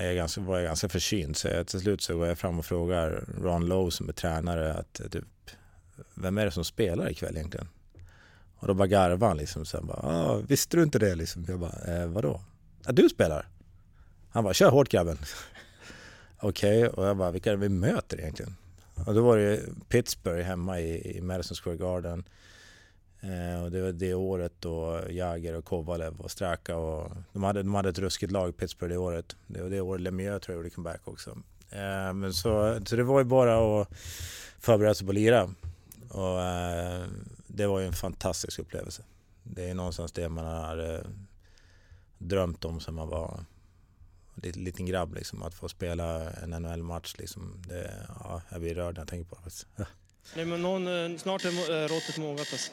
jag ganska, var jag ganska försynt så jag, till slut så går jag fram och frågar Ron Lowe som är tränare att typ, vem är det som spelar ikväll egentligen? Och då bara garvade han liksom. Sen bara, ah, visste du inte det liksom? Jag bara, eh, vadå? Att du spelar? Han bara, kör hårt grabben. Okej, okay. och jag bara, vilka är det vi möter egentligen? Och då var det Pittsburgh hemma i, i Madison Square Garden. Eh, och det var det året då Jagger och Kovalev och Straka och de hade, de hade ett ruskigt lag Pittsburgh det året. Det var det året Lemieux tror jag gjorde comeback också. Eh, men så, så det var ju bara att förbereda sig på att lira. Och eh, det var ju en fantastisk upplevelse. Det är någonstans det man har eh, drömt om sen man var liten, liten grabb liksom. Att få spela en NHL-match liksom. Det, ja, jag blir rörd när jag tänker på det faktiskt. Nej, men någon, eh, snart är eh, råttet mogat alltså.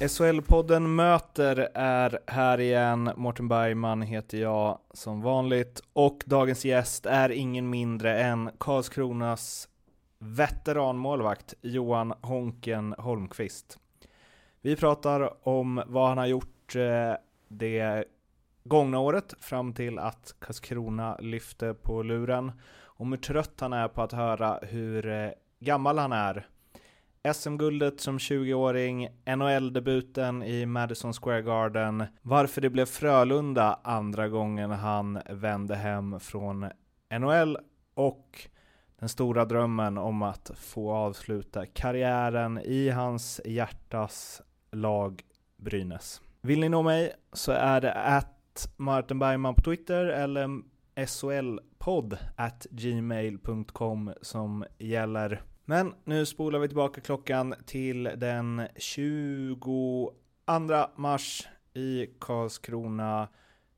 SHL-podden Möter är här igen. Mårten Bergman heter jag som vanligt och dagens gäst är ingen mindre än Karlskronas veteranmålvakt Johan Honken Holmqvist. Vi pratar om vad han har gjort eh, det gångna året fram till att Karlskrona lyfte på luren. Om hur trött han är på att höra hur eh, gammal han är SM-guldet som 20-åring, NHL-debuten i Madison Square Garden, varför det blev Frölunda andra gången han vände hem från NHL och den stora drömmen om att få avsluta karriären i hans hjärtas lag Brynäs. Vill ni nå mig så är det att Martin Bergman på Twitter eller solpodd at gmail.com som gäller. Men nu spolar vi tillbaka klockan till den 22 mars i Karlskrona.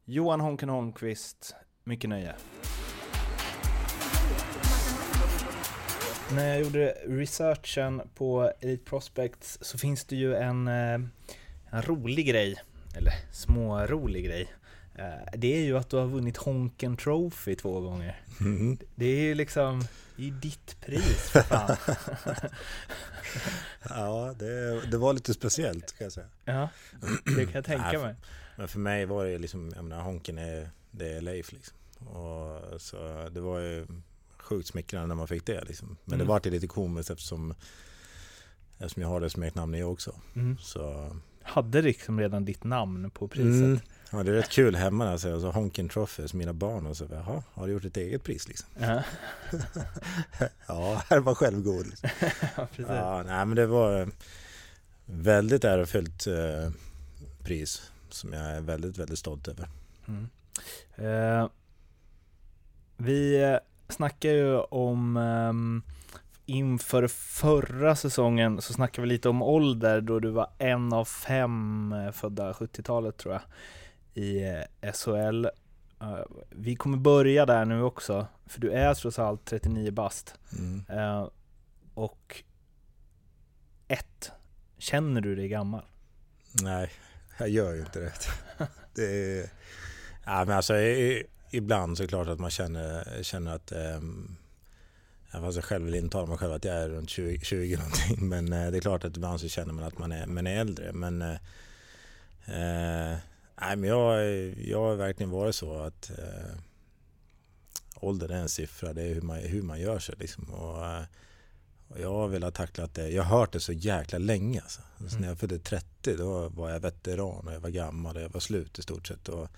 Johan Honken Holmqvist, mycket nöje. När jag gjorde researchen på Elite Prospects så finns det ju en, eh, en rolig grej, eller smårolig grej. Eh, det är ju att du har vunnit Honken Trophy två gånger. Mm. Det är ju liksom det är ditt pris för fan. ja, det, det, var lite speciellt kan jag säga. Ja, det kan jag tänka mig. Men för mig var det liksom, jag menar Honken är, det är Leif liksom. Och så det var ju sjukt smickrande när man fick det liksom. Men mm. det var lite komiskt eftersom, eftersom jag har det namn jag också. Mm. Så. Hade liksom redan ditt namn på priset? Mm. Ja, det är rätt kul hemma alltså, alltså Honken Trophy, mina barn och så, jaha, har du gjort ett eget pris liksom? Ja, ja här var självgod. Liksom. ja, precis. Ja, nej men det var väldigt ärofyllt eh, pris som jag är väldigt, väldigt stolt över. Mm. Eh, vi snackar ju om um, inför förra säsongen så snackade vi lite om ålder då du var en av fem eh, födda 70-talet tror jag i eh, SHL. Uh, vi kommer börja där nu också, för du är trots allt 39 bast. Mm. Uh, och ett, känner du dig gammal? Nej, jag gör ju inte det. det är, ja, men alltså, ibland så är det klart att man känner, känner att um, Även fast jag själv vill intala mig själv att jag är runt 20, 20 någonting. Men eh, det är klart att ibland så känner man att man är, man är äldre. Men eh, Nej, men jag, jag har verkligen varit så att eh, åldern är en siffra, det är hur man, hur man gör sig. Liksom. Och, eh, och jag har velat tackla det, jag har hört det så jäkla länge. Alltså. mm. När jag fyllde 30 då var jag veteran och jag var gammal och jag var slut i stort sett. Och,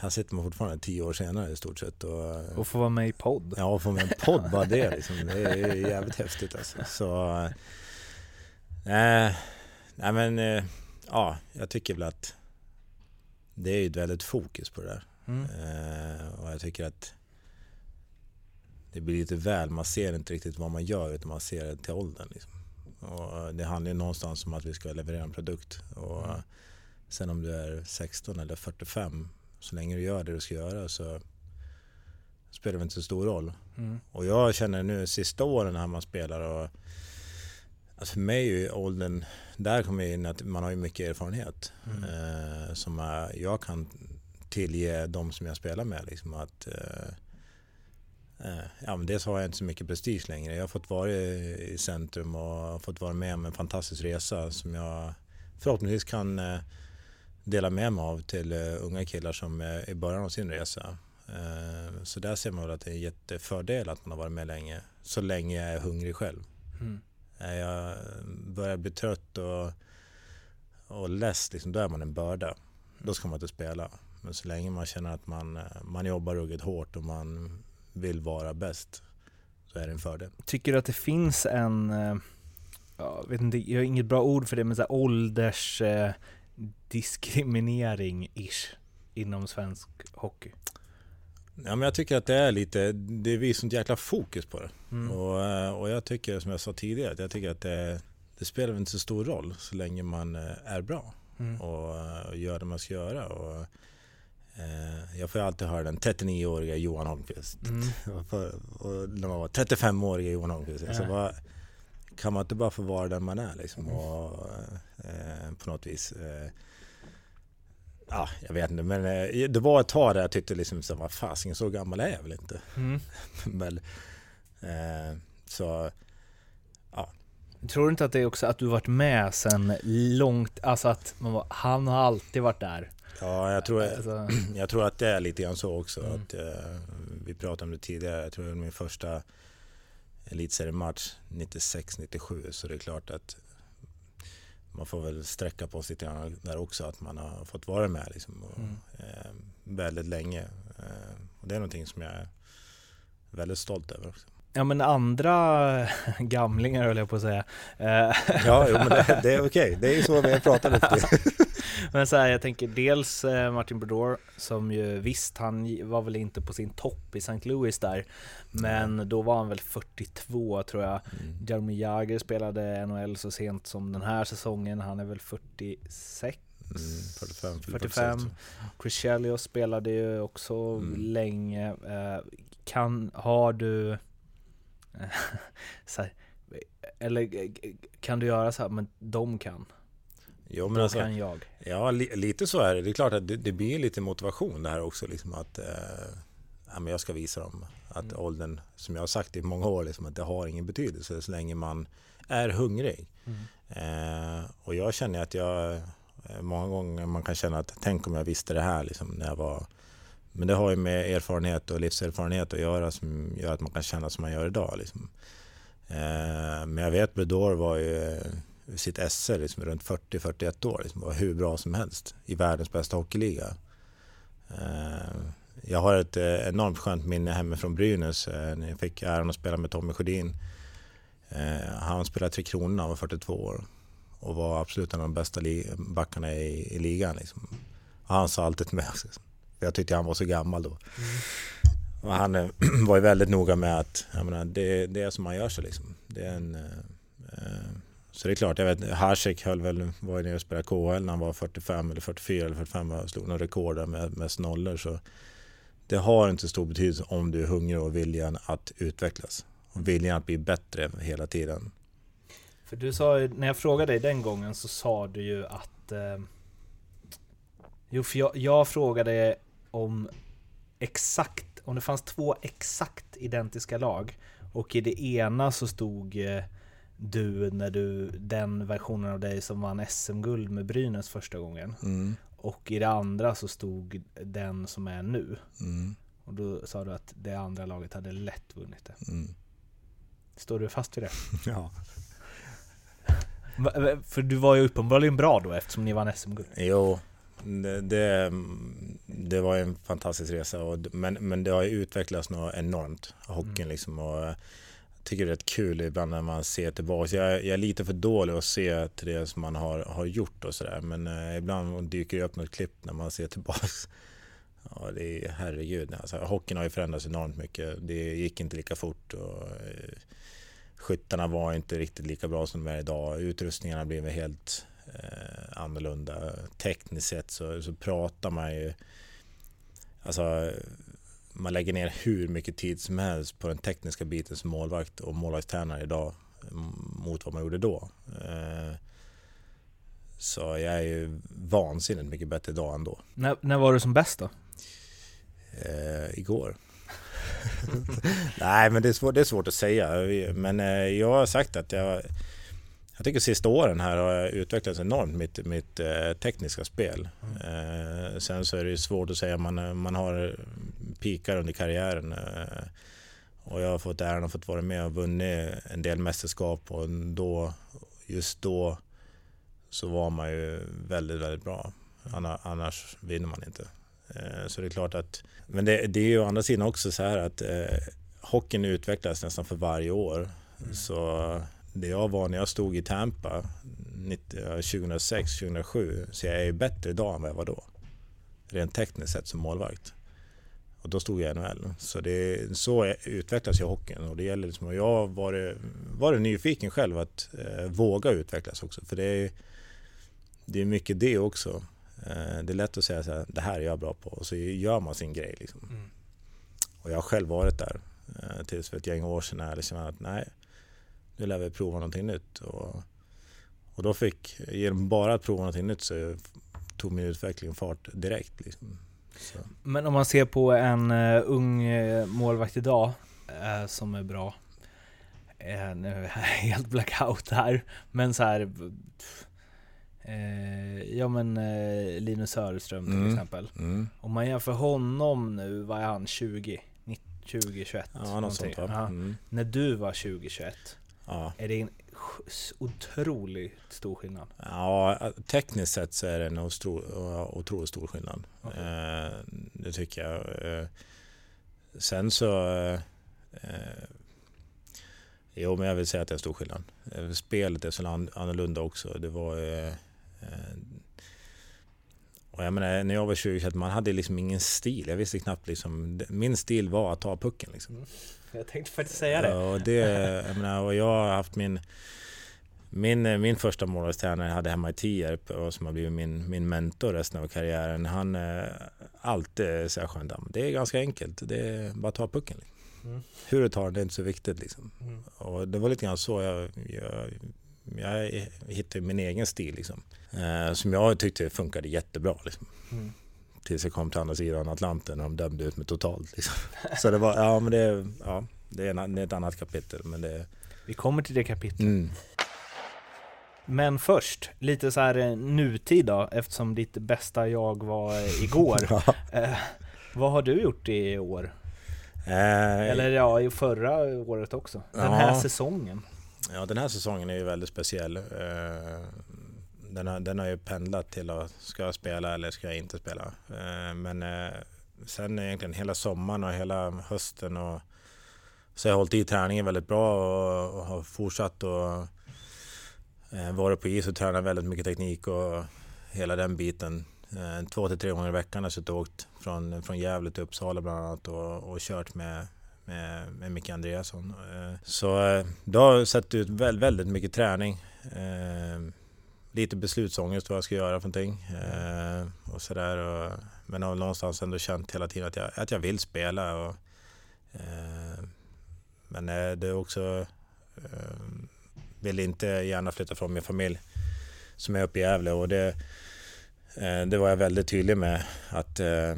här sitter man fortfarande tio år senare i stort sett. Och, och få vara med i podd. Ja, och få med i podd, bara det liksom. Det är jävligt häftigt alltså. Så, eh, nej men, eh, ja, jag tycker väl att det är ju ett väldigt fokus på det där. Mm. Eh, och jag tycker att det blir lite väl, man ser inte riktigt vad man gör utan man ser det till åldern. Liksom. Och det handlar ju någonstans om att vi ska leverera en produkt. Och sen om du är 16 eller 45, Så länge du gör det du ska göra så spelar det inte så stor roll. Mm. Och jag känner nu sista åren när man spelar och Alltså för mig är ju åldern, där kommer jag in att man har ju mycket erfarenhet Mm. eh, som jag, jag kan tillge de som jag spelar med. Liksom att, eh, eh, ja, men dels har jag inte så mycket prestige längre. Jag har fått vara i centrum och fått vara med om en fantastisk resa som jag förhoppningsvis kan eh, dela med mig av till eh, unga killar som är i början av sin resa. Eh, så där ser man väl att det är en jättefördel att man har varit med länge, så länge jag är hungrig själv. Mm. När jag börjar bli trött och, och less, liksom, då är man en börda. Då ska man inte spela. Men så länge man känner att man, man jobbar ruggigt hårt och man vill vara bäst så är det en fördel. Tycker du att det finns en, eh, jag vet inte, jag har inget bra ord för det, men så här åldersdiskriminering-ish eh, inom svensk hockey? Ja, men jag tycker att det är lite, det blir sånt jäkla fokus på det. Mm. Och, eh, och jag tycker som jag sa tidigare, att jag tycker att det, det spelar inte så stor roll så länge man eh, är bra Mm. och, eh, och gör det man ska göra. Och, eh, jag får alltid höra den 39-åriga Johan Holmqvist. Mm. Och när man var 35-åriga Johan Holmqvist. Alltså, vad, kan man inte bara få vara den man är liksom? Och, eh, på något vis. Eh, ja, jag vet inte. Men eh, det var ett tag där jag tyckte liksom så, vad fasiken så gammal är jag väl inte. Mm. men, eh, så Tror du inte att det är också att du varit med sen långt, alltså att man var, han har alltid varit där? ja, jag tror, Alltså, jag tror att det är lite grann så också. Mm. Att, eh, vi pratade om det tidigare. Jag tror det var min första elitseriematch 96-97. Så det är klart att man får väl sträcka på sig lite där också. Att man har fått vara med liksom, och, Mm. eh, väldigt länge. Eh, och det är någonting som jag är väldigt stolt över också. Ja men andra gamlingar höll jag på att säga. Eh, Ja, jo, men det, det är okej. Det är ju så vi har pratat lite. Men så här, jag tänker dels eh, Martin Brodeur som ju visst, han var väl inte på sin topp i St. Louis där, men då var han väl 42 tror jag. Mm. Jaromir Jagr spelade NHL så sent som den här säsongen, han är väl 46? Mm, 45, 45. Chris Chelios spelade ju också Mm. länge. Eh, Kan, har du, här, eller kan du göra så här, men de kan, Jo, men då alltså, kan jag. Ja, li, lite så är det. Det är klart att det, det blir lite motivation det här också. Liksom att eh, ja, men jag ska visa dem att Mm. åldern, som jag har sagt i många år, liksom, att det har ingen betydelse så länge man är hungrig. Mm. Eh, och jag känner att jag, eh, många gånger man kan känna att tänk om jag visste det här liksom, när jag var men det har ju med erfarenhet och livserfarenhet att göra som gör att man kan känna som man gör idag. Liksom. Eh, men jag vet Bredor var ju sitt SR liksom, runt 40-41 år. Liksom, var hur bra som helst i världens bästa hockeyliga. Eh, jag har ett eh, enormt skönt minne hemifrån Brynäs eh, när jag fick äran att spela med Tommy Sjödin. Eh, han spelade Tre Kronor när han var 42 år och var absolut en av de bästa li- backarna i, i ligan. Liksom. Han sa alltid till mig alltså, jag tyckte han var så gammal då. Och han eh, var ju väldigt noga med att jag menar, det, det är som man gör sig liksom. Det är en, eh, eh så det är klart, jag vet Hasek höll väl, var ju nere och spelade KHL när han var 45 eller 44 eller 45 och slog några rekord där med mest nollor. Så det har inte stor betydelse om du är hungrig och viljan att utvecklas. Och viljan att bli bättre hela tiden. För du sa ju, när jag frågade dig den gången så sa du ju att... Eh, jo, för jag, jag frågade om exakt, om det fanns två exakt identiska lag. Och i det ena så stod eh, du, när du, den versionen av dig som vann SM-guld med Brynäs första gången. Mm, Och i det andra så stod den som är nu. mm, Och då sa du att det andra laget hade lätt vunnit det. mm. Står du fast vid det? Ja. För du var ju uppenbarligen bra då eftersom ni vann SM-guld. Jo, det, det, var en fantastisk resa. Och, men, men det har ju utvecklats något enormt, hockeyn Mm. liksom. Och jag tycker det är rätt kul ibland när man ser tillbaka. Jag, jag är lite för dålig att se till det som man har, har gjort och sådär. Men eh, ibland dyker det upp något klipp när man ser tillbaka. Ja, det är herregud. Alltså, hockeyn har ju förändrats enormt mycket. Det gick inte lika fort. Och, eh, skyttarna var inte riktigt lika bra som de är idag. Utrustningarna blev helt eh, annorlunda. Tekniskt sett så, så pratar man ju alltså, man lägger ner hur mycket tid som helst på den tekniska biten som målvakt och målvaktstränare idag mot vad man gjorde då. Eh, så jag är ju vansinnigt mycket bättre idag än då. När, när var du som bäst då? Eh, igår. Nej men det är, svårt, det är svårt att säga. Men eh, jag har sagt att jag jag tycker sista åren här har jag utvecklats enormt mitt, mitt eh, tekniska spel. Eh, sen så är det svårt att säga, man, man har pikar under karriären. Eh, och jag har fått äran att få vara med och vunnit en del mästerskap och då, just då så var man ju väldigt, väldigt bra. Annars vinner man inte. Eh, så det är klart att, men det, det är ju å andra sidan också så här att eh, hockeyn utvecklas nästan för varje år. Mm. Så det jag var när jag stod i Tampa 2006-2007 så jag är ju bättre idag än vad jag var då. Rent tekniskt sett som målvakt. Och då stod jag i NHL. Så, det, så utvecklas ju hockeyn och det gäller liksom, och jag har varit, nyfiken själv att eh, våga utvecklas också. För det är, det är mycket det också. Eh, det är lätt att säga så här, det här är jag bra på och så gör man sin grej. Liksom. Mm. Och jag har själv varit där eh, tills för ett gäng år sedan när jag liksom att nej, nu lär vi prova någonting nytt. Och, och då fick, genom bara att prova någonting nytt så tog min utveckling fart direkt. Liksom. Men om man ser på en uh, ung uh, målvakt idag uh, som är bra. nu är jag helt blackout här. Men så här. ja men Linus Söderström till mm. exempel. Mm. Om man jämför honom nu, vad är han? 20? 20, 21? Ja, något sånt va? Mm. När du var 20, 21. Ja. Är det en otroligt stor skillnad? Ja, tekniskt sett så är det en otroligt stor skillnad. Okay. Eh, det tycker jag. Eh, sen så... Eh, jo, men jag vill säga att det är en stor skillnad. Spelet är så annorlunda också. Det var... Och jag menar, när jag var 20 man hade liksom ingen stil. Jag visste knappt liksom... Min stil var att ta pucken liksom. Mm. Jag tänkte faktiskt säga det. Och, det jag, menar, och jag har haft min... Min, min första målvaktstränare jag hade hemma i Tierp och som har blivit min, min mentor resten av karriären. Han är alltid säger skönt, det är ganska enkelt. Det är bara att ta pucken. Mm. Hur du tar den, det är inte så viktigt. Liksom. Mm. Och det var lite grann så jag, jag, jag hittade min egen stil. Liksom. Eh, som jag tyckte funkade jättebra. Liksom. Mm. Tills jag kom till andra sidan Atlanten och de dömde ut mig totalt. Liksom. Så det var, ja men det, ja, det är, en, det är ett annat kapitel. Men det... Vi kommer till det kapitlet. Mm. Men först, lite så här eh, nutid då, eftersom ditt bästa jag var eh, igår. ja. eh, vad har du gjort i år? Eh, Eller ja, i förra året också. Den ja. här säsongen. Ja, den här säsongen är ju väldigt speciell. Eh, den har, den har ju pendlat till att ska jag spela eller ska jag inte spela. Eh, men eh, sen egentligen hela sommaren och hela hösten och så jag har hållit i träningen väldigt bra och, har fortsatt och vara varit på is och tränat väldigt mycket teknik och hela den biten. Två till tre gånger i veckan har jag suttit och åkt från, från Gävle till Uppsala bland annat och, och kört med med, med Micke Andreasson. Så det har sett ut väldigt mycket träning lite beslutsångest vad jag ska göra för någonting. Eh, och sådär. men har någonstans ändå känt hela tiden att jag, att jag vill spela. Och, eh, men eh, det är också... Eh, vill inte gärna flytta från min familj som är uppe i Gävle. Och det, eh, det var jag väldigt tydlig med. Att eh,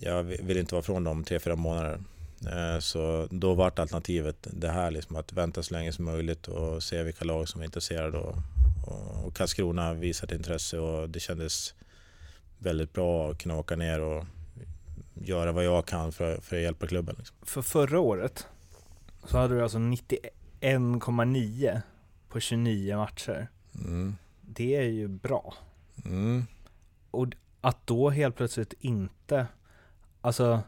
jag vill inte vara från dem tre, fyra månader. Eh, så då vart alternativet det här, liksom att vänta så länge som möjligt och se vilka lag som är intresserade och, och Karlskrona visade intresse och det kändes väldigt bra att kunna åka ner och göra vad jag kan för, för att hjälpa klubben. Liksom. För förra året så hade du alltså 91,9 på 29 matcher. Mm. Det är ju bra. Mm. Och att då helt plötsligt inte, alltså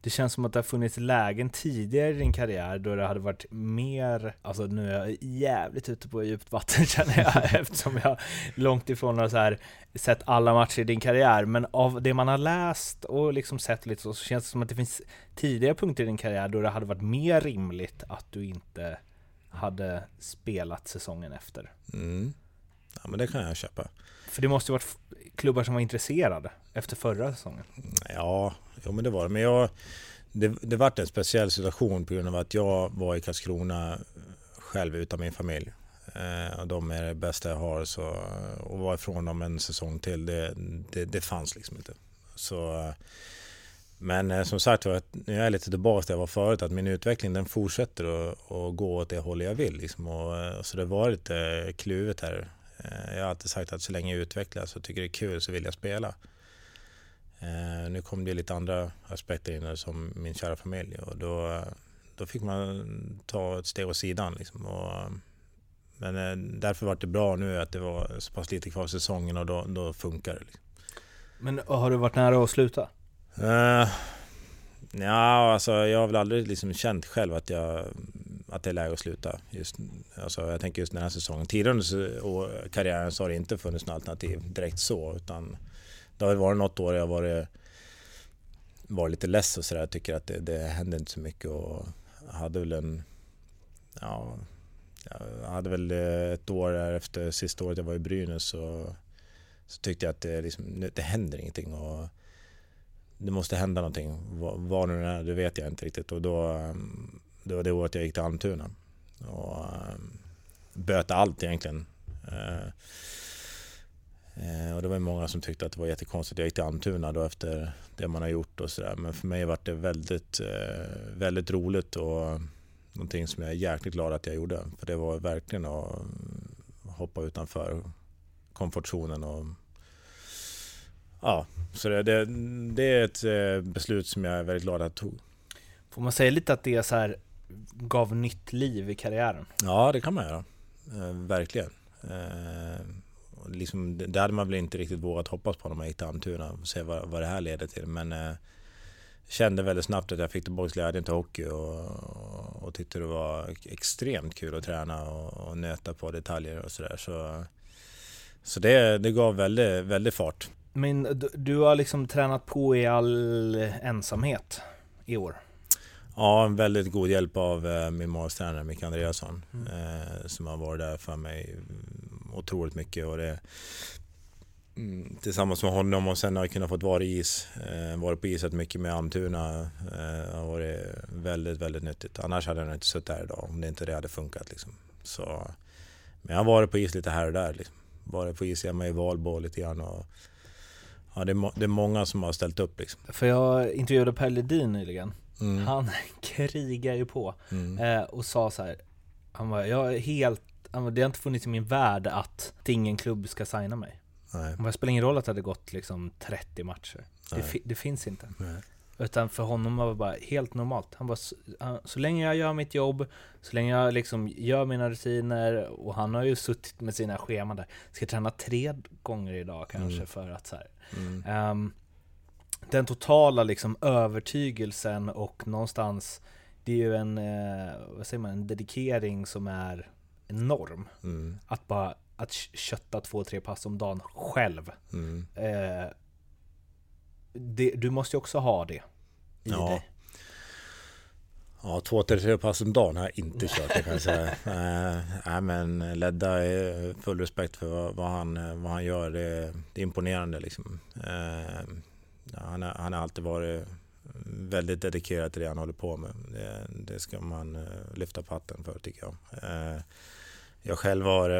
det känns som att det har funnits lägen tidigare i din karriär då det hade varit mer, alltså nu är jag jävligt ute på djupt vatten känner jag eftersom jag långt ifrån har så här sett alla matcher i din karriär, men av det man har läst och liksom sett lite så, så känns det som att det finns tidigare punkter i din karriär då det hade varit mer rimligt att du inte hade spelat säsongen efter. Mm. Ja men det kan jag köpa. För det måste ju varit klubbar som var intresserade efter förra säsongen. Ja, jo, men det var det. Men jag, det, det vart en speciell situation på grund av att jag var i Karlskrona själv utan min familj. Eh, och de är det bästa jag har. Så, och vara ifrån dem en säsong till, det, det, det fanns liksom inte. Så, eh, men eh, som sagt var, nu är jag lite tillbaka där jag var förut, att min utveckling den fortsätter att, gå åt det håll jag vill. Liksom. Och, eh, så det var lite kluvet här. Eh, Jag har alltid sagt att så länge jag utvecklas och tycker det är kul så vill jag spela. Eh, nu kom det lite andra aspekter in som min kära familj och då, då fick man ta ett steg åt sidan. Liksom. Och, men eh, därför var det bra nu att det var så pass lite kvar av säsongen och då, då funkar det. Liksom. Men har du varit nära att sluta? Uh, ja, alltså jag har väl aldrig liksom känt själv att, jag, att det är läge att sluta. Just, alltså jag tänker just den här säsongen. Tidigare under och karriären så har det inte funnits något alternativ direkt så. Utan det har varit något år jag varit, varit lite less och sådär. Jag tycker att det, det händer inte så mycket och jag hade väl en... Ja, jag hade väl eh, ett år där efter sista året jag var i Brynäs så, så tyckte jag att det, liksom, det händer ingenting. Och, det måste hända någonting. Vad, nu det är, det vet jag inte riktigt. Och då, ehm, det var det året jag gick till Almtuna. Och ehm, böt allt egentligen. Eh, eh, och det var många som tyckte att det var jättekonstigt att jag gick till Almtuna då efter det man har gjort och sådär. Men för mig var det väldigt, eh, väldigt roligt och någonting som jag är jäkligt glad att jag gjorde. För det var verkligen att mm, hoppa utanför komfortzonen och Ja, så det, det, det är ett beslut som jag är väldigt glad att jag tog. Får man säga lite att det är så här gav nytt liv i karriären? Ja, det kan man göra. Eh, verkligen. Eh, liksom, det hade man väl inte riktigt vågat hoppas på när man gick till Almtuna och se vad, vad det här leder till. Men eh, kände väldigt snabbt att jag fick tillbaka glädjen till hockey och, och, och tyckte det var extremt kul att träna och, och nöta på detaljer och sådär. Så, så det, det gav väldigt, väldigt fart. Men du, du har liksom tränat på i all ensamhet i år? Ja, en väldigt god hjälp av eh, min målstränare Micke Andreasson mm. eh, som har varit där för mig otroligt mycket. Och det, mm, tillsammans med honom och sen har jag kunnat fått vara i is, eh, varit på iset mycket med Almtuna. Eh, har varit väldigt, väldigt nyttigt. Annars hade jag inte suttit här idag om det inte det hade funkat. Liksom. Så, men jag har varit på is lite här och där. Liksom. Varit på is hemma i Valbo lite grann. Och, ja, det, är det är många som har ställt upp. Liksom. För jag intervjuade Per Ledin nyligen. Mm. Han krigar ju på Mm. eh, och sa så här. Han var, jag är helt, han bara, det har inte funnits i min värld att ingen klubb ska signa mig. Nej. Det spelar ingen roll att det hade gått liksom 30 matcher. Det, fi, det finns inte. Nej. Utan för honom var det bara helt normalt. Han bara, så, så länge jag gör mitt jobb, så länge jag liksom gör mina rutiner och han har ju suttit med sina scheman där. Ska träna tre gånger idag kanske Mm. för att så här. Mm. Ehm, den totala liksom övertygelsen och någonstans det är ju en, eh, vad säger man, en dedikering som är enorm. Mm. Att bara att kötta två, tre pass om dagen själv. Mm. Eh, det, du måste ju också ha det i Ja. dig. Ja, två till tre pass om dagen har jag inte kört det kan jag säga. Eh, Nej men Ledda är full respekt för vad, vad, han, vad han gör. Det är, det är imponerande liksom. Eh, ja, han, har, han har alltid varit eh, väldigt dedikerad till det han håller på med. Det, det ska man eh, lyfta på hatten för tycker jag. Eh, jag själv har...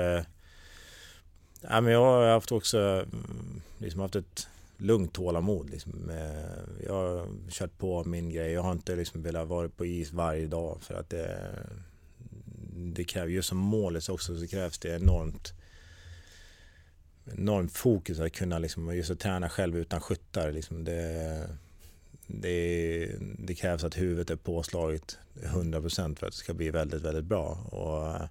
Ja, men jag har haft också mm, liksom haft ett lugnt tålamod. Liksom. Jag har kört på min grej. Jag har inte liksom velat vara på is varje dag för att det, det kräver, just som målet också, så krävs det enormt enormt fokus att kunna liksom, just att träna själv utan skyttar. Liksom det, det, det krävs att huvudet är påslaget 100% för att det ska bli väldigt, väldigt bra. Och,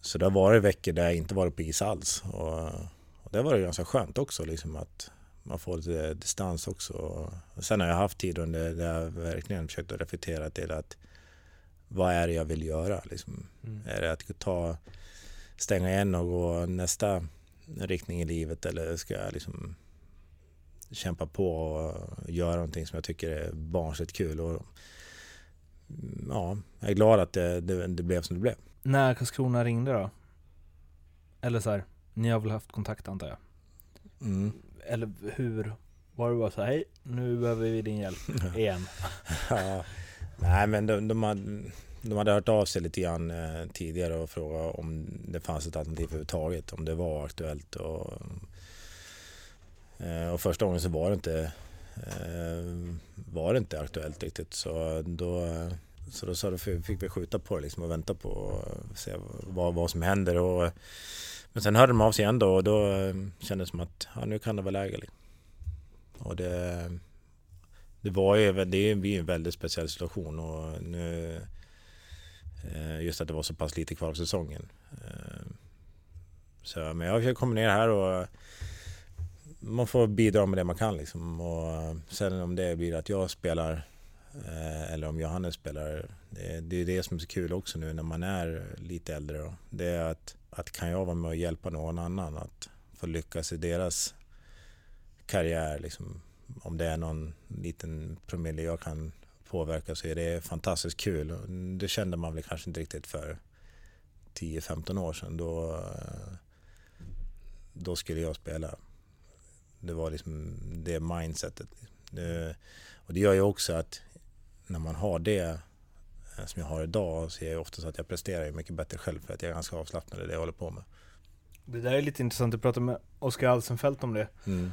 så det har varit veckor där jag inte varit på is alls. Och, och det var det ganska skönt också liksom att man får lite distans också. Och sen har jag haft tid under där jag verkligen försökt att reflektera till att vad är det jag vill göra? Liksom? Mm. Är det att ta, stänga igen och gå nästa riktning i livet eller ska jag liksom kämpa på och göra någonting som jag tycker är barnsligt kul? Och, ja, jag är glad att det, det, det blev som det blev. När Karlskrona ringde då? Eller så här, ni har väl haft kontakt antar jag? Mm. Eller hur? Var det bara så här, hej, nu behöver vi din hjälp igen? Ja. Nej men de, de, hade, de hade hört av sig lite grann eh, tidigare och frågat om det fanns ett alternativ överhuvudtaget, om det var aktuellt. Och, eh, och första gången så var det inte, eh, var det inte aktuellt riktigt. Så då, så då sa då fick vi skjuta på det liksom och vänta på och se vad, vad som händer. Och, men sen hörde de av sig igen då och då eh, kändes det som att ja, nu kan det vara läge. Liksom. Och det, det var ju det är en väldigt speciell situation och nu Eh, just att det var så pass lite kvar av säsongen. Eh, så, men jag försöker kombinera här och man får bidra med det man kan liksom. Och eh, sen om det blir att jag spelar eller om Johannes spelar. Det, det är det som är så kul också nu när man är lite äldre. Då. Det är att, att kan jag vara med och hjälpa någon annan att få lyckas i deras karriär. Liksom, om det är någon liten promille jag kan påverka så är det fantastiskt kul. Det kände man väl kanske inte riktigt för 10-15 år sedan. Då, då skulle jag spela. Det var liksom det mindsetet. Det, och det gör ju också att när man har det eh, som jag har idag så är jag oftast att jag presterar mycket bättre själv för att jag är ganska avslappnad i det jag håller på med. Det där är lite intressant, jag pratade med Oskar Alsenfelt om det. Mm.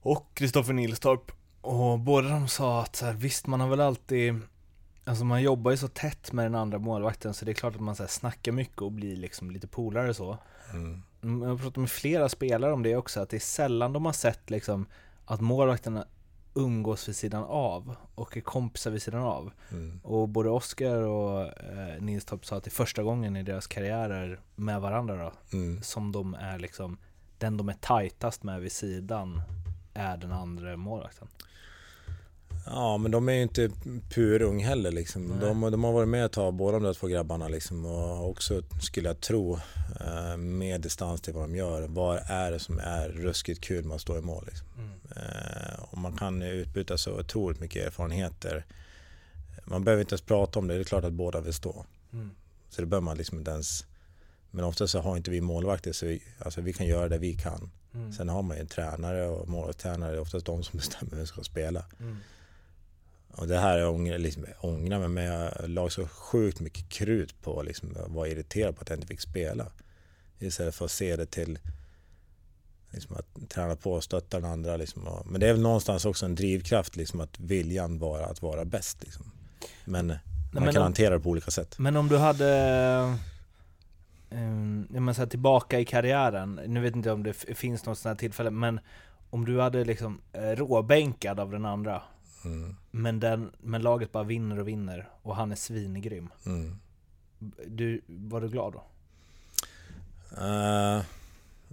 Och Kristoffer Nilstorp. Och båda de sa att så här, visst man har väl alltid Alltså man jobbar ju så tätt med den andra målvakten så det är klart att man så här, snackar mycket och blir liksom lite polare så. Mm. Jag har pratat med flera spelare om det också, att det är sällan de har sett liksom att målvakterna umgås vid sidan av och är kompisar vid sidan av. Mm. Och både Oskar och eh, Nilstorp sa att det är första gången i deras karriärer med varandra då, Mm. som de är liksom, den de är tajtast med vid sidan är den andra målvakten. Ja, men de är ju inte purung heller liksom. De, de har varit med ett tag, båda de där två grabbarna liksom. Och också, skulle jag tro, eh, med distans till vad de gör. Vad är det som är ruskigt kul med att stå i mål liksom? Eh, och man kan utbyta så otroligt mycket erfarenheter. Man behöver inte ens prata om det, det är klart att båda vill stå. Mm. Så det behöver man liksom inte ens... Men ofta så har inte vi målvakter så vi, alltså vi kan göra det vi kan. Mm. Sen har man ju en tränare och målvaktstränare, det är oftast de som bestämmer vem som ska spela. Mm. Och det här jag ångrar, liksom, ångrar mig, men jag la så sjukt mycket krut på liksom, att vara irriterad på att jag inte fick spela. Istället för att se det till liksom, att träna på och stötta den andra. Liksom, och, men det är väl någonstans också en drivkraft, liksom, att viljan vara att vara bäst. Liksom. Men man men kan om- hantera det på olika sätt. Men om du hade um, jag menar tillbaka i karriären, nu vet inte om det finns något sånt här tillfälle, men om du hade liksom eh, råbänkad av den andra, Mm. men, den, men laget bara vinner och vinner och han är svingrym. Mm. Du, var du glad då? Eh,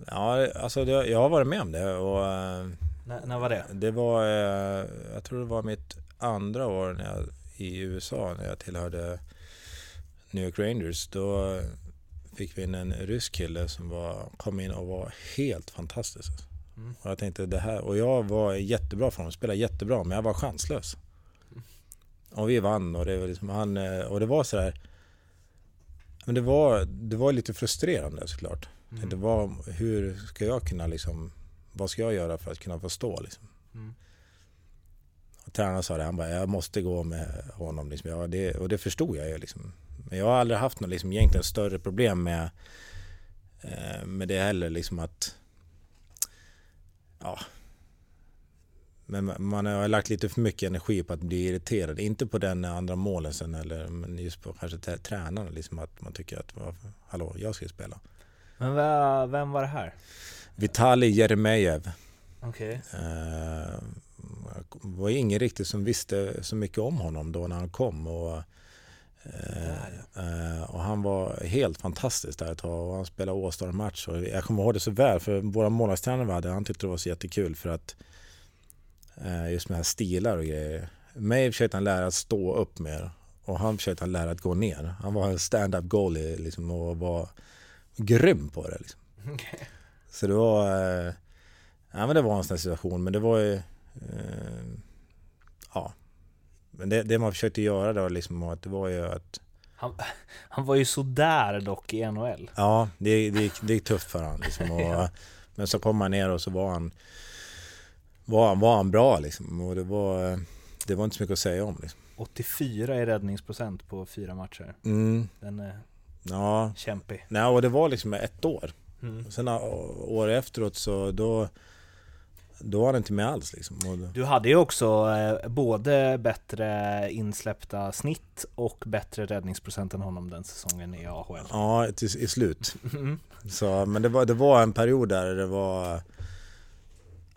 ja, alltså det, jag har varit med om det och eh, När, när var det? Det var, eh, jag tror det var mitt andra år när jag, i USA när jag tillhörde New York Rangers. Då fick vi in en rysk kille som var, kom in och var helt fantastisk. Mm. Och jag tänkte det här, och jag var jättebra för honom, spelade jättebra men jag var chanslös. Och vi vann och det var liksom han, eh, och det var så här. Men det var, det var lite frustrerande såklart. Mm. Det var, hur ska jag kunna liksom, vad ska jag göra för att kunna förstå liksom? Mm. Och tränaren sa det, han bara, jag måste gå med honom. Liksom. Ja, det, och det förstod jag ju. Liksom. Men jag har aldrig haft något liksom, egentligen större problem med, eh, med det heller. Liksom att, ja, men man- har lagt lite för mycket energi på att bli irriterad. Inte på den andra målen sen, eller, men just på kanske trä- tränaren. Liksom, att man tycker att, hallå, jag ska spela. Men vem, var det här? Vitali Jeremejeff. Okej. Eh, Det var ingen riktigt som visste så mycket om honom då när han kom. Och, eh, eh, och han var helt fantastisk där ett tag och han spelade All-star-match. Och jag kommer ihåg det så väl för våra målvaktstränare vi hade, han tyckte det var så jättekul för att eh, just med här stilar och grejer. Mig försökte han lära att stå upp mer och han försökte han lära att gå ner. Han var en stand-up goalie liksom och var grym på det. Liksom. Så det var, eh, ja, men det var en sån situation men det var ju, eh, ja. Men det, det man försökte göra då liksom att det var ju att, Han, han var ju sådär dock i NHL. ja det, det, det gick tufft för honom liksom. Och, Men så kom han ner och så var han, var han, var han bra liksom. Och det var, det var inte så mycket att säga om. Liksom. 84 i räddningsprocent på fyra matcher. Mm. Den är Ja, kämpig. Nej, och det var liksom ett år. Mm. Sen äh, år efteråt så då, då var han inte med alls liksom. Du hade ju också eh, både bättre insläppta snitt och bättre räddningsprocent än honom den säsongen i AHL. ja, till, i slut. Mm. Så, men det var, det var en period där det var...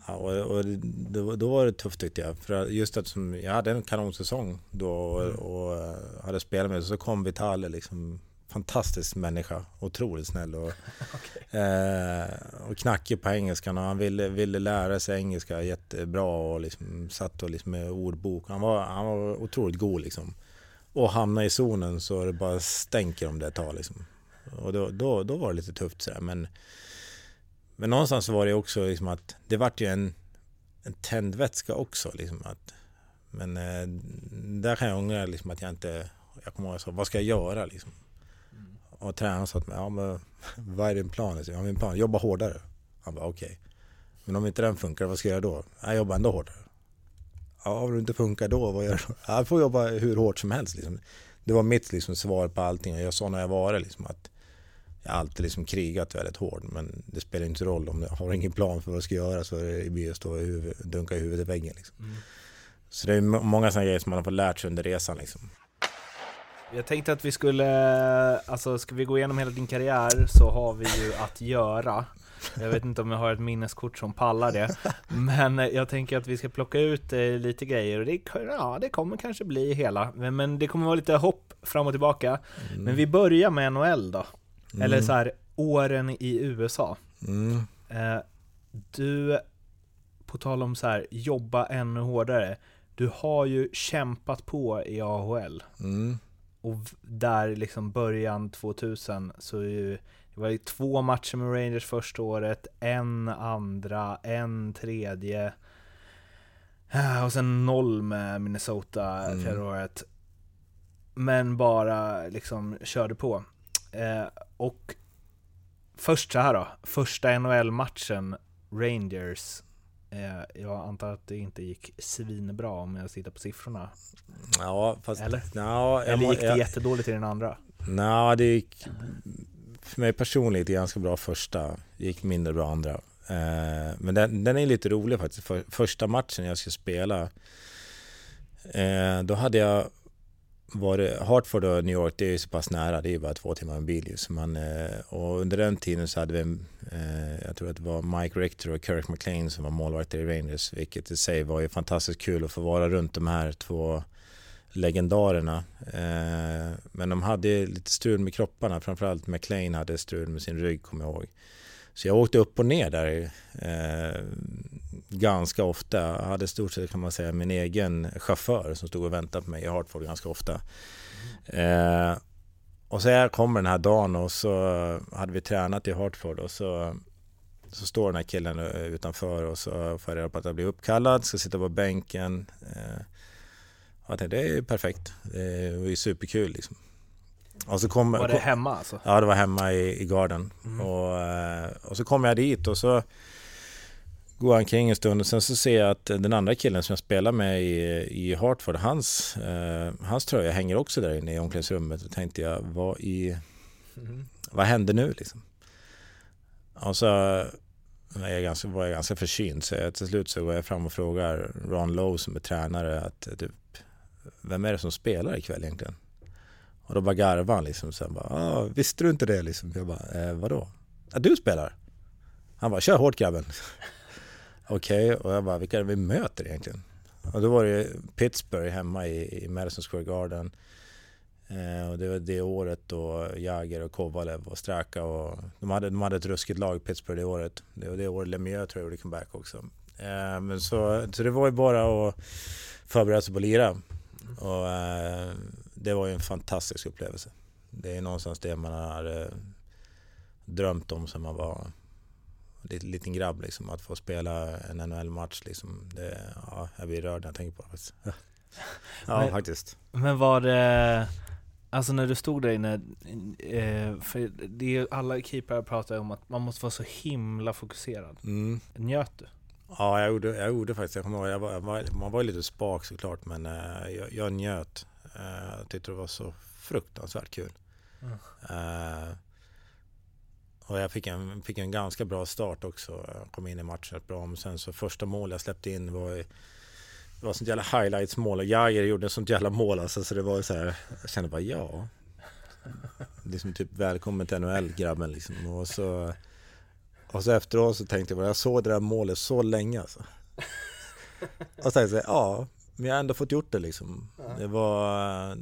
Ja, och, och det, då var det tufft tyckte jag. För just att som, jag hade en kanonsäsong då och, Mm. och hade spelat med så kom Vitale liksom fantastisk människa, otroligt snäll och, eh, och knackig på engelskan och han ville, ville lära sig engelska jättebra och liksom satt och liksom med ordbok. Han var, han var otroligt god liksom. Och hamna i zonen så det bara stänker om det ett tag liksom. Och då, då, då var det lite tufft sådär men Men någonstans var det också liksom att det vart ju en, en tändvätska också liksom att Men eh, där kan jag ångra liksom att jag inte Jag kommer ihåg jag sa, vad ska jag göra liksom? Och tränaren sa mig, ja men vad är din plan? Jag Ja min plan, jobba hårdare. Han bara okej. Men om inte den funkar, vad ska jag göra då? Jag jobbar ändå hårdare. Ja, om det inte funkar då, vad gör? Ja, Jag får jobba hur hårt som helst liksom. Det var mitt liksom, svar på allting och jag sa när jag var liksom att jag alltid liksom krigat väldigt hårt men det spelar inte roll om jag har ingen plan för vad jag ska göra så är det blir att stå i huvud, dunka i huvudet i väggen. Liksom. Så det är må- många sådana grejer som man har fått lärt sig under resan. Liksom. Jag tänkte att vi skulle, alltså ska vi gå igenom hela din karriär så har vi ju att göra. Jag vet inte om jag har ett minneskort som pallar det. Men jag tänker att vi ska plocka ut eh, lite grejer och det, ja, det kommer kanske bli hela. Men, men det kommer vara lite hopp fram och tillbaka. Men vi börjar med NHL då. Eller så här, åren i USA. Mm. Eh, du, på tal om så här, jobba ännu hårdare. Du har ju kämpat på i AHL. Mm. Och där liksom början 2000 så ju, det var ju två matcher med Rangers första året, en andra, en tredje. Ah, Och sen noll med Minnesota Mm. fjärde året. Men bara liksom körde på. Eh, och först så här då, första NHL-matchen, Rangers. Eh, jag antar att det inte gick svinbra om jag tittar på siffrorna. Ja, fast... Eller? Jag Eller gick det jag- jättedåligt i den andra? Nej, det gick för mig personligt ganska bra första. Gick mindre bra andra. Eh, men den, den är lite rolig faktiskt. För, första matchen jag skulle spela, eh, då hade jag varit, Hartford och New York, det är ju så pass nära, det är ju bara två timmar med bil. Så man, eh, och under den tiden så hade vi, eh, jag tror att det var Mike Richter och Kirk McLean som var målvakter i Rangers, vilket i sig var ju fantastiskt kul att få vara runt de här två legendarerna. Eh, men de hade lite strul med kropparna, framförallt McLean hade strul med sin rygg kommer jag ihåg. Så jag åkte upp och ner där eh, ganska ofta. Jag hade i stort sett kan man säga min egen chaufför som stod och väntade på mig i Hartford ganska ofta. Eh, och så här kommer den här dagen och så hade vi tränat i Hartford och så, så står den här killen utanför och så får jag reda på att jag blir uppkallad, ska sitta på bänken. Eh, jag tänkte, det är ju perfekt. Det var ju superkul liksom. Och så kom, Var det hemma alltså? Ja, det var hemma i, i garden. Och, eh, och så kom jag dit och så går jag omkring en stund och sen så ser jag att den andra killen som jag spelar med i, i Hartford, hans, eh, hans tröja hänger också där inne i omklädningsrummet. Och tänkte jag, vad i... Vad hände nu liksom? Och så jag ganska, var jag ganska försynt så jag, till slut så går jag fram och frågar Ron Lowe som är tränare att typ, vem är det som spelar ikväll egentligen? Och då bara garvade han liksom. Sen bara, ah, visste du inte det liksom? Jag bara, eh, vadå? Ja, du spelar? Han bara, kör hårt grabben. Okej, och jag bara, vilka är det vi möter egentligen? Och då var det Pittsburgh hemma i, i Madison Square Garden. Eh, och det var det året då Jagger och Kovalev och Straka och de hade, de hade ett ruskigt lag Pittsburgh det året. Det var det året Lemieux tror jag gjorde comeback också. Eh, men så, så det var ju bara att förbereda sig på att lira. Och eh, det var ju en fantastisk upplevelse. Det är någonstans det man har eh, drömt om sen man var liten, liten grabb liksom. Att få spela en NHL-match liksom. Det, ja, jag blir rörd när jag tänker på det faktiskt. Ja, Men- faktiskt. Men var det, Alltså när du stod där inne, eh, för det är alla keeprar pratar om att man måste vara så himla fokuserad. Mm. Njöt du? Ja, jag gjorde, jag gjorde faktiskt. Jag kommer ihåg, jag var, jag var, man var ju lite spak såklart, men eh, jag, jag njöt. Eh, jag tyckte det var så fruktansvärt kul. Mm. Eh, och jag fick en, fick en ganska bra start också. Jag kom in i matchen rätt bra. Men sen så första mål jag släppte in var ju, det var sånt jävla highlights-mål och Jagger gjorde ett sånt jävla mål alltså, så det var så här, jag kände bara ja. Liksom typ välkommen till NHL grabben liksom. Och så, och så efteråt så tänkte jag bara, jag såg det där målet så länge alltså. Och så tänkte jag, ja, men jag har ändå fått gjort det liksom. Det var,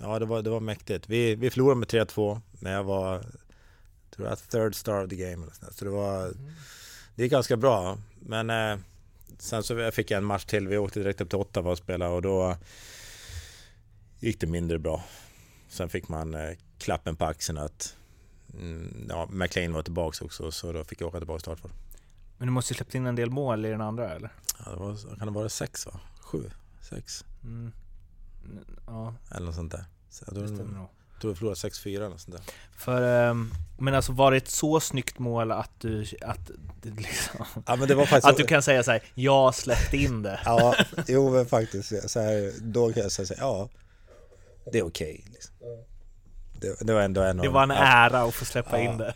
ja det var, det var mäktigt. Vi, vi förlorade med 3-2, men jag var, tror jag, third star of the game. eller sånt där. Så det var, det gick ganska bra. Men eh, sen så fick jag en match till. Vi åkte direkt upp till Ottawa och spelade och då gick det mindre bra. Sen fick man eh, klappen på axeln att mm, ja, McLean var tillbaka också så då fick jag åka tillbaka till Hartford. Men du måste ju släppt in en del mål i den andra eller? Ja, det var, kan det vara sex va? Sju? Sex? Mm. Ja, Eller något sånt där. Så jag det tror, stämmer nog. tror vi förlorade 6-4 eller något sånt där. För, ehm, men alltså var det ett så snyggt mål att du, att, det liksom, Ja men det var faktiskt att du kan säga så här, jag släppte in det? Ja, jo men faktiskt. Så här, då kan jag säga så här, ja, det är okej. liksom. Det, det var ändå en Det var en ära att få släppa Ja. in det.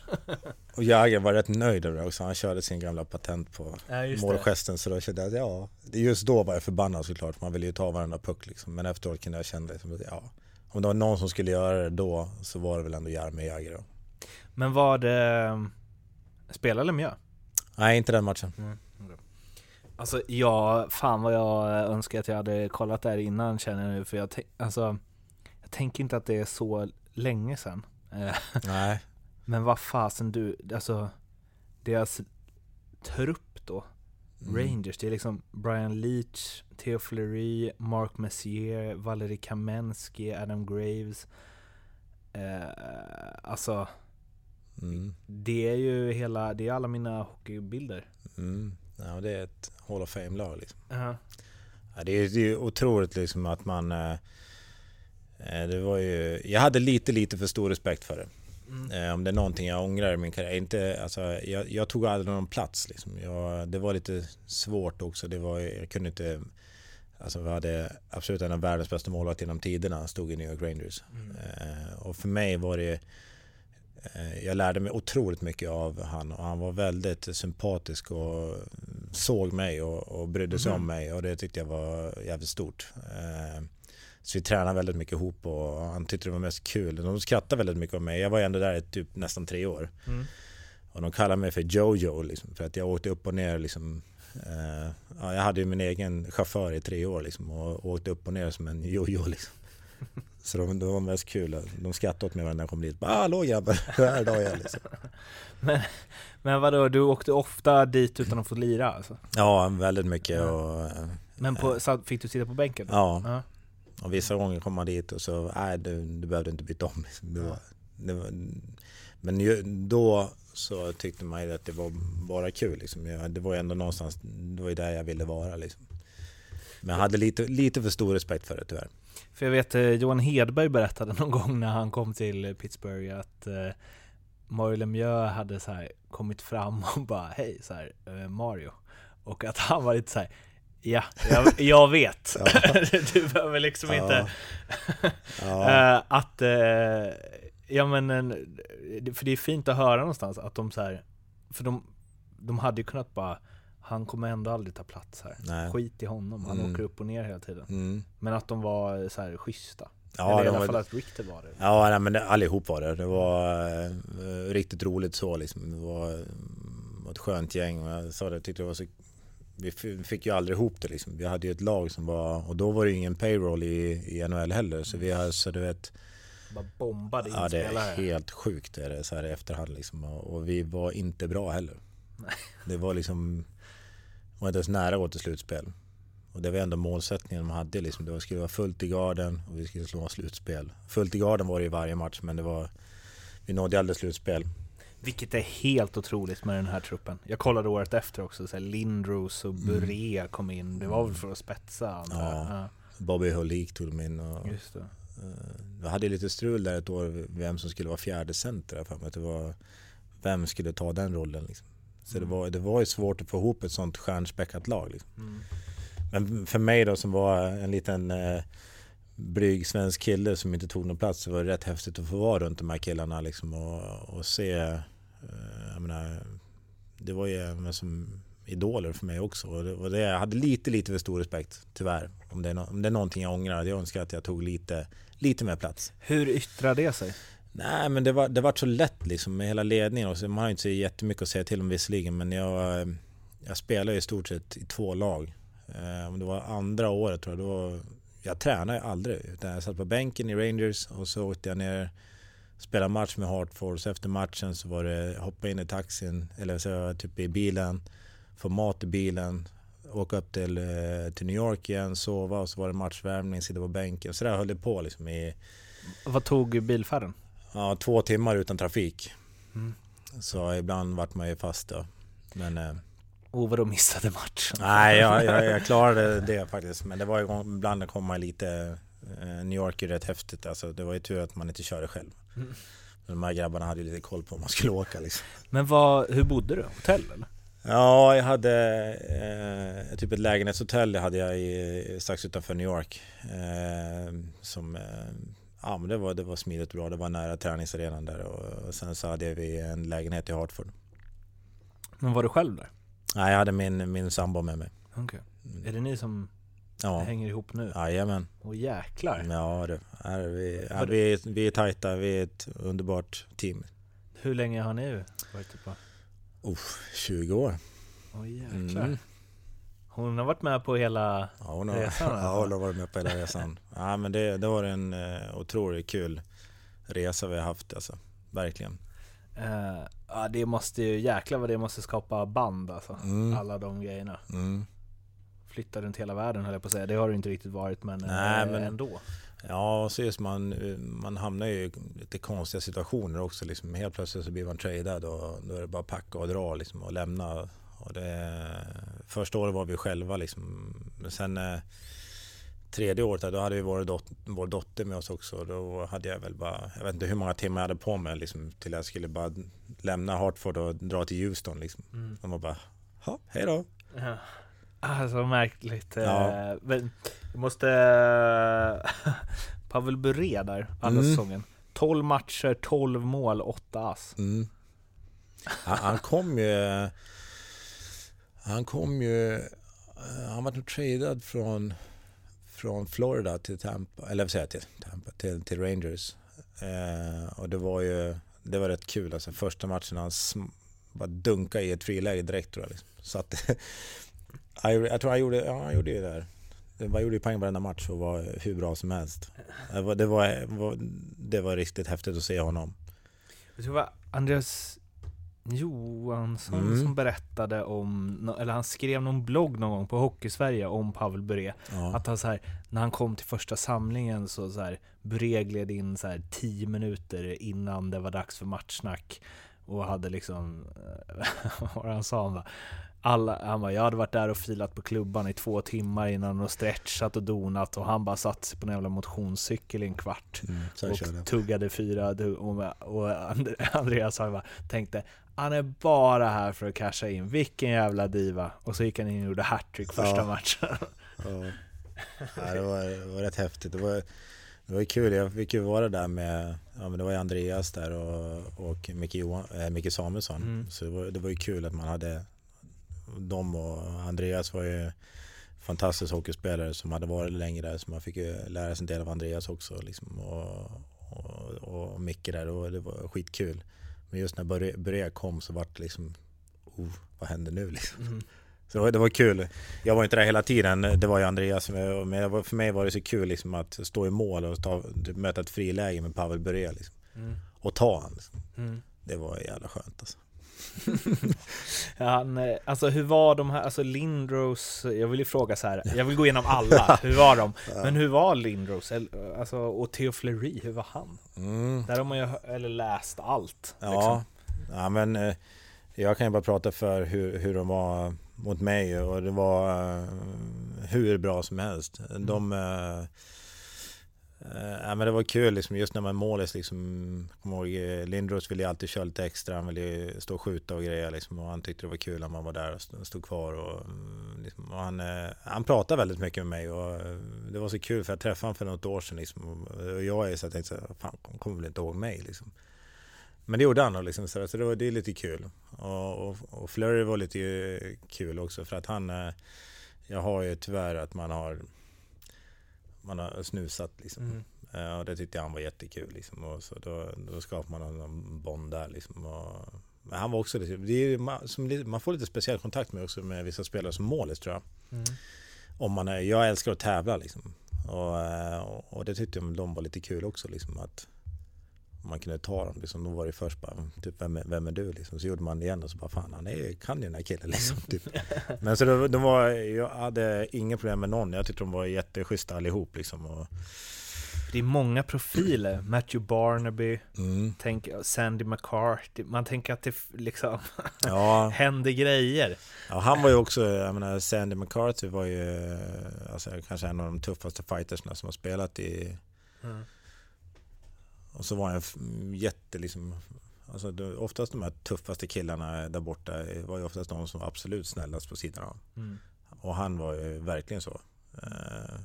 Och Jagger var rätt nöjd över det också. Han körde sin gamla patent på Ja, målgesten. Så då kände jag att ja, just då var jag förbannad såklart. Man ville ju ta varenda puck liksom. Men efteråt kunde jag känna liksom, att ja, om det var någon som skulle göra det då så var det väl ändå Jaromir Jagr då. Men var det Spela eller Mjö? Nej, inte den matchen. Alltså ja, fan vad jag önskar att jag hade kollat där innan känner jag nu för jag, alltså, jag tänker inte att det är så länge sedan. Eh, Nej. Men vad fasen du, alltså deras trupp då, Mm. Rangers, det är liksom Brian Leach, Theo Fleury, Mark Messier, Valerie Kamensky, Adam Graves. Eh, alltså, Mm. det är ju hela, det är alla mina hockeybilder. Mm. Ja, det är ett Hall of Fame-lag liksom. Ja. Ja, det, är, det är otroligt liksom att man... eh, Det var ju, jag hade lite, lite för stor respekt för det. Mm. Eh, Om det är någonting jag ångrar i min karriär. Inte, alltså, jag, jag tog aldrig någon plats. Liksom. Jag, det var lite svårt också. Det var, jag kunde inte... Alltså, vi hade absolut en av världens bästa målvakter genom tiderna. Stod i New York Rangers. Eh, och för mig var det... eh, Jag lärde mig otroligt mycket av han och han var väldigt sympatisk och såg mig och, och brydde sig om mig och det tyckte jag var jävligt stort. Eh, Så vi tränade väldigt mycket ihop och han tyckte det var mest kul. De skrattade väldigt mycket om mig. Jag var ändå där i typ nästan tre år. Mm. Och de kallade mig för Jojo liksom, för att jag åkte upp och ner liksom. Eh, ja, jag hade ju min egen chaufför i tre år liksom, och åkte upp och ner som en jojo liksom. Så de, det var mest kul. De skrattade åt mig varje gång jag kom dit. Bara, Hallå grabbar, här är jag liksom. Men, men vadå, du åkte ofta dit utan att få lira alltså? Ja, väldigt mycket och, eh, Men på, satt- fick du sitta på bänken? då? ja. Och vissa gånger kom man dit och så, nej du, du behövde inte byta om. Det var, det var, men ju, då så tyckte man ju att det var bara kul. Liksom. Jag, det var ju ändå någonstans, det var ju där jag ville vara. Liksom. Men jag hade lite, lite för stor respekt för det tyvärr. För jag vet eh, Johan Hedberg berättade någon gång när han kom till Pittsburgh att eh, Mario Lemieux hade så här kommit fram och bara hej så här, eh, Mario. Och att han var lite så här Ja, jag, jag vet. du behöver liksom inte... Ja. Eh, att, eh, ja men, en- det- för det är fint att höra någonstans att de så här, för de, de hade ju kunnat bara, han kommer ändå aldrig ta plats här. Nej. Skit i honom, han Mm. åker upp och ner hela tiden. Mm. Men att de var så här schyssta. Ja, Eller i alla var- fall att Richter var det. Ja, nej, men allihop var det. Det var eh, riktigt roligt så liksom. Det var, ett skönt gäng jag sa det, jag tyckte det var så vi fick ju aldrig ihop det liksom. Vi hade ju ett lag som var, och då var det ju ingen payroll i, i NHL heller. Så vi hade, så du vet, Bara bombade in ja det är helt sjukt är det så här i efterhand liksom. Och, och vi var inte bra heller. Det var liksom, var inte ens nära att gå till slutspel. Och det var ändå målsättningen de hade liksom. Det skulle vara fullt i garden och vi skulle slå slutspel. Fullt i garden var det i varje match men det var, vi nådde aldrig slutspel. Vilket är helt otroligt med den här truppen. Jag kollade året efter också, så här Lindros och Buré kom in. Det var väl för att spetsa. Ja. Ja. Bobby Holik tog de in och Just det. vi hade lite strul där ett år vem som skulle vara fjärde center för mig. Det var, vem skulle ta den rollen liksom. Så det, var, det var ju svårt att få ihop ett sånt stjärnspäckat lag. Liksom. Mm. Men för mig då som var en liten eh, blyg svensk kille som inte tog någon plats så var det rätt häftigt att få vara runt de här killarna liksom och, och se. Eh, jag menar, det var ju som idoler för mig också och det, och det, jag hade lite, lite för stor respekt tyvärr. Om det, är om det är någonting jag ångrar, jag önskar att jag tog lite, lite mer plats. Hur yttrar det sig? Nej men det var, det var så lätt liksom med hela ledningen också. Man har ju inte så jättemycket att säga till om visserligen men jag, jag spelar ju i stort sett i två lag. Eh, Om det var andra året tror jag, då, jag tränade aldrig. Utan jag satt på bänken i Rangers och så åkte jag ner, spelade match med Hartford. Så efter matchen så var det hoppa in i taxin, eller så typ i bilen, få mat i bilen, åka upp till, eh, till New York igen, sova och så var det matchvärmning, sitta på bänken. Så där höll det på liksom i Vad tog bilfärden? ja, två timmar utan trafik. Mm. Så ibland vart man ju fast då. Men eh, Oh, vadå missade matchen? nej, jag, jag, jag klarade det faktiskt. Men det var ju ibland kom man lite... Eh, New York är rätt häftigt. Alltså, det var ju tur att man inte körde själv. Mm. Men de här grabbarna hade ju lite koll på om man skulle åka liksom. Men vad, hur bodde du? Hotell eller? Ja, jag hade eh, typ ett lägenhetshotell hade jag i, strax utanför New York. Eh, som, eh, ja men det var, det var smidigt bra. Det var nära träningsarenan där och, och sen så hade vi en lägenhet i Hartford. Men var du själv där? Nej, jag hade min, min sambo med mig. Okej. Är det ni som Ja, hänger ihop nu? jajamän. Åh jäklar. Ja, det är vi, det- vi, är- vi är tajta, vi är ett underbart team. Hur länge har ni varit på? Uff, 20 år. Åh jäklar. Mm. Hon har varit med på hela... Ja, hon har, Resan, alltså. ja, hon har varit med på hela resan. Ja, men det, det var en eh, otroligt kul resa vi har haft alltså. Verkligen. Eh, ja det måste ju, jäklar vad det måste skapa band alltså. Mm. Alla de grejerna. Mm. Flytta runt hela världen höll jag på att säga. Det har det inte riktigt varit men, Nej, eh, men- ändå. Ja, så just man, eh, man hamnar ju i lite konstiga situationer också. Liksom. Helt plötsligt så blir man tradad och då är det bara packa och dra liksom, och lämna. Och det, första året var vi själva liksom. Men sen eh, tredje året då hade vi vår, dot, vår dotter med oss också. Då hade jag väl bara, jag vet inte hur många timmar jag hade på mig liksom, till jag skulle bara lämna Hartford och dra till Houston. Liksom. Mm. De var bara, hej då. Ja. Alltså märkligt. eh, Ja. Men vi måste... Pavel Bure där, andra Mm. säsongen. 12 matcher, 12 mål, 8 ass. Mm. Han, han kom ju... Han kom ju... eh, Han var nog tradad från, från Florida till Tampa, eller vad säger jag till Tampa, till, till Rangers. Eh, och det var ju, det var rätt kul alltså. Första matchen han sm- bara dunkade i ett friläge direkt tror jag. Liksom. Så att, jag, gjorde- jag tror han gjorde, ja, han gjorde ju det där. Var, gjorde ju poäng varenda match och var hur bra som helst. Det var, det var, det var riktigt häftigt att se honom. Jag tror det var Andreas Johansson Mm. som berättade om, eller han skrev någon blogg någon gång på Hockeysverige om Pavel Bure. Ja. Att han så här, när han kom till första samlingen så, så här, Bure gled in så här 10 minuter innan det var dags för matchsnack och hade liksom, vad han sa? Han bara, alla, han bara, jag hade varit där och filat på klubban i två timmar innan och stretchat och donat och han bara satt sig på en jävla motionscykel i en kvart Mm, och tuggade fyra och, och And- Andreas han bara tänkte han är bara här för att casha in, vilken jävla diva och så gick han in och gjorde hattrick första Ja. matchen Ja. Ja, det, var, det var rätt häftigt. Det var, det var kul. Jag fick ju vara där med, ja men det var ju Andreas där och, och Micke, Johan, äh, Micke Samuelsson. Mm. Så det var, det var ju kul att man hade dem och Andreas var ju fantastisk hockeyspelare som hade varit länge där så man fick ju lära sig en del av Andreas också liksom, och, och, och Micke där och det var skitkul. Men just när Börje- Börje kom så vart det liksom, oh, vad händer nu liksom? Mm. Så det var, kul. Jag var inte där hela tiden, det var ju Andreas. Men för mig var det så kul liksom att stå i mål och ta, möta ett friläge med Pavel Bure liksom. Mm. Och ta han. Liksom. Mm. Det var jävla skönt alltså. Ja, han, eh, alltså hur var de här, alltså Lindros, jag vill ju fråga så här, jag vill gå igenom alla, hur var de? Men hur var Lindros? Alltså, och Theo Fleury, hur var han? Mm. Där har man ju eller läst allt. Ja, Liksom. ja men eh, jag kan ju bara prata för hur, hur de var mot mig och det var uh, hur bra som helst. Mm. De, uh, Eh, ja, men det var kul liksom, just när man målis liksom, ihåg, eh, Lindros ville ju alltid köra lite extra, han ville ju stå och skjuta och grejer liksom, och han tyckte det var kul när man var där och stod, kvar och, mm, liksom, och han, eh, han pratade väldigt mycket med mig och det var så kul för jag träffade honom för något år sedan liksom, och jag är så jag tänkte så här, fan han kommer väl inte ihåg mig liksom. Men det gjorde han och liksom, så, så det, var, det är lite kul. Och, och, och Flurry var lite kul också för att han... Jag har ju tyvärr att man har... Man har snusat liksom. Mm. Eh, Och det tyckte han var jättekul liksom. Och så då, då skapar man en bond där liksom. Och, men han var också. Det är, man, som, man får lite speciell kontakt med också med vissa spelare som målis tror jag. Mm. Om man är, jag älskar att tävla liksom. Och, eh, och, det tyckte de var lite kul också liksom att man kunde ta dem liksom. Då var det först bara, typ vem är, vem är du liksom? Så gjorde man det igen och så bara fan han är, kan ju den här killen liksom. Typ. Men så det, de var, jag hade inga problem med någon. Jag tyckte de var jätteschyssta allihop liksom. Och, Det är många profiler, Matthew Barnaby, mm, tänk, Sandy McCarthy, man tänker att det liksom ja, händer grejer. ja, han var ju också, jag menar Sandy McCarthy var ju alltså, kanske en av de tuffaste fightersna som har spelat i Mm. Och så var f- jätte liksom Alltså det, oftast de här tuffaste killarna där borta var ju oftast de som var absolut snällast på sidan av. Mm. Och han var ju verkligen så. Eh,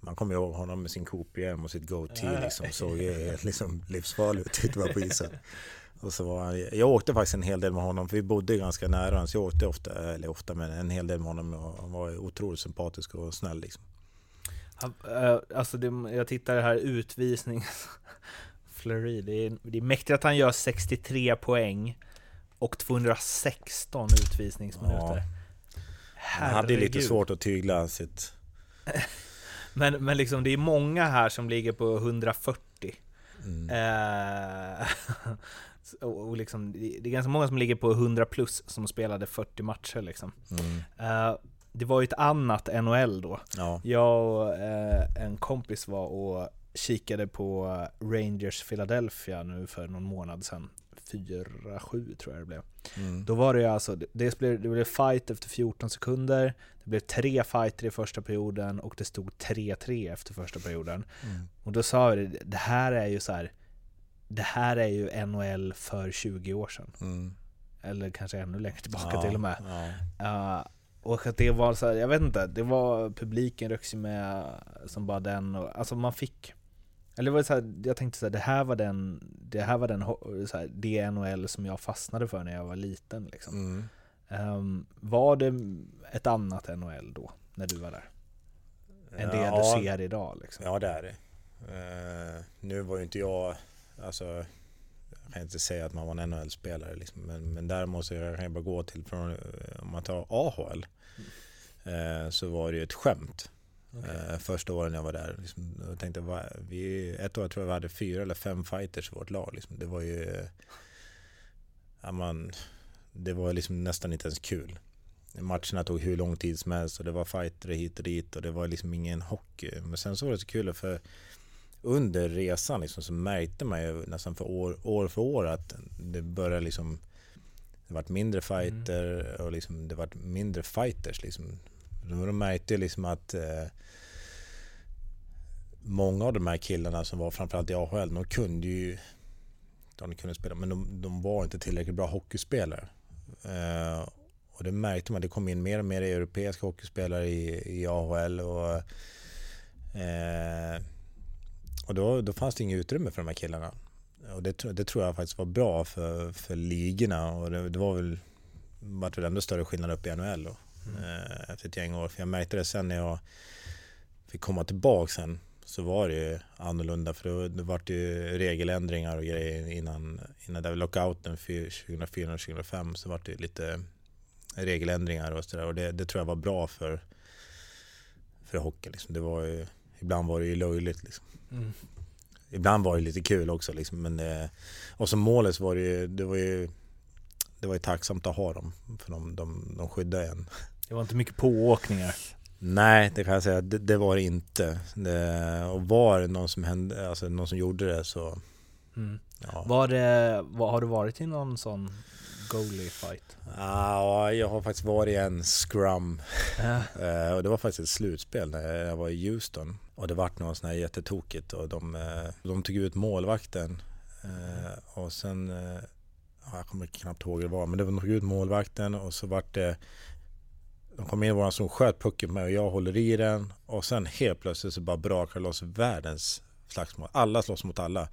Man kommer ihåg honom med sin Coop-hjälm och sitt goatee liksom. Såg ju liksom livsfarlig ut ute på isen. Och så var han, jag åkte faktiskt en hel del med honom för vi bodde ganska nära honom. Så jag åkte ofta, eller ofta men en hel del med honom och han var otroligt sympatisk och snäll liksom. Eh, Alltså det, jag tittar här utvisning Fleury, det är, det är mäktigt att han gör 63 poäng och 216 utvisningsminuter. Ja. Han hade lite svårt att tygla sitt... Men, men liksom det är många här som ligger på 140. Mm. Eh, och liksom, det det är ganska många som ligger på 100 plus som spelade 40 matcher liksom. Mm. Eh, det var ju ett annat NHL då. Ja. Jag och eh, en kompis var och kikade på Rangers Philadelphia nu för någon månad sedan. 4-7 tror jag det blev. Mm. Då var det ju alltså, det blev, det blev fight efter 14 sekunder, det blev tre fighter i första perioden och det stod 3-3 efter första perioden. Mm. Och då sa vi det, här är ju så här. Det här är ju NHL för 20 år sedan. Mm. Eller kanske ännu längre tillbaka Ja, till och med. Ja. Uh, och att det var så här, jag vet inte, det var publiken röks med som bara den och, alltså man fick eller det var så här, jag tänkte så här, det här var den, det här var den, så här, det NHL som jag fastnade för när jag var liten liksom. Mm. Ehm, var det ett annat NHL då, när du var där? Än det Ja. du ser idag liksom? Ja det är det. Eh, nu var ju inte jag, alltså jag kan inte säga att man var en NHL-spelare liksom, men, men däremot så jag kan jag bara gå till, från, om man tar AHL, eh, så var det ju ett skämt. Eh, första åren jag var där. Liksom, jag tänkte, va, vi, ett år tror jag vi hade fyra eller fem fighters i vårt lag. Liksom. Det var ju, ja, man, det var liksom nästan inte ens kul. Matcherna tog hur lång tid som helst och det var fighter hit och dit och det var liksom ingen hockey. Men sen så var det så kul för under resan liksom så märkte man ju nästan för år, år för år att det började liksom det vart mindre fighter och liksom det vart mindre fighters liksom. De, märkte liksom att eh, många av de här killarna som var framförallt i AHL, de kunde ju de kunde spela, men de, de var inte tillräckligt bra hockeyspelare. Eh, och det märkte man, det kom in mer och mer europeiska hockeyspelare i, i AHL och, eh, och då, då fanns det inget utrymme för de här killarna. Och det, det tror jag faktiskt var bra för, för ligorna och det, det var väl vart väl ändå större skillnad upp i NHL då, efter ett gäng år. För jag märkte det sen när jag fick komma tillbaka sen så var det ju annorlunda för då, då var det ju regeländringar och grejer innan, innan där lockouten för 2004 och 2005 så var det lite regeländringar och sådär och det, det tror jag var bra för, för hockeyn. Liksom. Det var ju, ibland var det ju löjligt liksom. Mm. Ibland var det lite kul också liksom, men det, och som målet var det ju, det var ju det var ju tacksamt att ha dem för de, de, de skyddade en. Det var inte mycket pååkningar. Nej, det kan jag säga. Det, det var det inte. Det, och var det någon som, hände, alltså någon som gjorde det så... Mm. Ja. Var det, har du varit i någon sån goalie fight? Ja, jag har faktiskt varit i en scrum Ja. Eh, och det var faktiskt ett slutspel när jag var i Houston. Och det vart något sånt här jättetokigt och de, eh, de tog ut målvakten. Eh, och sen, ja, jag kommer knappt ihåg hur det var, men de tog ut målvakten och så vart det de kom in i våran zon, sköt pucken på mig och jag håller i den och sen helt plötsligt så bara brakar det loss världens slagsmål. Alla slåss mot alla.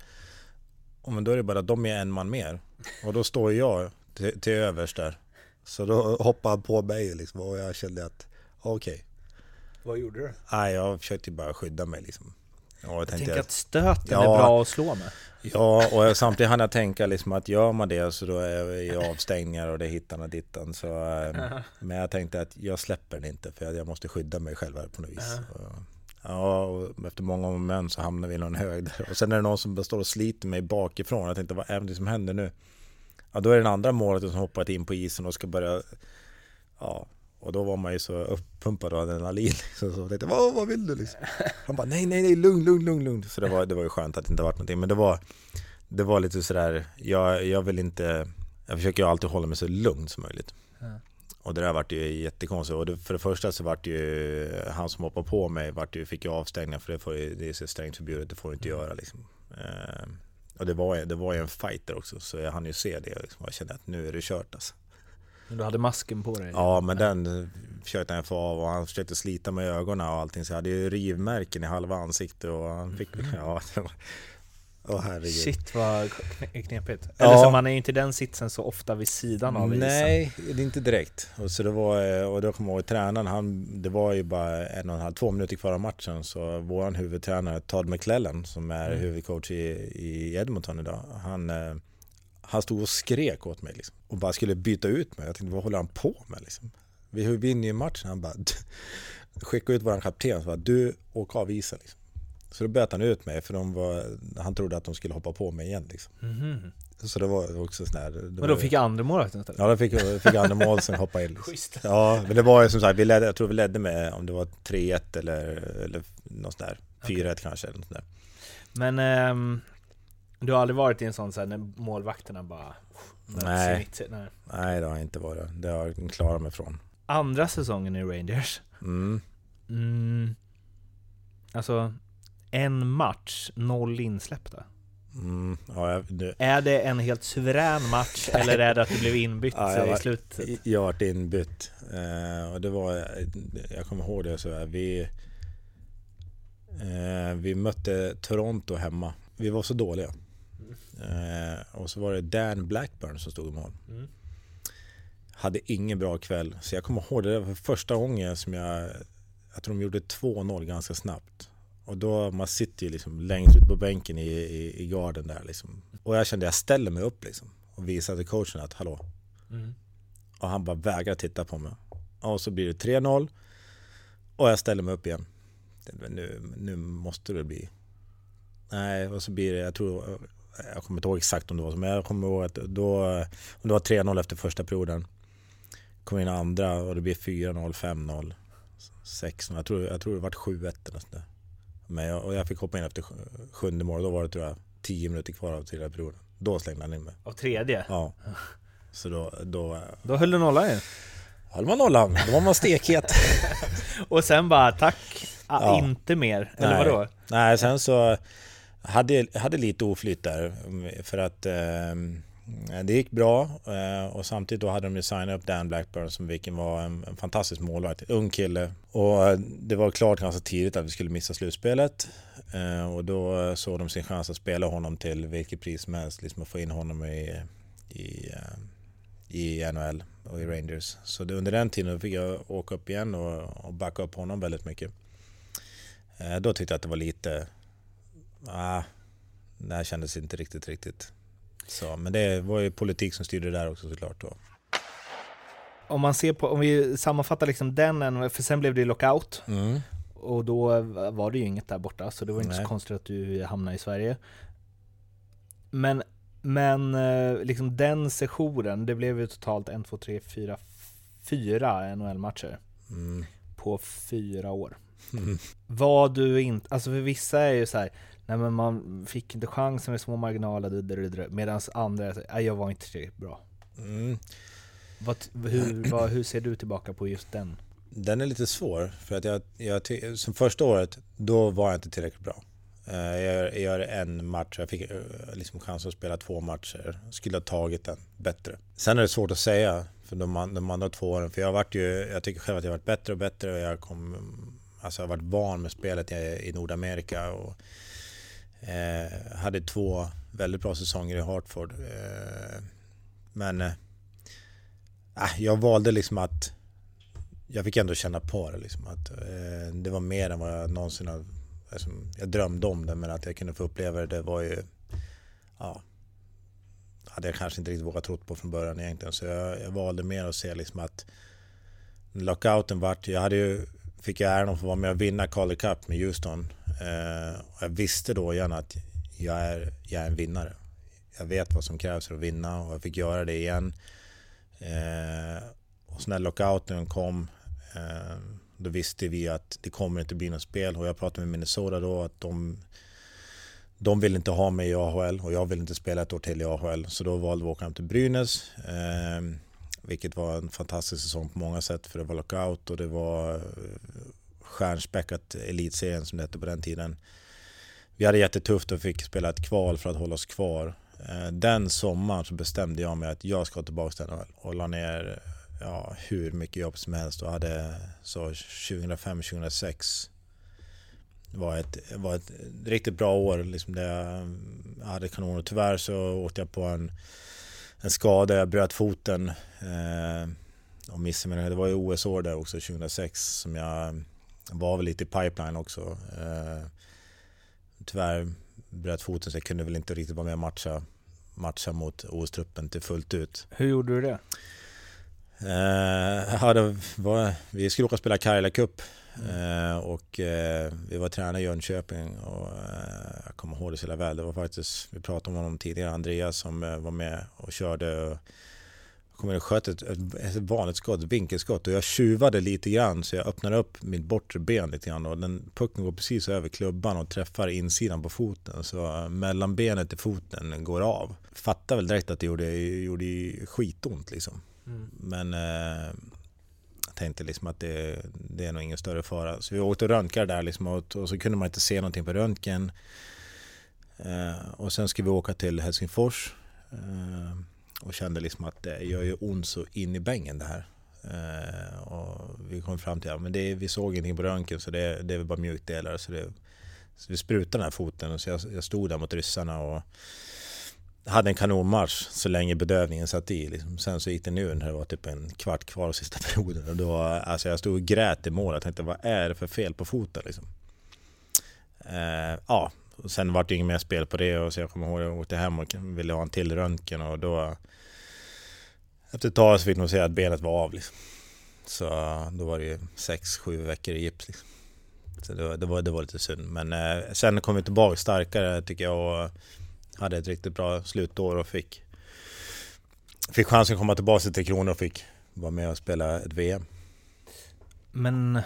Och men då är det bara de är en man mer. Och då står jag till, till övers där. Så då hoppade han på mig liksom och jag kände att okej. Vad gjorde du? Nej, jag försökte bara skydda mig liksom. Och jag Jag tänker att, att stöten Ja. är bra att slå med. ja, och jag- samtidigt hann jag tänka liksom att gör man det så då är vi i avstängningar och det är hittan och dittan. Så, eh, men jag tänkte att jag släpper den inte för jag, jag måste skydda mig själv här på något vis. Ja, och efter många om men så hamnar vi i någon hög där. Och sen är det någon som står och sliter mig bakifrån. Jag tänkte, vad är det som händer nu? Ja, då är det den andra målet som hoppat in på isen och ska börja... Ja, och då var man ju så uppumpad av adrenalin. Liksom, så tänkte, vad, vad vill du liksom? Han bara, nej, nej, nej, lugn, lugn, lugn, lugn. Så det var, det var ju skönt att det inte varit någonting. Men det var, det var lite sådär, jag, jag vill inte... Jag försöker ju alltid hålla mig så lugn som möjligt. Och det där vart ju jättekonstigt. Och det, för det första så vart ju han som hoppade på mig vart ju, fick ju avstängningar för det, får, det är så strängt förbjudet, det får du inte göra liksom. Eh, och det var, det var ju en fighter också så jag hann ju se det liksom. och jag kände att nu är det kört alltså. Du hade masken på dig. Ja men den eh, försökte han få av och han försökte slita med ögonen och allting så jag hade ju rivmärken i halva ansiktet och han fick, ja var, åh herregud. Shit vad kne- knepigt. Ja. Eller så man är ju inte i den sitsen så ofta vid sidan av isen. Nej, det är inte direkt. Och, så det var, eh, och då kommer jag ihåg tränaren, han, det var ju bara en och en halv, två minuter kvar av matchen. Så vår huvudtränare Todd McClellan som är Mm. huvudcoach i, i Edmonton idag. Han, eh, han stod och skrek åt mig liksom, och bara skulle byta ut mig. Jag tänkte, vad håller han på med liksom? Vi vinner ju matchen. Han bara skickade ut vår kapten och sa du åker av isen. Liksom. Så då böt han ut mig för var, han trodde att de skulle hoppa på mig igen. Liksom. Mhm. Så det var också sån här... Men då ju- fick andra målvakten? Ja, då fick, fick andra mål sen hoppa in. Schysst. Ja, men det var ju som sagt, vi ledde, jag tror vi ledde med om det var 3-1 eller, eller något sånt där. 4-1 kanske eller något sånt där. Men ehm, du har aldrig varit i en sån så här, när målvakterna bara... Nej. Nej. Nej, det har jag inte varit. Det har jag klarat mig från. Andra säsongen i Rangers. Mm. Mm, alltså, en match, noll insläppta. Mm. Ja, det, Är det en helt suverän match eller är det att du blev inbytt Ja, jag i var- slutet? jag varit inbytt. Eh, och det var, jag kommer ihåg det så här, vi, eh, vi mötte Toronto hemma. Vi var så dåliga. Eh, och så var det Dan Blackburn som stod i mål. Mm. Hade ingen bra kväll. Så jag kommer ihåg det, var första gången som jag, jag tror de gjorde 2-0 ganska snabbt. Och då, man sitter ju liksom längst ut på bänken i, i, i garden där liksom. Och jag kände, jag ställer mig upp liksom. Och visade coachen att, hallå, Mm. och han bara vägrar titta på mig. Och så blir det 3-0. Och jag ställer mig upp igen. Nu, nu måste det bli. Nej, och så blir det, jag tror, jag kommer inte ihåg exakt om det var så, men jag kommer ihåg att då, om det var 3-0 efter första perioden. Kom in andra och det blir 4-0, 5-0, 6-0. Jag tror, jag tror det var 7-1 eller sånt där. Men jag, och jag fick hoppa in efter sj- sjunde mål, då var det tror jag 10 minuter kvar av tredje perioden. Då slängde han in mig. Och tredje? Ja. Så då, då Då höll du nollan ju. höll man nollan. Då var man stekhet. Och sen bara tack, ah, Ja. inte mer. Eller Nej. vadå? Nej, sen så hade hade lite oflyt där mm, för att eh, det gick bra eh, och samtidigt då hade de ju signat upp Dan Blackburn som vilken var en, en fantastisk målvakt, en ung kille och eh, det var klart ganska tidigt att vi skulle missa slutspelet eh, och då eh, såg de sin chans att spela honom till vilket pris som helst, liksom att få in honom i, i, eh, i NHL och i Rangers. Så det, under den tiden fick jag åka upp igen och, och backa upp honom väldigt mycket. Eh, Då tyckte jag att det var lite... Ah, det här kändes inte riktigt, riktigt. Så, men det var ju politik som styrde där också såklart. Då. Om man ser på, om vi sammanfattar liksom den, för sen blev det lockout. Mm. Och då var det ju inget där borta, så det var inte Nej. så konstigt att du hamnade i Sverige. Men, men eh, liksom den sessionen, det blev ju totalt en, två, tre, fyra, fyra NHL-matcher Mm. på fyra år. Mm. Var du inte, alltså för vissa är ju så här, nej men man fick inte chansen med små marginaler, medan andra "Nej, jag var inte tillräckligt bra. Mm. Vad, hur, vad, hur ser du tillbaka på just den? Den är lite svår, för att jag, jag, som första året, då var jag inte tillräckligt bra. Eh, Jag, gör en match, jag fick eh, liksom chans att spela två matcher. Skulle ha tagit den bättre. Sen är det svårt att säga för de, de andra två åren, för jag varit ju, jag tycker själv att jag har varit bättre och bättre och jag kom, alltså jag har varit van med spelet i, i Nordamerika och eh, hade två väldigt bra säsonger i Hartford. Eh, men eh, ah, jag valde liksom att jag fick ändå känna på det liksom att eh, det var mer än vad jag någonsin har, alltså, jag drömde om det men att jag kunde få uppleva det, det var ju, ja, hade jag kanske inte riktigt vågat trott på från början egentligen så jag, jag valde mer att se liksom att lockouten vart, jag hade ju, fick jag äran att få vara med och vinna Calder Cup med Houston Eh, jag visste då gärna att jag är, jag är en vinnare. Jag vet vad som krävs för att vinna och jag fick göra det igen. Eh, och så när lockouten kom eh, då visste vi att det kommer inte bli något spel och jag pratade med Minnesota då att de de vill inte ha mig i AHL och jag vill inte spela ett år till i AHL så då valde vi att åka hem till Brynäs eh, vilket var en fantastisk säsong på många sätt för det var lockout och det var eh, stjärnspäckat elitserien som det hette på den tiden. Vi hade jättetufft och fick spela ett kval för att hålla oss kvar. Eh, den sommaren så bestämde jag mig att jag ska tillbaka till NHL och la ner ja, hur mycket jobb som helst och hade så 2005-2006 var ett, var ett riktigt bra år. Liksom det jag hade kanon och tyvärr så åkte jag på en, en skada, jag bröt foten eh, och missade mig. Det var ju OS-år där också 2006 som jag var väl lite i pipeline också. Eh, tyvärr bröt foten så jag kunde väl inte riktigt vara med och matcha, matcha mot OS-truppen till fullt ut. Hur gjorde du det? Eh, ja, det var, vi skulle åka och spela Karjala Cup eh, och eh, vi var tränare i Jönköping och eh, jag kommer ihåg det så väl. Det var faktiskt, vi pratade om honom tidigare, Andreas som eh, var med och körde. Och, kommer ihåg, sköt ett, ett, vanligt skott, ett vinkelskott och jag tjuvade lite grann så jag öppnade upp mitt bortre ben lite grann och den pucken går precis över klubban och träffar insidan på foten så eh, mellanbenet till foten går av. Fattar väl direkt att det gjorde, gjorde skitont liksom. Men eh, jag tänkte liksom att det, det är nog ingen större fara. Så vi åkte och röntgade där liksom och, och så kunde man inte se någonting på röntgen. Eh, och sen ska vi åka till Helsingfors. Eh, och kände liksom att eh, det gör ju ont så in i bängen det här. Eh, och vi kom fram till att ja, vi såg ingenting på röntgen så det, det är väl bara mjukdelar. Så, det, så vi sprutade den här foten och så jag, jag stod där mot ryssarna och hade en kanonmatch så länge bedövningen satt i. Liksom. Sen så gick det nu när det var typ en kvart kvar av sista perioden. Och då, alltså jag stod och grät i mål. Jag tänkte vad är det för fel på foten liksom? Eh, ja, och sen var det inget mer spel på det. Och så jag kommer ihåg att jag åkte hem och ville ha en till röntgen. Och då efter ett tag så fick de säga att benet var av. Liksom. Så då var det ju sex, sju veckor i gips. Liksom. Så det var, det, var, det var lite synd. Men eh, sen kom vi tillbaka starkare tycker jag. Och, hade ett riktigt bra slutår och fick, fick chansen att komma tillbaka till Tre Kronor och fick vara med och spela ett VM. Men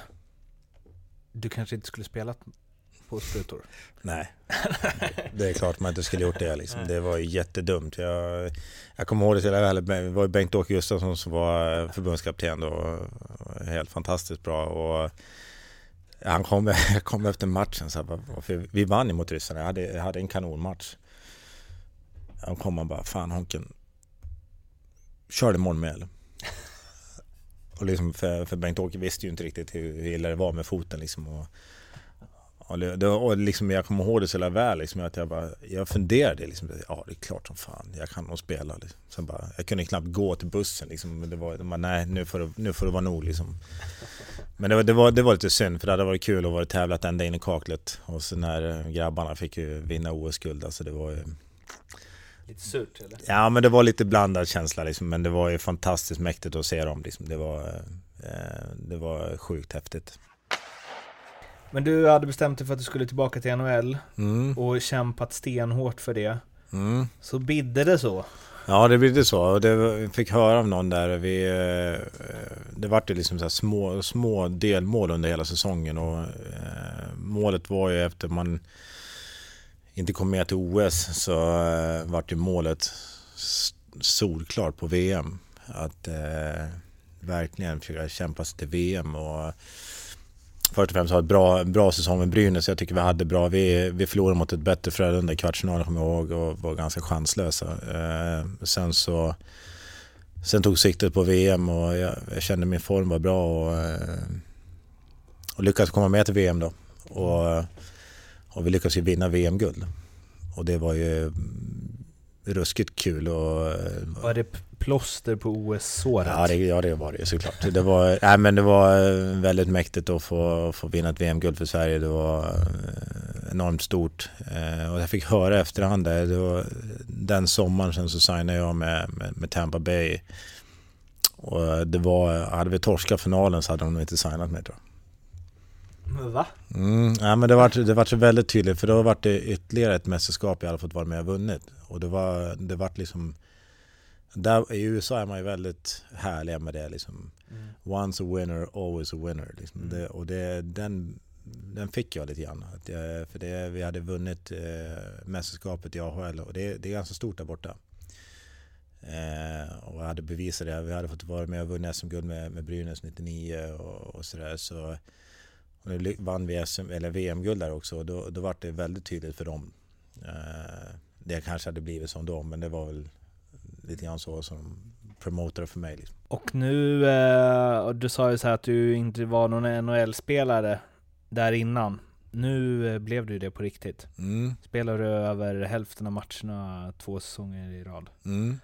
du kanske inte skulle spelat på sprutor? Nej, det är klart man inte skulle gjort det liksom. Det var ju jättedumt. Jag, jag kommer ihåg det så väl. Det var Bengt-Åke Gustafsson som var förbundskapten då. Helt fantastiskt bra. Och han kom, kom efter matchen så här, vi vann ju mot ryssarna. Jag hade, jag hade en kanonmatch. Han kom och bara, fan Honken, kör det med? Och liksom för, för Bengt-Åke visste ju inte riktigt hur, hur illa det var med foten liksom. Och, och, det, och liksom, jag kommer ihåg det så väl liksom, att jag bara, jag funderade liksom, ja det är klart som fan, jag kan nog spela. Liksom. Sen bara, jag kunde knappt gå till bussen liksom. Men det var, de bara, nej nu får, det, nu får det vara nog liksom. Men det var, det, var, det var lite synd för det hade varit kul att vara tävlat ända in i kaklet. Och så när grabbarna fick ju vinna OS-guld, alltså det var ju Lite surt eller? Ja men det var lite blandad känsla liksom, men det var ju fantastiskt mäktigt att se dem liksom. Det var, eh, det var sjukt häftigt. Men du hade bestämt dig för att du skulle tillbaka till NHL Mm. och kämpat stenhårt för det. Mm. Så bidde det så. Ja det det så det fick höra av någon där. Vi, eh, det vart ju liksom så här små, små delmål under hela säsongen och eh, målet var ju efter man inte kom med till OS så eh, vart ju målet solklart på VM. Att eh, verkligen försöka kämpa sig till VM och först och främst ha en bra, bra säsong med Brynäs. Jag tycker vi hade bra. Vi, vi förlorade mot ett bättre Frölunda i kvartsfinalen kommer jag ihåg och var ganska chanslösa. Eh, sen så Sen tog siktet på VM och jag, jag kände min form var bra och, eh, och lyckades komma med till VM då. Och, och vi lyckades ju vinna VM-guld. Och det var ju ruskigt kul och... eh, Var det plåster på OS-såret? Ja det, ja det var det såklart. Det var, nej, men det var eh, väldigt mäktigt att få, få vinna ett VM-guld för Sverige. Det var eh, enormt stort. Och jag fick höra efterhand där, det var, den sommaren sen så signade jag med, med, med Tampa Bay. Och det var, hade vi torskat finalen så hade de inte signat mig tror jag. Va? Mm, ja, men det var, det var väldigt tydligt för då var det ytterligare ett mästerskap jag hade fått vara med och vunnit. Och det var, det var liksom där, I USA är man ju väldigt härliga med det liksom. Once a winner, always a winner. Liksom. Det, och det, den, den fick jag lite grann. Jag, för det, vi hade vunnit eh, mästerskapet i AHL och det, det är ganska stort där borta. Eh, och jag hade bevisat det. Vi hade fått vara med och vunnit SM-guld med, med Brynäs 99 och, och sådär. Så, och nu vann vi SM, eller VM-guld där också och då, då var det väldigt tydligt för dem. Eh, det kanske hade blivit som då, men det var väl lite grann så som promotor för mig. Liksom. Och nu, eh, du sa ju så här att du inte var någon NHL-spelare där innan. Nu eh, blev du det på riktigt. Mm, Spelar du över hälften av matcherna två säsonger i rad. mm.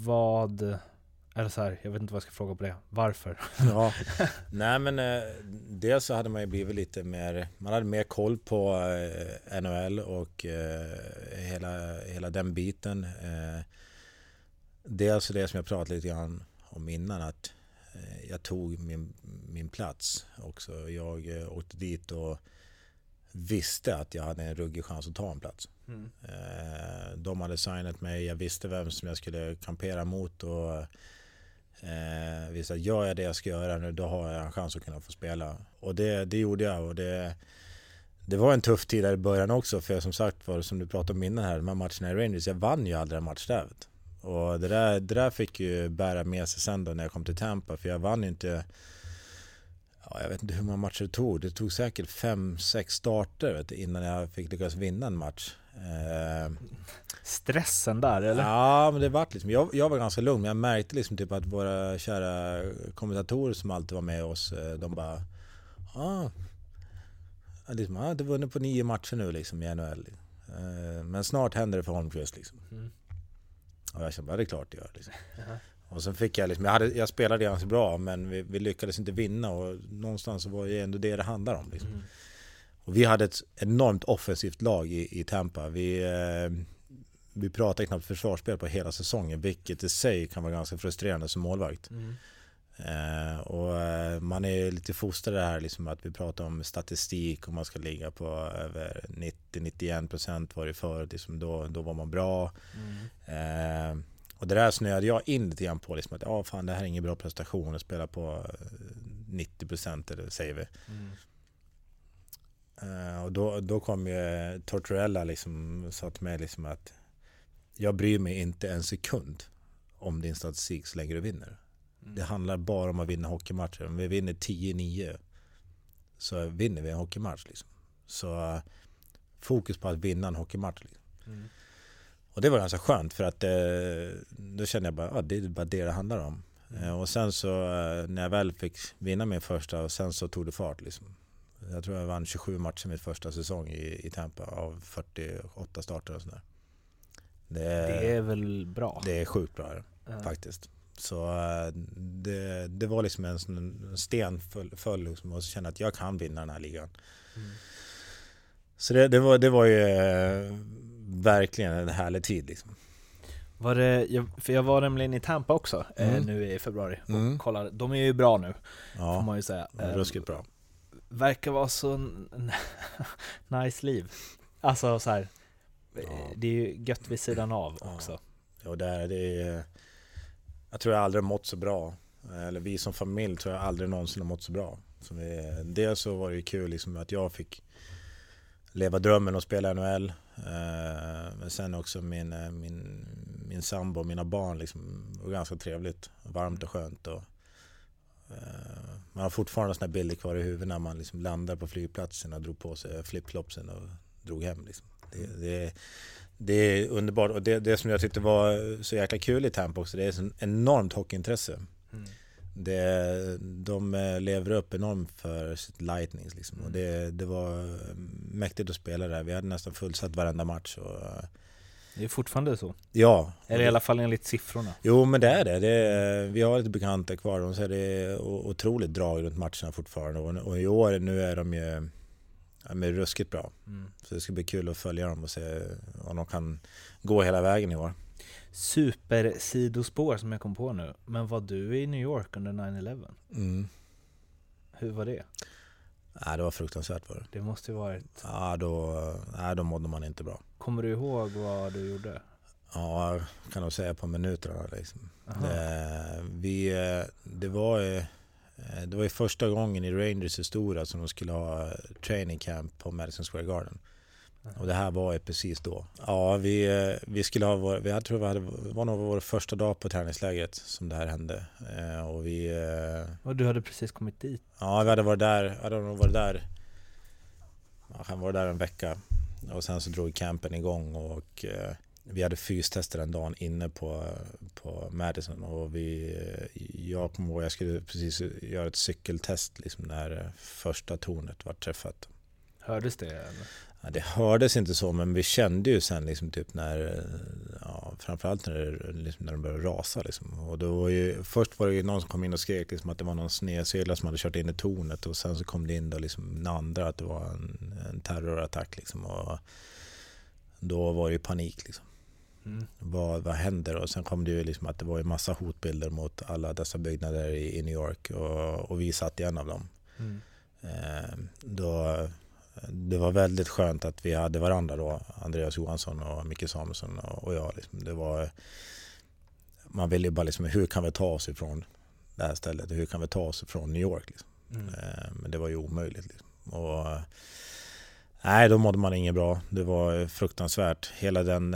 Vad, eller så här, jag vet inte vad jag ska fråga på det. Varför? Ja. Nej men eh, dels så hade man ju blivit lite mer, man hade mer koll på eh, NHL och eh, hela, hela den biten. Eh, dels det som jag pratade lite grann om innan att eh, jag tog min, min plats också. Jag eh, åkte dit och visste att jag hade en ruggig chans att ta en plats. Eh, de hade signat mig, jag visste vem som jag skulle kampera mot och eh, visste att gör jag det jag ska göra nu då har jag en chans att kunna få spela. Och det, det gjorde jag och det, det var en tuff tid där i början också för som sagt var som du pratade om innan här, de här matcherna i Rangers, jag vann ju aldrig en match där. vet. Och det där, det där fick ju bära med sig sen då när jag kom till Tampa för jag vann ju inte Ja, jag vet inte hur många matcher det tog. Det tog säkert fem, sex starter du, innan jag fick lyckas vinna en match. Eh, Stressen där eller? Ja, men det vart liksom, jag, jag var ganska lugn, men jag märkte liksom typ att våra kära kommentatorer som alltid var med oss, eh, de bara ah, ja, liksom, ah, du har vunnit på nio matcher nu liksom i NHL. Eh, Men snart händer det för Holmqvist liksom. Mm. Och jag kände, ja det är klart det gör. Liksom. Och sen fick jag liksom, jag, hade, jag spelade ganska bra men vi, vi lyckades inte vinna och någonstans så var det ändå det det handlar om. Liksom. Mm. Och vi hade ett enormt offensivt lag i, i Tampa. Vi, eh, vi pratade knappt försvarsspel på hela säsongen vilket i sig kan vara ganska frustrerande som målvakt. Mm. Eh, och eh, man är lite fostrad här liksom att vi pratar om statistik och man ska ligga på över 90-91% var det förut, liksom då, då var man bra. Mm. Eh, och det där snöade jag in lite grann på liksom att ja fan det här är ingen bra prestation att spela på eh, 90% eller säger vi. Mm. Eh, och då, då kom ju Tortorella liksom sa till mig liksom att jag bryr mig inte en sekund om din statistik så länge du vinner. Det handlar bara om att vinna hockeymatcher. Om vi vinner 10-9 så vinner vi en hockeymatch. Liksom. Så eh, fokus på att vinna en hockeymatch. Liksom. Mm. Och det var ganska skönt för att eh, då kände jag bara att ah, det är bara det det handlar om. Eh, och sen så eh, när jag väl fick vinna min första och sen så tog det fart. Liksom. Jag tror jag vann 27 matcher min första säsong i, i Tampa av 48 starter och sådär. Det, Det är väl bra? det är sjukt bra Ja. faktiskt. Så det, det var liksom en, sten föll, föll liksom och så kände att jag kan vinna den här ligan. Mm. Så det, det, var, det var ju verkligen en härlig tid liksom. Var det, jag, för jag var nämligen i Tampa också eh, Mm. nu i februari och Mm. kollade. De är ju bra nu, får Ja, man ju säga. Eh, ruskigt bra. Verkar vara så nice liv. Alltså så här. eh, Ja. Det är ju gött vid sidan av Ja. också. Och där, det är, jag tror jag aldrig mått så bra. Eller vi som familj tror jag aldrig någonsin har mått så bra. Som vi, dels så var det ju kul liksom att jag fick leva drömmen och spela NHL. Eh, men sen också min, eh, min, min sambo och mina barn. Liksom, det var ganska trevligt. Varmt och skönt. Och, eh, man har fortfarande såna bilder kvar i huvudet när man liksom landar på flygplatsen och drog på sig flipflopsen och drog hem. Liksom. Det, det, det är underbart och det, det som jag tyckte var så jäkla kul i Tampa också, det är ett enormt hockeyintresse. Mm. Det, de eh, lever upp enormt för sitt Lightning liksom. och det, det var mäktigt att spela där. Vi hade nästan fullsatt varenda match. Och, det är fortfarande så? Ja. Eller i alla fall enligt siffrorna? Jo men det är det. det är, vi har lite bekanta kvar. De säger det är otroligt drag runt matcherna fortfarande. Och, och i år nu är de ju de är ruskigt bra. Mm. Så det ska bli kul att följa dem och se om de kan gå hela vägen i år. Supersidospår som jag kom på nu. Men var du i New York under 9-11? Mm. Hur var det? Nej, det var fruktansvärt var det. Det måste ju varit... Ja, då, nej, då mådde man inte bra. Kommer du ihåg vad du gjorde? Ja, kan nog säga på minuterna liksom. Det, vi, det var det var ju första gången i Rangers historia som de skulle ha training camp på Madison Square Garden. Och det här var ju precis då. Ja, vi, eh, vi skulle ha vår, jag tror vi hade, det var nog vår första dag på träningslägret som det här hände. Och vi... Och du hade precis kommit dit? Ja, vi hade varit där, hade nog varit där, man kan vara där en vecka. Och sen så drog campen igång och vi hade fystester den dagen inne på, på Madison och vi, jag kommer ihåg jag skulle precis göra ett cykeltest liksom när första tornet var träffat. Hördes det? Eller? Ja, det hördes inte så men vi kände ju sen liksom typ när, ja, framförallt när, liksom när de började rasa liksom. Och då var ju, först var det ju någon som kom in och skrek liksom att det var någon snedsegla som hade kört in i tornet och sen så kom det in då liksom den andra att det var en, en terrorattack liksom. Och då var det ju panik liksom. Mm. Vad, vad händer? Och sen kom det ju liksom att det var en massa hotbilder mot alla dessa byggnader i, i New York och, och, vi satt i en av dem. Mm. Eh, då, det var väldigt skönt att vi hade varandra då, Andreas Johansson och Micke Samuelsson och, jag. Liksom. Det var, man ville ju bara liksom, hur kan vi ta oss ifrån det här stället? Hur kan vi ta oss ifrån New York? Liksom? Mm. Eh, men det var ju omöjligt. Liksom. Och, nej, då mådde man inget bra. Det var fruktansvärt. Hela den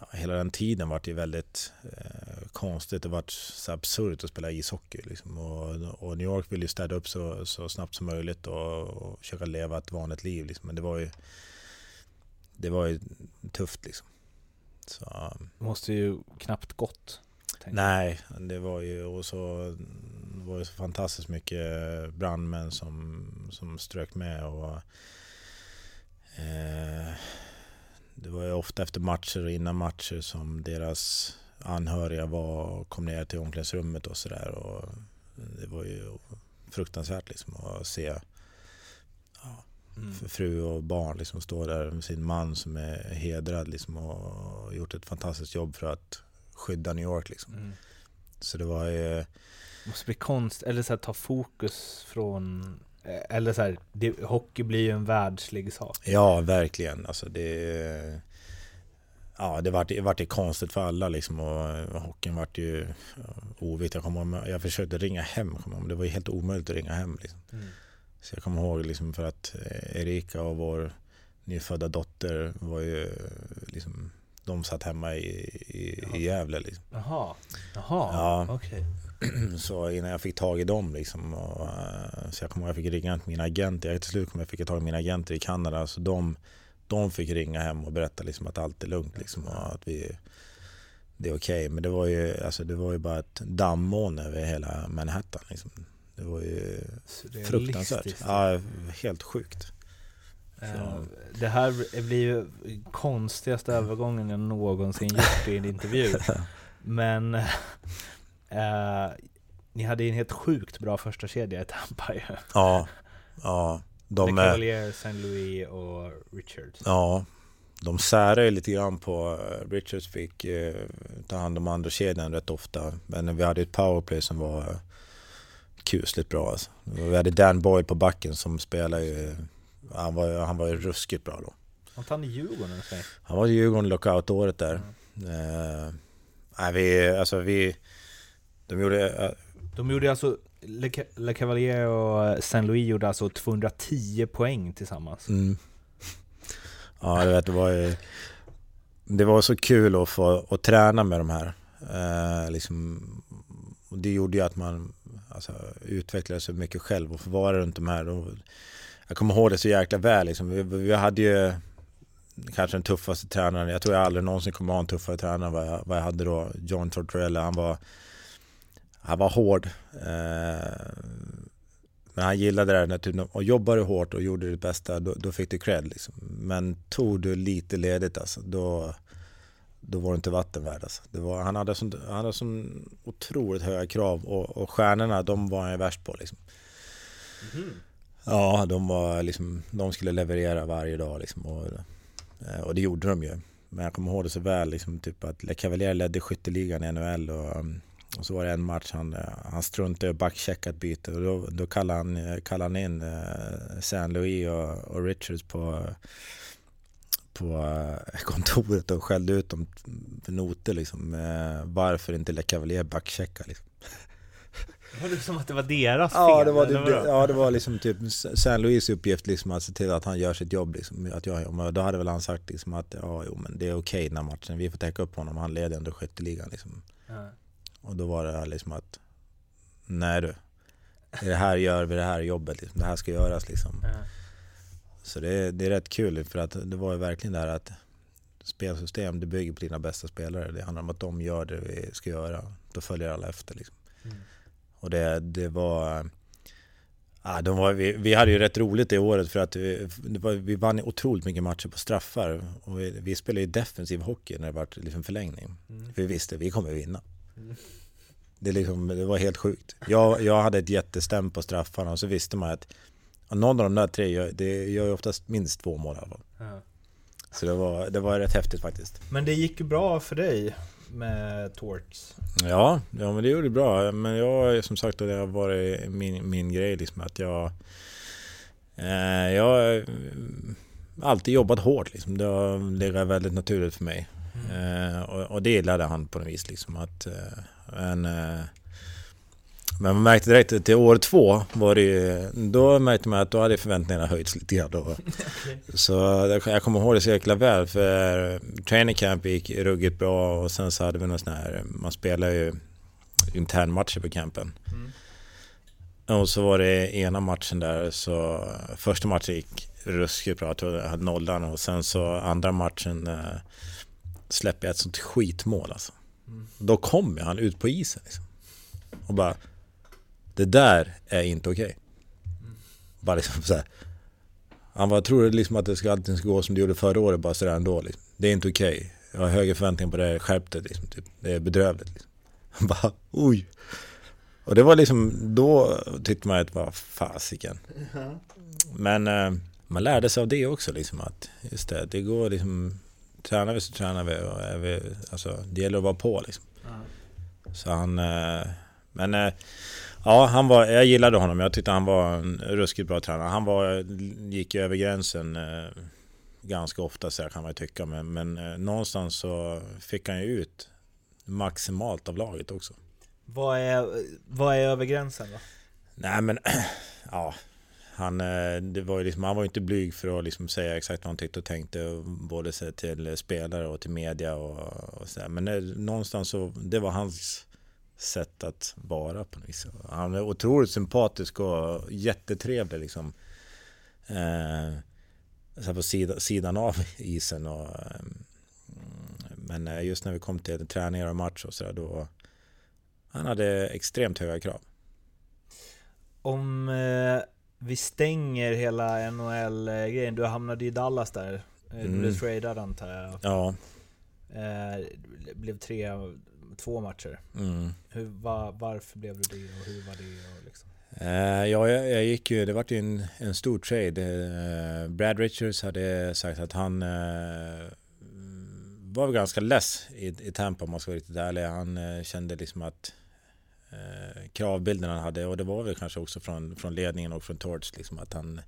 eh, hela den tiden var det väldigt eh, konstigt. Det var så absurt att spela ishockey. Liksom. Och, och, New York ville ju städa upp så, så snabbt som möjligt och, och försöka leva ett vanligt liv. Liksom. Men det var ju, det var ju tufft liksom. Så, det måste ju knappt gått. Nej, det var ju och så, det var ju så fantastiskt mycket brandmän som, som strök med. och eh, det var ju ofta efter matcher och innan matcher som deras anhöriga var, kom ner till omklädningsrummet och sådär. Det var ju fruktansvärt liksom att se ja, mm. fru och barn liksom stå där med sin man som är hedrad liksom och gjort ett fantastiskt jobb för att skydda New York. Liksom. Mm. Så det var ju... Det måste bli konst, eller så här, ta fokus från eller så här, det, hockey blir ju en världslig sak. Ja, verkligen. Alltså det, ja, det vart, det vart det konstigt för alla liksom och hockeyn vart ju ovitt. Jag, kom, jag försökte ringa hem, det var ju helt omöjligt att ringa hem. Liksom. Mm. Så jag kommer ihåg liksom för att eh, Erika och vår nyfödda dotter var ju liksom de satt hemma i, i, i Gävle. Liksom. Jaha, Jaha. Ja. okej. Okay. Så innan jag fick tag i dem liksom, och, eh, så jag kommer jag fick ringa till mina agenter. Jag till slut kom jag fick tag i mina agenter i Kanada. Så de, de fick ringa hem och berätta liksom, att allt är lugnt liksom, och att vi, det är okej. Okay. Men det var, ju, alltså, det var ju bara ett dammoln över hela Manhattan. Liksom. Det var ju fruktansvärt. Ja, helt sjukt. Så. Eh, det här blir ju konstigaste övergången jag någonsin gjort i en intervju. Men Eh, ni hade en helt sjukt bra första kedja i Tampa ju. Ja, ja. De, är... Cavalier, St. Louis och Richards. Ja, de särar ju lite grann på eh, Richards fick eh, ta hand om andra kedjan rätt ofta. Men vi hade ett powerplay som var eh, kusligt bra alltså. Vi hade Dan Boyd på backen som spelade ju, han var, han var ju ruskigt bra då. Var han i Djurgården? Han var i Djurgården lockout-året där. Mm. Eh, nej, vi, alltså vi de gjorde... Uh, de gjorde alltså, Le, Le Cavalier och eh, Saint Louis gjorde alltså 210 poäng tillsammans. Mm. Ja, du vet, det var ju... det var så kul att få att träna med de här. Eh, liksom, det gjorde ju att man alltså, utvecklade sig mycket själv och få vara runt de här. Och jag kommer ihåg det så jäkla väl. Liksom. Vi, vi hade ju kanske den tuffaste tränaren. Jag tror jag aldrig någonsin kommer ha en tuffare tränare än vad jag, vad jag hade då. John Tortorella. Han var, han var hård. Eh, men han gillade det där när typ, och jobbade hårt och gjorde det bästa, då, då fick du cred liksom. Men tog du lite ledigt alltså, då, då var det inte vatten värd alltså. det var, han, hade sån, han hade sån otroligt höga krav och, och stjärnorna, de var han värst på liksom. Mm. Ja, de var liksom, de skulle leverera varje dag liksom. Och, eh, och det gjorde de ju. Men jag kommer ihåg det så väl, liksom, typ att Le Cavalier ledde skytteligan i NHL och um, och så var det en match han, eh, han struntade att backchecka ett byte och då, då kallade, han, eh, kallade han in eh, San Louis och, och Richards på, på kontoret och skällde ut dem för noter liksom. Varför inte Le Cavalier backchecka liksom. Det var som att det var deras fel? Ja, det var, det, ja, det var liksom typ San Louis uppgift liksom att se till att han gör sitt jobb liksom. Att jag, då hade väl han sagt liksom att ja, jo, men det är okej den här matchen, vi får täcka upp honom, han leder ändå skytteligan liksom. Ja. Och då var det liksom att Nej du, det här gör vi det här jobbet, liksom. det här ska göras liksom. Ja. Så det, det är rätt kul för att det var ju verkligen det här att spelsystem, det bygger på dina bästa spelare. Det handlar om att de gör det vi ska göra. Då följer alla efter liksom. Mm. Och det, det var... Ja, de var vi, vi hade ju rätt roligt det året för att vi, var, vi vann otroligt mycket matcher på straffar. Och vi, vi spelade ju defensiv hockey när det var liksom förlängning. Mm. För vi visste, vi kommer vinna. Det, liksom, det var helt sjukt. Jag, jag hade ett jättestäm på straffarna och så visste man att någon av de där tre gör, det gör ju oftast minst två mål i alla fall. Ja. Så det var, det var rätt häftigt faktiskt. Men det gick ju bra för dig med Torts? Ja, ja men det gjorde bra. Men jag som sagt, det har varit min, min grej liksom att jag... Eh, jag har alltid jobbat hårt liksom. Det har legat väldigt naturligt för mig. Mm. och, och, det gillade han på något vis. Liksom, att, eh, en, eh, men man märkte direkt att till år två var det då märkte man att då hade förväntningarna höjts lite grann. Då. Så jag kommer ihåg det så jäkla väl för training camp gick ruggigt bra och sen så hade vi någon sån här, man spelar ju internmatcher på campen. Mm. Och så var det ena matchen där så första matchen gick ruskigt bra, jag tror jag hade nollan och sen så andra matchen släpper jag ett sånt skitmål alltså. Mm. Då kommer han ut på isen liksom. Och bara Det där är inte okej. Okay. Mm. Bara liksom så här. Han bara, tror liksom att det ska, alltid ska gå som det gjorde förra året bara sådär ändå liksom. Det är inte okej. Okay. Jag har högre förväntningar på det, skärp det liksom. Typ. Det är bedrövligt liksom. Han bara, oj. Och det var liksom, då tyckte man att vad fasiken. Men eh, man lärde sig av det också liksom att just det, det går liksom tränar vi så tränar vi. Och är vi alltså, det gäller att vara på liksom. Mm. Så han... Eh, men eh, ja, han var, jag gillade honom. Jag tyckte han var en ruskigt bra tränare. Han var, gick över gränsen eh, ganska ofta så kan man ju tycka. Men, men någonstans så fick han ju ut maximalt av laget också. Vad är, vad är över gränsen då? Nej men, ja han, eh, det var ju liksom, han var inte blyg för att liksom säga exakt vad han tyckte och tänkte både till spelare och till media och, och så Men det, någonstans så, det var hans sätt att vara på något vis. Han är otroligt sympatisk och jättetrevlig liksom. Eh, så på sida, sidan av isen och eh, Men just när vi kom till träningar och match och sådär då Han hade extremt höga krav. Om eh vi stänger hela NHL-grejen. Du hamnade i Dallas där. Du mm. blev tradad antar jag. Ja. Eh, det blev tre, två matcher. Mm. Hur, var, varför blev du det och hur var det? Och liksom? Uh, ja, jag, jag, gick ju, det var ju en, en stor trade. Brad Richards hade sagt att han var ganska less i, i Tampa om man ska vara riktigt ärlig. Han kände liksom att eh, kravbilden han hade och det var väl kanske också från, från ledningen och från Torts liksom att han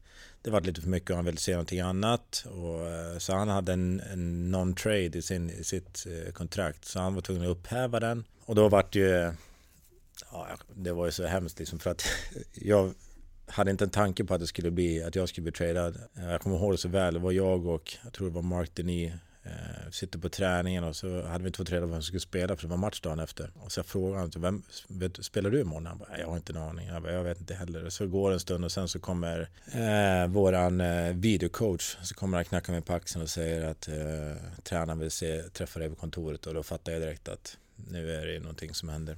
det var lite för mycket och han ville se någonting annat och, eh, så han hade en, en non-trade i, sin, i sitt eh, kontrakt så han var tvungen att upphäva den och då vart det ju ja, det var ju så hemskt liksom för att jag hade inte en tanke på att det skulle bli att jag skulle bli tradad. Jag kommer ihåg det så väl. Det var jag och jag tror det var Mark Denis Eh, sitter på träningen och så hade vi inte fått reda på vem som skulle spela för det var match dagen efter. Och så jag frågade honom, vem, vet, spelar du imorgon? Han bara, jag har inte en aning. Jag, bara, jag vet inte heller. Så går en stund och sen så kommer eh, våran eh, videocoach, så kommer han knacka mig på axeln och säger att eh, tränaren vill se, träffa dig på kontoret och då fattar jag direkt att nu är det någonting som händer.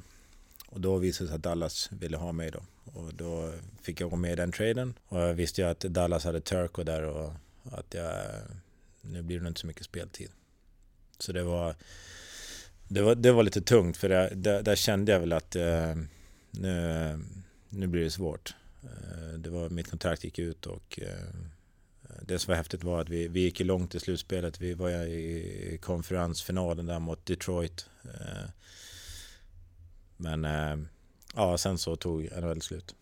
Och då visade det sig att Dallas ville ha mig då. Och då fick jag gå med i den traden. Och jag visste ju att Dallas hade Turco där och att jag nu blir det inte så mycket speltid. Så det var, det var, det var lite tungt för det, där, där, kände jag väl att eh, nu, nu blir det svårt. Eh, det var, mitt kontrakt gick ut och eh, det som var häftigt var att vi, vi gick långt i slutspelet. Vi var i konferensfinalen där mot Detroit. Eh, men eh, ja, sen så tog NHL slut.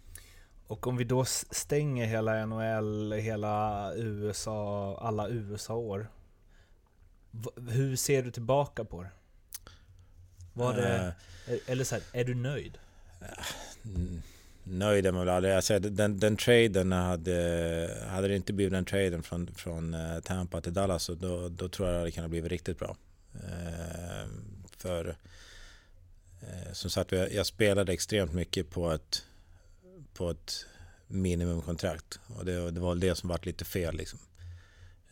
Och om vi då stänger hela NHL, hela USA, alla USA-år. Hur ser du tillbaka på det? Var det uh, eller så här, är du nöjd? Nöjd är man väl aldrig. Alltså, den, den traden hade, hade det inte blivit den traden från, från uh, Tampa till Dallas så då, då tror jag det kan ha blivit riktigt bra. för som sagt, jag, jag spelade extremt mycket på ett på ett minimumkontrakt. Och det, det var det som var lite fel liksom.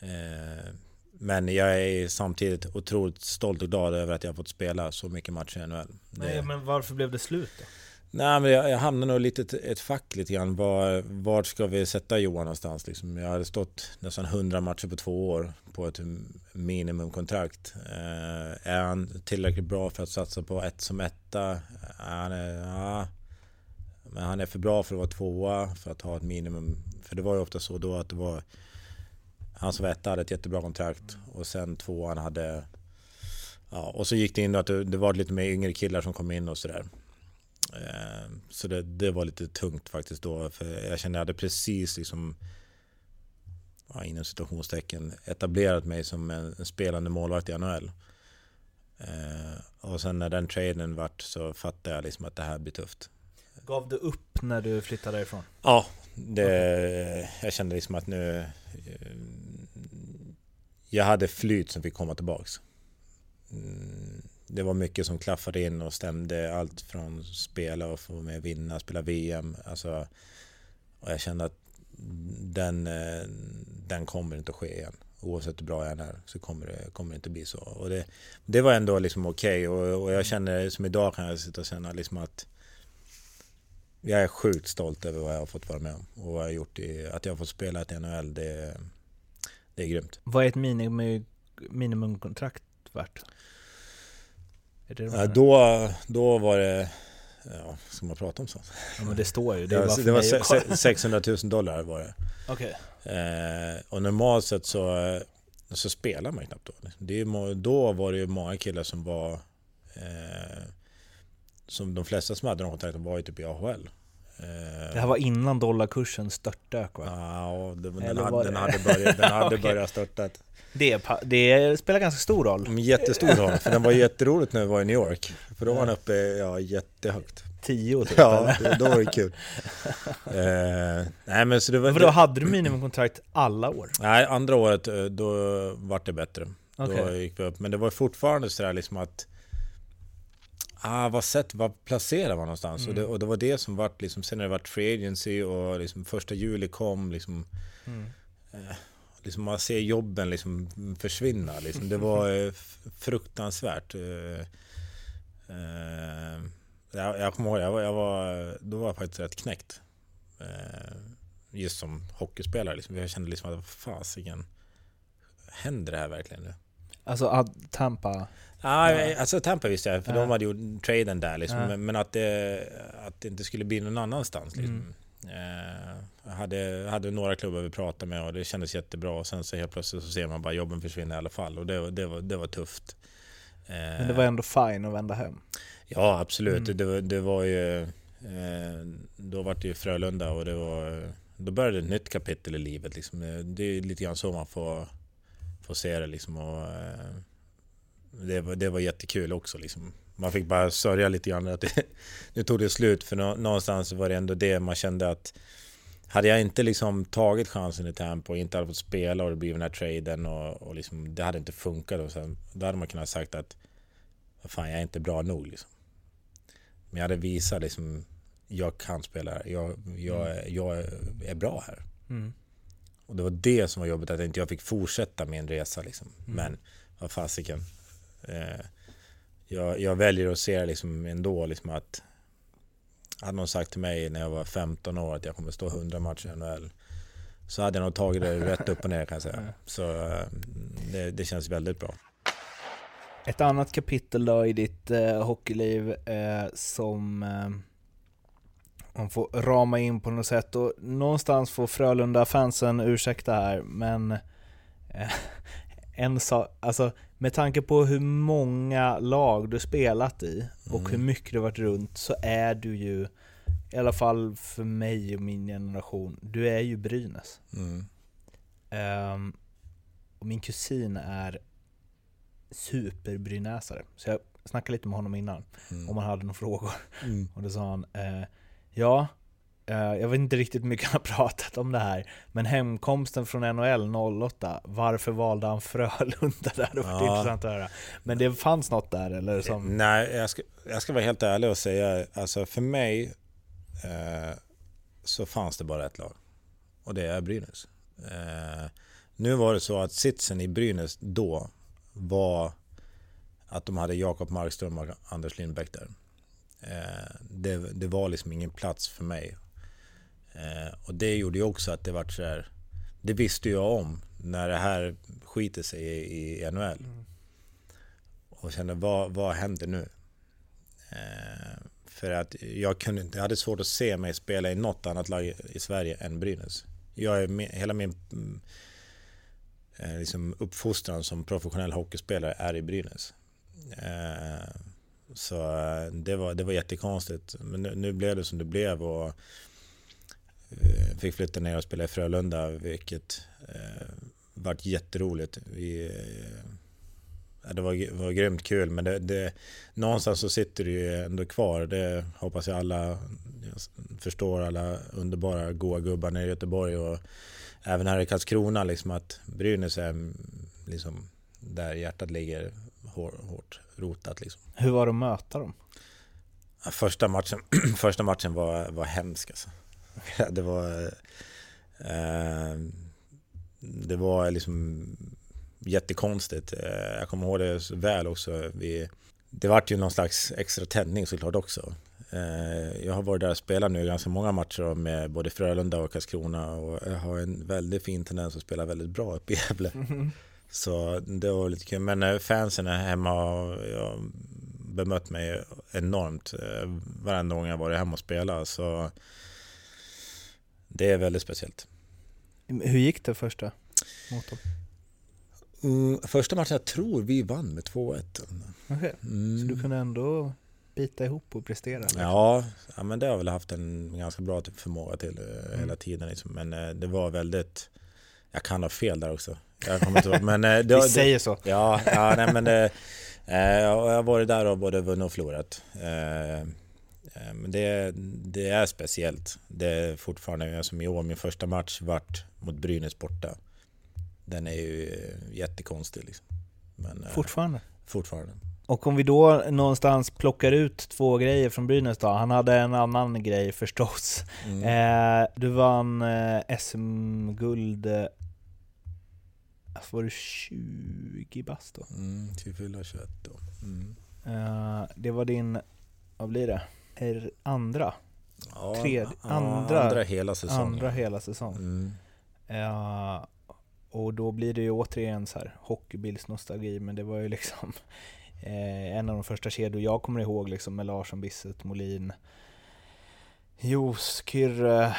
Eh, men jag är samtidigt otroligt stolt och glad över att jag har fått spela så mycket matcher i NHL. Nej, men varför blev det slut då? Nej, men jag, jag hamnade nog lite ett, ett fack lite grann. Var, vart ska vi sätta Johan någonstans? Liksom? Jag hade stått nästan 100 matcher på två år på ett minimumkontrakt. Eh, är han tillräckligt bra för att satsa på ett som etta? Är han, ja, men han är för bra för att vara tvåa, för att ha ett minimum. För det var ju ofta så då att det var... Han som var etta hade ett jättebra kontrakt och sen tvåan hade... Ja, och så gick det in att det, det var lite mer yngre killar som kom in och sådär. Eh, så det, det var lite tungt faktiskt då. För jag kände att jag hade precis liksom ja, inom situationstecken etablerat mig som en, en spelande målvakt i NHL. Eh, och sen när den traden vart så fattade jag liksom att det här blir tufft. Gav du upp när du flyttade därifrån? Ja, det, jag kände liksom att nu... Eh, jag hade flyt som fick komma tillbaks. Mm, det var mycket som klaffade in och stämde. Allt från spela och få med vinna, spela VM. Alltså, och jag kände att den, eh, den kommer inte att ske igen. Oavsett hur bra jag är så kommer det, kommer det inte bli så. Och det, det var ändå liksom okej okay. och, och jag känner som idag kan jag sitta och känna liksom att jag är sjukt stolt över vad jag har fott vara med om och vad jag har gjort. I, att jag har fått spela i NHL, det, det är grymt. Vad är ett minimum, minimumkontrakt värt? Är det ja, då, då var det... Ja, ska man prata om sånt? Ja men det står ju. Det, det var, det var 600 000 dollar var det. Okej. Okay. Eh, och normalt sett så, så spelar man knappt då. Det är, då var det ju många killar som var eh, som de flesta som hade de kontrakten var ju typ i AHL. Det här var innan dollarkursen störtdök va? Ja, den, den, hade, den hade börjat, den hade okay. börjat störta. Det, det spelar ganska stor roll. Jättestor roll, för den var jätteroligt när vi var i New York. För då var den uppe ja, jättehögt. Tio typ? Ja, då var det kul. eh, nej, men så det var, men då hade du minimumkontrakt alla år? Nej, andra året eh, då vart det bättre. Okay. Då gick vi upp. Men det var fortfarande sådär liksom att ah, vad sätt, vad placerar man någonstans? Mm. Och, det, och det var det som vart liksom, sen när det vart free agency och liksom första juli kom liksom, mm. eh, liksom man ser jobben liksom försvinna liksom. Det var eh, fruktansvärt. Eh, eh, jag, jag kommer ihåg, jag var, jag var, då var jag faktiskt rätt knäckt. Eh, just som hockeyspelare liksom. Jag kände liksom att fasiken, händer det här verkligen nu? Alltså Tampa? Ja, alltså Tampa visste jag, för ja. de hade gjort traden där liksom. Ja. Men att det, att det inte skulle bli någon annanstans liksom. Mm. Eh, hade, hade några klubbar vi pratade med och det kändes jättebra. Och sen så helt plötsligt så ser man bara jobben försvinna i alla fall. Och det, det, var, det var tufft. Eh, men det var ändå fine att vända hem? Ja, absolut. Mm. Det, det var ju... Eh, då var det ju Frölunda och det var... Då började ett nytt kapitel i livet. Liksom. Det är lite grann så man får, får se det. Liksom. Och, det, var, det var jättekul också. Liksom. Man fick bara sörja lite grann att det, nu tog det slut för någonstans var det ändå det man kände att hade jag inte liksom tagit chansen i Tampa och inte hade fått spela och det blivit den här traden och, och liksom, det hade inte funkat. Och sen, då hade man kunnat sagt att fan, jag är inte bra nog. Liksom. Men jag hade visat liksom, jag kan spela här. Jag, jag, jag är bra här. Mm. Och det var det som var jobbigt, att inte jag fick fortsätta min resa. Liksom. Mm. Men vad fasiken. Eh, jag, jag väljer att se liksom ändå liksom att hade någon sagt till mig när jag var 15 år att jag kommer stå 100 matcher i NHL så hade jag nog tagit det rätt upp och ner kan jag säga. Så eh, det, det känns väldigt bra. Ett annat kapitel då i ditt eh, hockeyliv eh, som eh, man får rama in på något sätt och någonstans får Frölunda-fansen ursäkta här men eh, en sak, alltså med tanke på hur många lag du spelat i och Mm. hur mycket du varit runt så är du ju, i alla fall för mig och min generation, du är ju Brynäs. Mm. Ehm, och min kusin är superbrynäsare. Så jag snackade lite med honom innan, Mm. om han hade några frågor. Mm. Och då sa han, eh, ja, eh, jag vet inte riktigt hur mycket han har pratat om det här, men hemkomsten från NHL 08, varför valde han Frölunda där? Det Ja. intressant att höra. Men det fanns något där eller? Som, Nej, jag ska, jag ska vara helt ärlig och säga, alltså för mig eh, så fanns det bara ett lag. Och det är Brynäs. Eh, nu var det så att sitsen i Brynäs då var att de hade Jakob Markström och Anders Lindbäck där. Eh, det, det var liksom ingen plats för mig. Eh, och det gjorde ju också att det var så här, det visste jag om när det här skiter sig i, i NHL. Och kände, vad, vad händer nu? Eh, för att jag kunde inte, jag hade svårt att se mig spela i något annat lag i- Sverige än Brynäs. Jag hela min mm, liksom uppfostran som professionell hockeyspelare är i Brynäs. Så eh, det var, det var jättekonstigt. Men nu, nu blev det som det blev och eh, fick flytta ner och spela i Frölunda, vilket eh, vart jätteroligt. Vi, eh, det var, var grymt kul, men det, det, någonstans så sitter det ju ändå kvar. Det hoppas jag alla jag förstår, alla underbara goa gubbar nere i Göteborg och även här i Karlskrona, liksom att Brynäs är mm, liksom där hjärtat ligger hårt rotat. Liksom. hur var det att möta dem? Första matchen, första matchen var, var hemsk alltså. Det var... Eh, det var liksom jättekonstigt. Eh, jag kommer ihåg det så väl också. Vi, det vart ju någon slags extra tändning såklart också. Eh, jag har varit där och spelat nu ganska många matcher med både Frölunda och Karlskrona och jag har en väldigt fin tendens att spela väldigt bra uppe i Gävle. Så det var lite kul. Men eh, fansen hemma jag bemött mig enormt eh, varenda gång jag varit hemma och spelat. Så det är väldigt speciellt. Hur gick det första mot dem? Mm, första matchen, jag tror vi vann med 2-1. Okej, Mm. Så du kunde ändå bita ihop och prestera? liksom? Ja, ja, men det har jag väl haft en ganska bra typ förmåga till eh, Mm. hela tiden. Liksom. Men det var väldigt... Jag kan ha fel där också. Jag kommer inte ihåg. Men, eh, det, Vi säger så. Ja, ja nej, men det, eh, jag har varit där och både vunnit och förlorat. Eh, eh, Men det, det är speciellt. Det är fortfarande, som i år, min första match vart mot Brynäs borta. Den är ju eh, jättekonstig liksom. Men eh, Fortfarande? fortfarande. Och om vi då någonstans plockar ut två grejer från Brynäs då, han hade en annan grej förstås. Mm. Eh, du vann eh, SM-guld, eh, var du 20 bast då? Mm, till fylla 21 då. Mm. Eh, det var din, vad blir det? Er andra? Ja, ja, andra- andra hela säsongen. Andra hela säsong. Mm. Eh, och då blir det ju återigen så här hockeybildsnostalgi, men det var ju liksom eh, en av de första kedjor jag kommer ihåg liksom med Larsson, Bisset, Molin, Jos, Kyrre,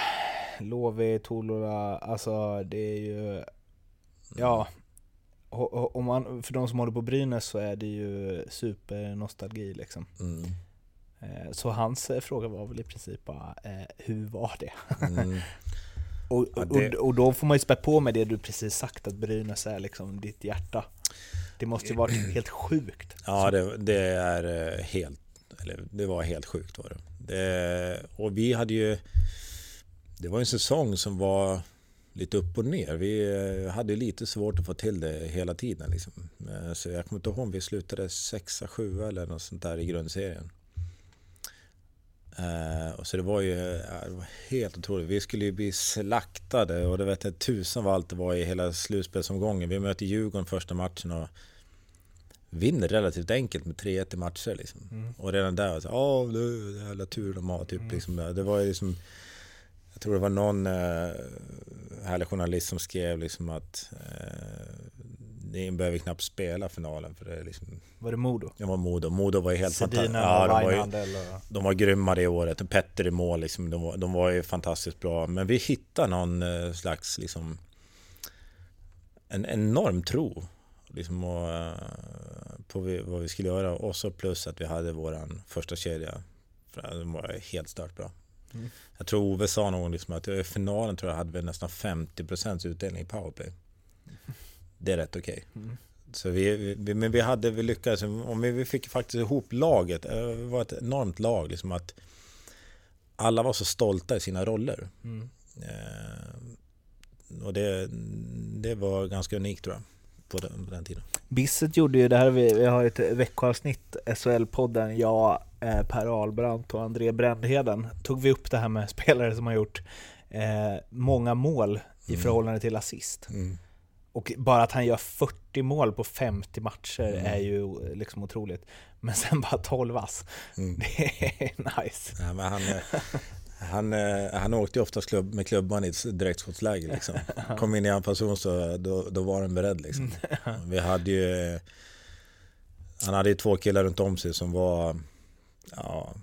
Lovi, Tolola, alltså det är ju, ja, och, och, man, för de som håller på Brynäs så är det ju supernostalgi liksom. Mm. Eh, så hans eh, fråga var väl i princip bara, eh, hur var det? Mm. Och, Ja, och, det- och då får man ju spä på med det du precis sagt, att Brynäs är liksom ditt hjärta. Det måste ju varit helt sjukt. Ja, det, det är helt, eller det var helt sjukt var det. det. Och vi hade ju, det var en säsong som var lite upp och ner. Vi eh, hade lite svårt att få till det hela tiden. Liksom. Eh, Så jag kommer inte ihåg om vi slutade sexa, sjua eller något sånt där i grundserien. Eh, och så det var ju det var helt otroligt. Vi skulle ju bli slaktade och det vet jag tusan vad allt det var i hela slutspelsomgången. Vi möter Djurgården första matchen och vinner relativt enkelt med 3-1 i matcher. Liksom. Och redan där var det så åh, är jävla tur de har. Typ, liksom, det var ju liksom, jag tror det var någon eh, härlig journalist som skrev liksom att eh, ni behöver knappt spela finalen för det är liksom, Var det Modo? det var Modo. Modo var ju helt fantastiskt. Ja, de var ju, de var grymma det året. Och Petter i mål, liksom, de, var, de var ju fantastiskt bra. Men vi hittade någon eh, slags, liksom, en enorm tro liksom, och, eh, på vi, vad vi skulle göra. Och så plus att vi hade våran första kedja. Den var helt stört bra. Mm. Jag tror Ove sa någon liksom att i finalen tror jag hade vi nästan 50% utdelning i powerplay. Det är rätt okej. Mm. Så vi, vi, men vi hade, vi lyckades, om vi, vi fick faktiskt ihop laget, eh, det var ett enormt lag liksom att alla var så stolta i sina roller. Mm. Eh, och det, det var ganska unikt tror jag, på den, på den tiden. Bisset gjorde ju det här, vi, vi har ett veckoavsnitt, SHL-podden, jag, eh, Per Ahlbrandt och André Brändheden, tog vi upp det här med spelare som har gjort eh, många mål i Mm. förhållande till assist. Mm. Och bara att han gör 40 mål på 50 matcher Mm. är ju liksom otroligt. Men sen bara 12 ass. Mm. Det är nice. Ja, men han, eh, han, eh, han åkte ju oftast klubb, med klubban i ett direktskottsläge. Liksom. Kom in i anfallszon så då, då var den beredd. Liksom. Vi hade ju, eh, han hade ju två killar runt om sig som var ja,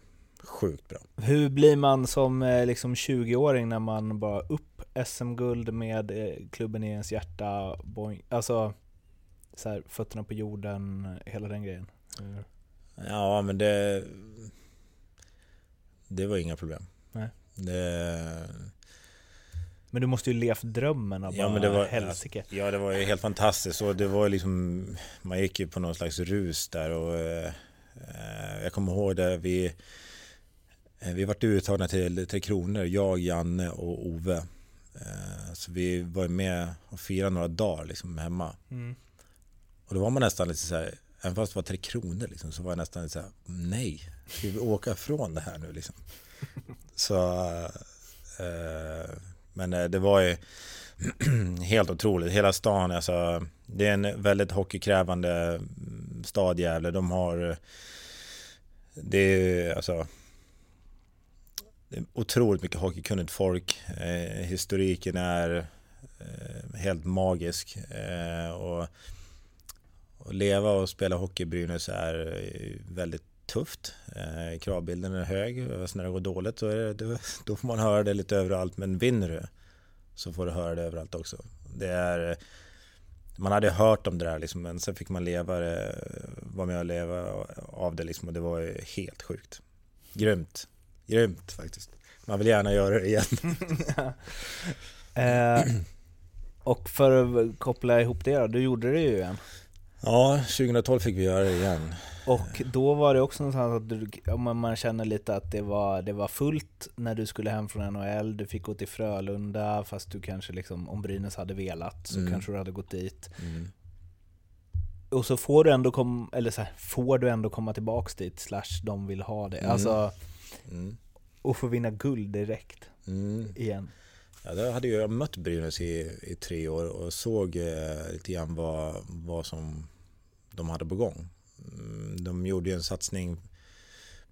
sjukt bra. Hur blir man som eh, liksom 20-åring när man bara upp SM-guld med eh, klubben i ens hjärta, boing, alltså så här, fötterna på jorden, hela den grejen? Ja, men det... Det var inga problem. Nej. Det, Men du måste ju levt drömmen av Ja, bara men det var- helsike. ja, det var ju helt fantastiskt. Och det var liksom, man gick ju på någon slags rus där. Och, eh, jag kommer ihåg det, vi, eh, vi vart uttagna till Tre Kronor, jag, Janne och Ove. Eh, så vi var med och firade några dagar liksom, hemma. Mm. Och då var man nästan lite så här, även fast det var Tre Kronor liksom, så var jag nästan lite så här, nej, ska vi åka ifrån det här nu liksom? Så, eh, men eh, det var ju helt otroligt. Hela stan, alltså, det är en väldigt hockeykrävande stad Gävle. De har, det är alltså, det är otroligt mycket hockeykunnigt folk. Eh, historiken är eh, helt magisk. Eh, och, och leva och spela hockey i Brynäs är eh, väldigt tufft. Eh, kravbilden är hög. Så när det går dåligt så är det, då, då får man höra det lite överallt. Men vinner du så får du höra det överallt också. Det är, man hade hört om det där liksom, men sen fick man leva det, vara med och leva av det liksom, och det var ju helt sjukt. Grymt. Grymt faktiskt. Man vill gärna göra det igen. Eh, och för att koppla ihop det då, du gjorde det ju igen. Ja, 2012 fick vi göra det igen. Och då var det också någonstans att du, man, känner lite att det var, det var fullt när du skulle hem från NHL, du fick gå till Frölunda fast du kanske liksom, om Brynäs hade velat så Mm. kanske du hade gått dit. Mm. Och så får du ändå kom, eller så här, får du ändå komma tillbaks dit, slash de vill ha det. Mm. Alltså, Mm. och få vinna guld direkt Mm. igen. Ja, då hade jag mött Brynäs i, i tre år och såg eh, lite grann vad, vad som de hade på gång. Mm, de gjorde ju en satsning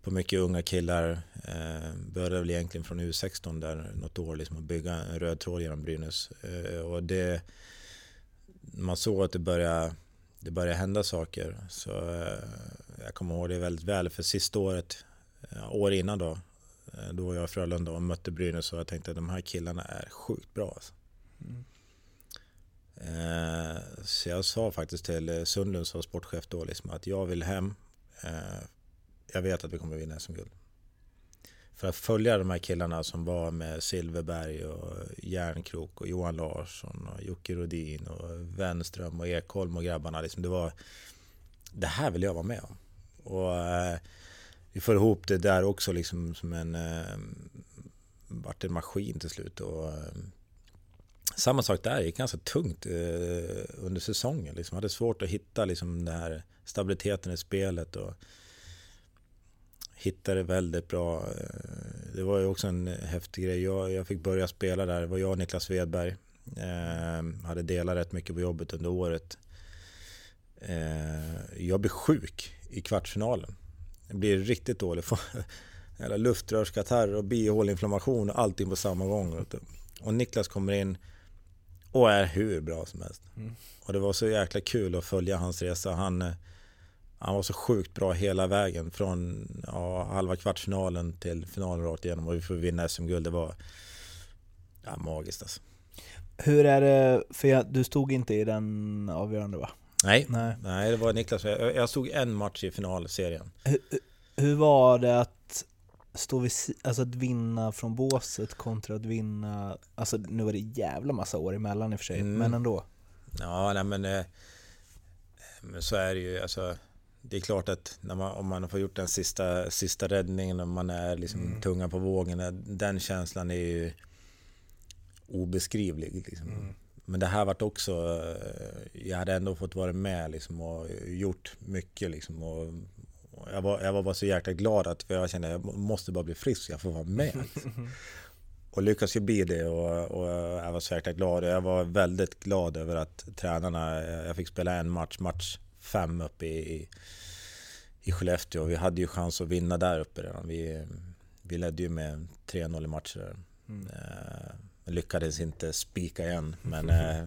på mycket unga killar. Eh, började väl egentligen från U16 där något år liksom att bygga en röd tråd genom Brynäs. Eh, och det, man såg att det började, det började hända saker. Så eh, jag kommer ihåg det väldigt väl för sista året, eh, år innan då, eh, Då var jag i Frölunda och mötte Brynäs och jag tänkte att de här killarna är sjukt bra. Alltså. Mm. Eh, så jag sa faktiskt till Sundlund som sportchef då liksom att jag vill hem. Eh, jag vet att vi kommer vinna SM-guld. För att följa de här killarna som var med Silverberg och Järnkrok och Johan Larsson och Jocke Rodin och Wenström och Ekholm och grabbarna. Liksom det, var, det här vill jag vara med om. Och eh, vi får ihop det där också liksom som en vart en maskin till slut. Och, samma sak där, det gick ganska tungt eh, under säsongen. Liksom. hade svårt att hitta liksom, den här stabiliteten i spelet. Och, hittade väldigt bra. Eh, det var ju också en häftig grej. Jag, jag fick börja spela där. Det var jag och Niklas Svedberg. Eh, hade delat rätt mycket på jobbet under året. Eh, jag blev sjuk i kvartsfinalen. Det blir riktigt dålig. Luftrörskatarr och bihåleinflammation och allting på samma gång. Och Niklas kommer in och är hur bra som helst. Mm. Och det var så jäkla kul att följa hans resa. Han, eh, han var så sjukt bra hela vägen från ja, halva kvartsfinalen till finalen rakt igenom och vi får vinna SM-guld. Det var ja, magiskt alltså. Hur är det, för jag, du stod inte i den avgörande va? Nej, nej. nej det var Niklas. Jag, jag stod en match i finalserien. Hur, hur var det att stå vid, alltså att vinna från båset kontra att vinna, alltså nu var det jävla massa år emellan i och för sig, mm. men ändå? Ja, nej men, eh, men så är det ju. Alltså, det är klart att när man, om man får gjort den sista, sista räddningen och man är liksom mm. tunga på vågen, den känslan är ju obeskrivlig. Liksom. Mm. Men det här vart också, eh, jag hade ändå fått vara med liksom, och gjort mycket. Liksom, och, jag, var, jag var bara så jäkla glad att för jag kände att jag måste bara bli frisk, jag får vara med. Och lyckas ju bli det och, och, jag var så jäkla glad. Jag var väldigt glad över att tränarna, jag fick spela en match, match fem uppe i, i Skellefteå. Vi hade ju chans att vinna där uppe redan. Vi, vi ledde ju med 3-0 i matcher. Mm. Eh, lyckades inte spika igen, men eh,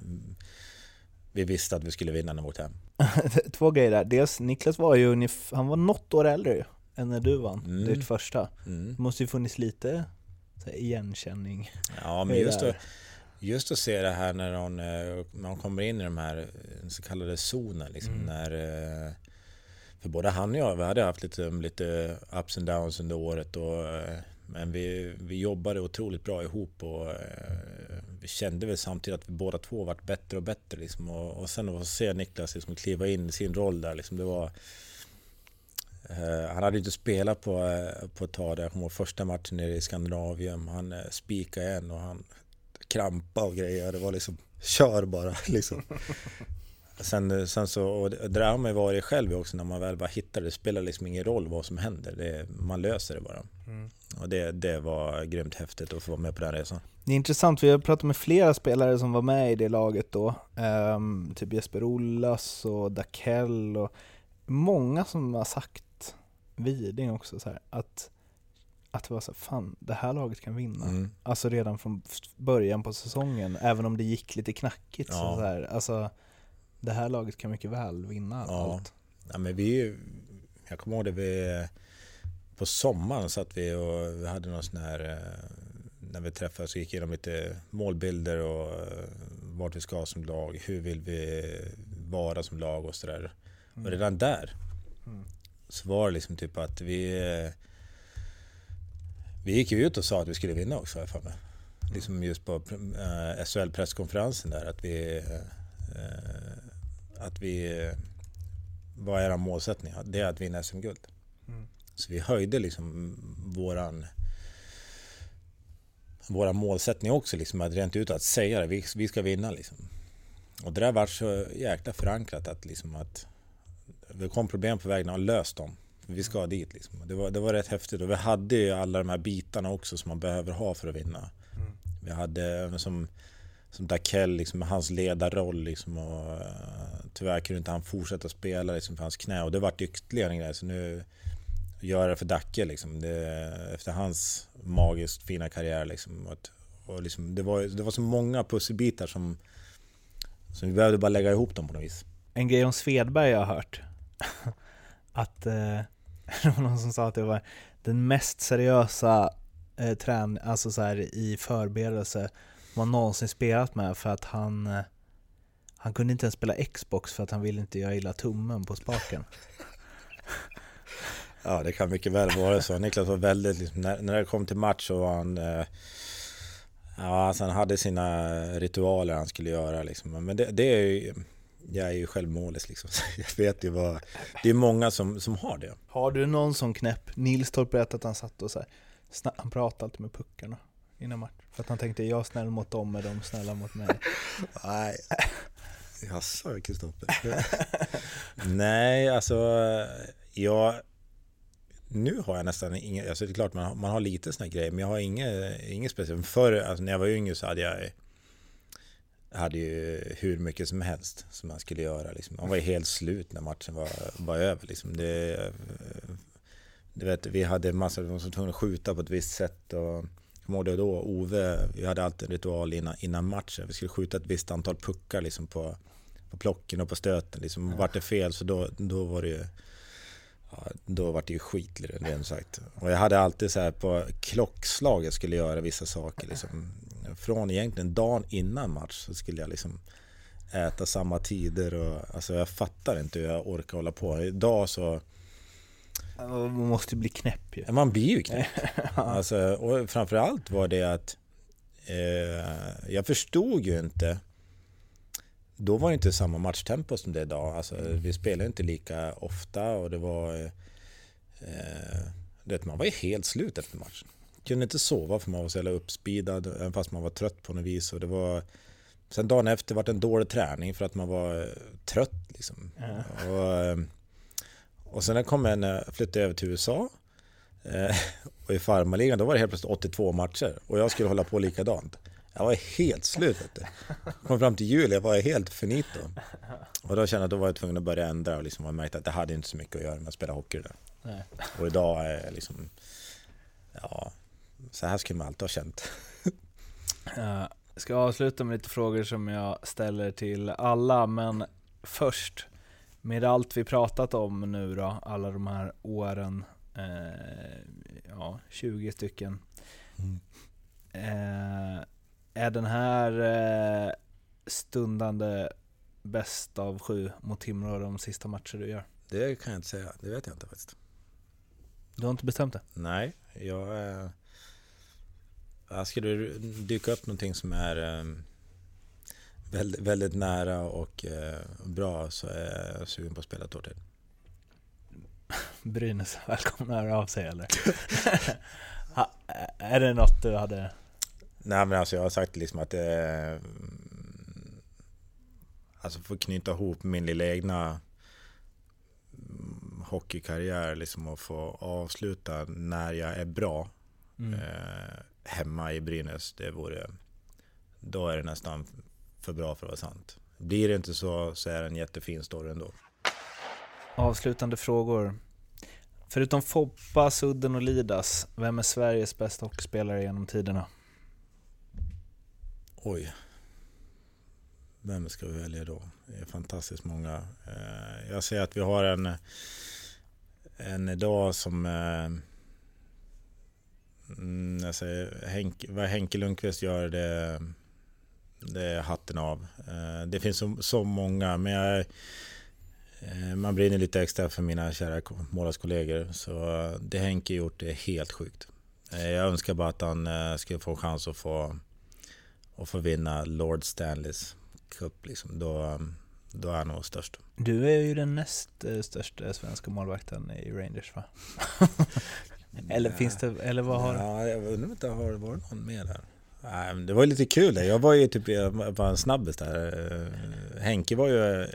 vi visste att vi skulle vinna när vi åkte hem. Två grejer där. Dels Niklas var ju ungefär, han var något år äldre än när du vann mm. ditt första. Mm. Det måste ju funnits lite igenkänning. Ja, men just att, just att se det här när hon, eh, när hon kommer in i de här så kallade zonen. Liksom, mm. när, eh, för både han och jag, vi hade haft lite, lite ups and downs under året. Och, eh, men vi, vi jobbade otroligt bra ihop och eh, vi kände väl samtidigt att vi båda två varit bättre och bättre. Liksom. Och, och sen att se Niklas liksom kliva in i sin roll där, liksom, det var... Eh, han hade inte spelat på, eh, på ett tag där. Jag kommer första matchen nere i Skandinavien. Han eh, spikade en och han krampade och grejer. Det var liksom, kör bara liksom. Sen, eh, sen så, och det har man ju varit själv också när man väl bara hittar det. Det spelar liksom ingen roll vad som händer. Det, man löser det bara. Mm. Och det, det var grymt häftigt att få vara med på den resan. Det är intressant, vi har pratat med flera spelare som var med i det laget då. Um, typ Jesper Ollas och Dakell och många som har sagt, Widing också, så här, att att det var så fan det här laget kan vinna. Mm. Alltså redan från början på säsongen, även om det gick lite knackigt. Ja. Så, så här, alltså, det här laget kan mycket väl vinna ja. allt. Ja, men vi, jag kommer ihåg det, vi, på sommaren satt vi och vi hade någon sån här, eh, när vi träffades och gick igenom lite målbilder och eh, vart vi ska som lag, hur vill vi vara som lag och sådär. Mm. Och redan där mm. så var det liksom typ att vi eh, vi gick ju ut och sa att vi skulle vinna också, för mig. Liksom just på SHL-presskonferensen där, att vi att vi, vad är målsättning? Det är att vinna SM-guld. Så vi höjde liksom våran våra målsättning också, liksom, att rent ut att säga det, vi, vi ska vinna liksom. Och det där var så jäkla förankrat att liksom att det kom problem på vägen och löst dem. Vi ska dit liksom. Det var, det var rätt häftigt och vi hade ju alla de här bitarna också som man behöver ha för att vinna. Mm. Vi hade som som Dakell, liksom, hans ledarroll. Liksom, och, uh, tyvärr kunde inte han fortsätta spela liksom, för hans knä och det vart ytterligare en grej. Så nu gör det för Dacke liksom. Det, efter hans magiskt fina karriär. Liksom, och, och liksom, det, var, det var så många pusselbitar som, som vi behövde bara lägga ihop dem på något vis. En grej om Svedberg jag har hört. att eh, det var någon som sa att det var den mest seriösa eh, trän, alltså så här, i förberedelse man någonsin spelat med för att han eh, han kunde inte ens spela Xbox för att han ville inte göra illa tummen på spaken. ja, det kan mycket väl vara så. Niklas var väldigt, liksom, när, när det kom till match så var han eh, Ja, alltså han hade sina ritualer han skulle göra liksom. Men det, det är ju, jag är ju självmålis liksom. Jag vet ju vad, det är många som, som har det. Har du någon sån knäpp? Nils Torp berättade att han satt och så här, han pratade alltid med puckarna innan match? För att han tänkte jag är snäll mot dem, är de snälla mot mig? Nej. Jaså, Kristoffer? Nej, alltså jag... Nu har jag nästan inget, alltså det är klart man har, man har lite sådana grejer, men jag har inget, inget speciellt. Förr, alltså när jag var yngre så hade jag hade ju hur mycket som helst som man skulle göra. Liksom. Man var ju helt slut när matchen var, var över. Liksom. Det, du vet, vi hade massor, vi var tvungna att skjuta på ett visst sätt. Och, jag kommer ihåg då, Ove, vi hade alltid en ritual innan, innan matchen. Vi skulle skjuta ett visst antal puckar liksom, på, på plocken och på stöten. Liksom. Ja. Vart det fel så då, då var det ju ja, då var det ju skit rent sagt. Och jag hade alltid så här på klockslaget skulle göra vissa saker. Liksom från egentligen dagen innan match så skulle jag liksom äta samma tider och alltså jag fattar inte hur jag orkar hålla på. Idag så... Man måste bli knäpp ju. Man blir ju knäpp. alltså, och framförallt var det att eh, jag förstod ju inte då var det inte samma matchtempo som det är idag. Alltså, vi spelade inte lika ofta och det var... Eh, det, man var ju helt slut efter matchen kunde inte sova för man var så jävla uppspeedad, även fast man var trött på något vis. Och det var, sen dagen efter var det en dålig träning för att man var eh, trött. Liksom. Ja. Och, eh, och sen när jag kom en, eh, flyttade över till USA och i farmarligan då var det helt plötsligt 82 matcher och jag skulle hålla på likadant. Jag var helt slut vet du. Kom fram till jul, jag var helt finito. Och då kände jag att då var jag tvungen att börja ändra och liksom, jag märkte att det hade inte så mycket att göra med att spela hockey där. Nej. Och idag är jag liksom, ja, så här skulle man alltid ha känt. Jag ska avsluta med lite frågor som jag ställer till alla, men först med allt vi pratat om nu då, alla de här åren, eh, ja 20 stycken. Mm. Eh, är den här eh, stundande bäst av sju mot Timrå de sista matcher du gör? Det kan jag inte säga, det vet jag inte faktiskt. Du har inte bestämt det? Nej, jag... Eh Skulle det dyka upp någonting som är ehm, väldigt, väldigt nära och eh, bra så är jag sugen på att spela ett år till. Brynäs välkomna att höra av sig eller? är det något du hade? Nej men alltså jag har sagt liksom att det är... Alltså för att knyta ihop min lilla egna hockeykarriär liksom och få avsluta när jag är bra. Mm. Eh, hemma i Brynäs, det vore... Då är det nästan för bra för att vara sant. Blir det inte så, så är det en jättefin story ändå. Avslutande frågor. Förutom Foppa, Sudden och Lidas, vem är Sveriges bästa hockeyspelare genom tiderna? Oj. Vem ska vi välja då? Det är fantastiskt många. Eh, jag säger att vi har en, en idag som eh, mm, jag säger, Henk, vad Henke Lundqvist gör, det, det är hatten av. Eh, det finns så, så många, men jag, man brinner lite extra för mina kära målarskollegor. Så det Henke gjort är helt sjukt. Jag önskar bara att han skulle få en chans att få, att få vinna Lord Stanleys Cup. Liksom. Då, då är han nog störst. Du är ju den näst största svenska målvakten i Rangers va? Eller finns det, eller vad har Ja, jag undrar om det har varit någon mer där. Nej, det var lite kul Jag var ju typ, jag var en snabbis där. Eh, Henke var ju,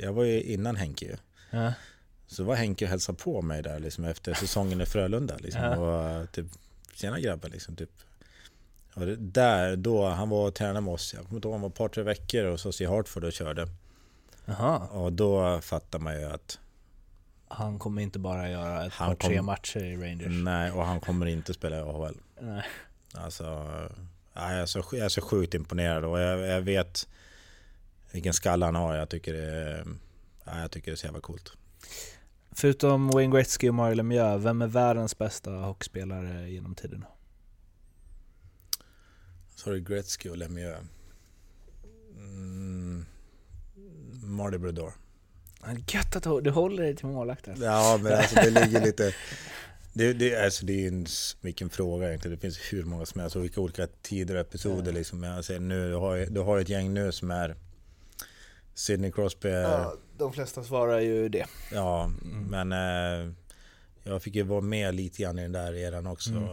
jag var ju innan Henke ju. Ja. Så var Henke och hälsade på mig där liksom efter säsongen i Frölunda liksom. Ja. Och typ, tjena grabbar liksom typ. Och där, då, han var och tränade med oss. Jag kommer inte ihåg, han var ett par tre veckor och så i Hartford och körde. Aha. Och då fattar man ju att han kommer inte bara göra ett han par, kom, tre matcher i Rangers. Nej, och han kommer inte spela i AHL. Nej. Alltså, jag är, så, jag är så sjukt imponerad och jag, jag vet vilken skalle han har. Jag tycker det är, jag tycker det är så jävla coolt. Förutom Wayne Gretzky och Mario Lemieux, vem är världens bästa hockeyspelare genom tiderna? Sorry, Gretzky och Lemieux. Mm, Marty Brodeur. Gött att du håller dig till målvakten. Ja, men alltså det ligger lite... Det, det, alltså det är en vilken fråga egentligen. Det finns hur många som helst och vilka olika tider och episoder. Ja. Liksom. Jag säger nu, du har, du har ett gäng nu som är Sidney Crosby. Ja, de flesta svarar ju det. Ja, mm. men eh, jag fick ju vara med lite grann i den där eran också. Mm.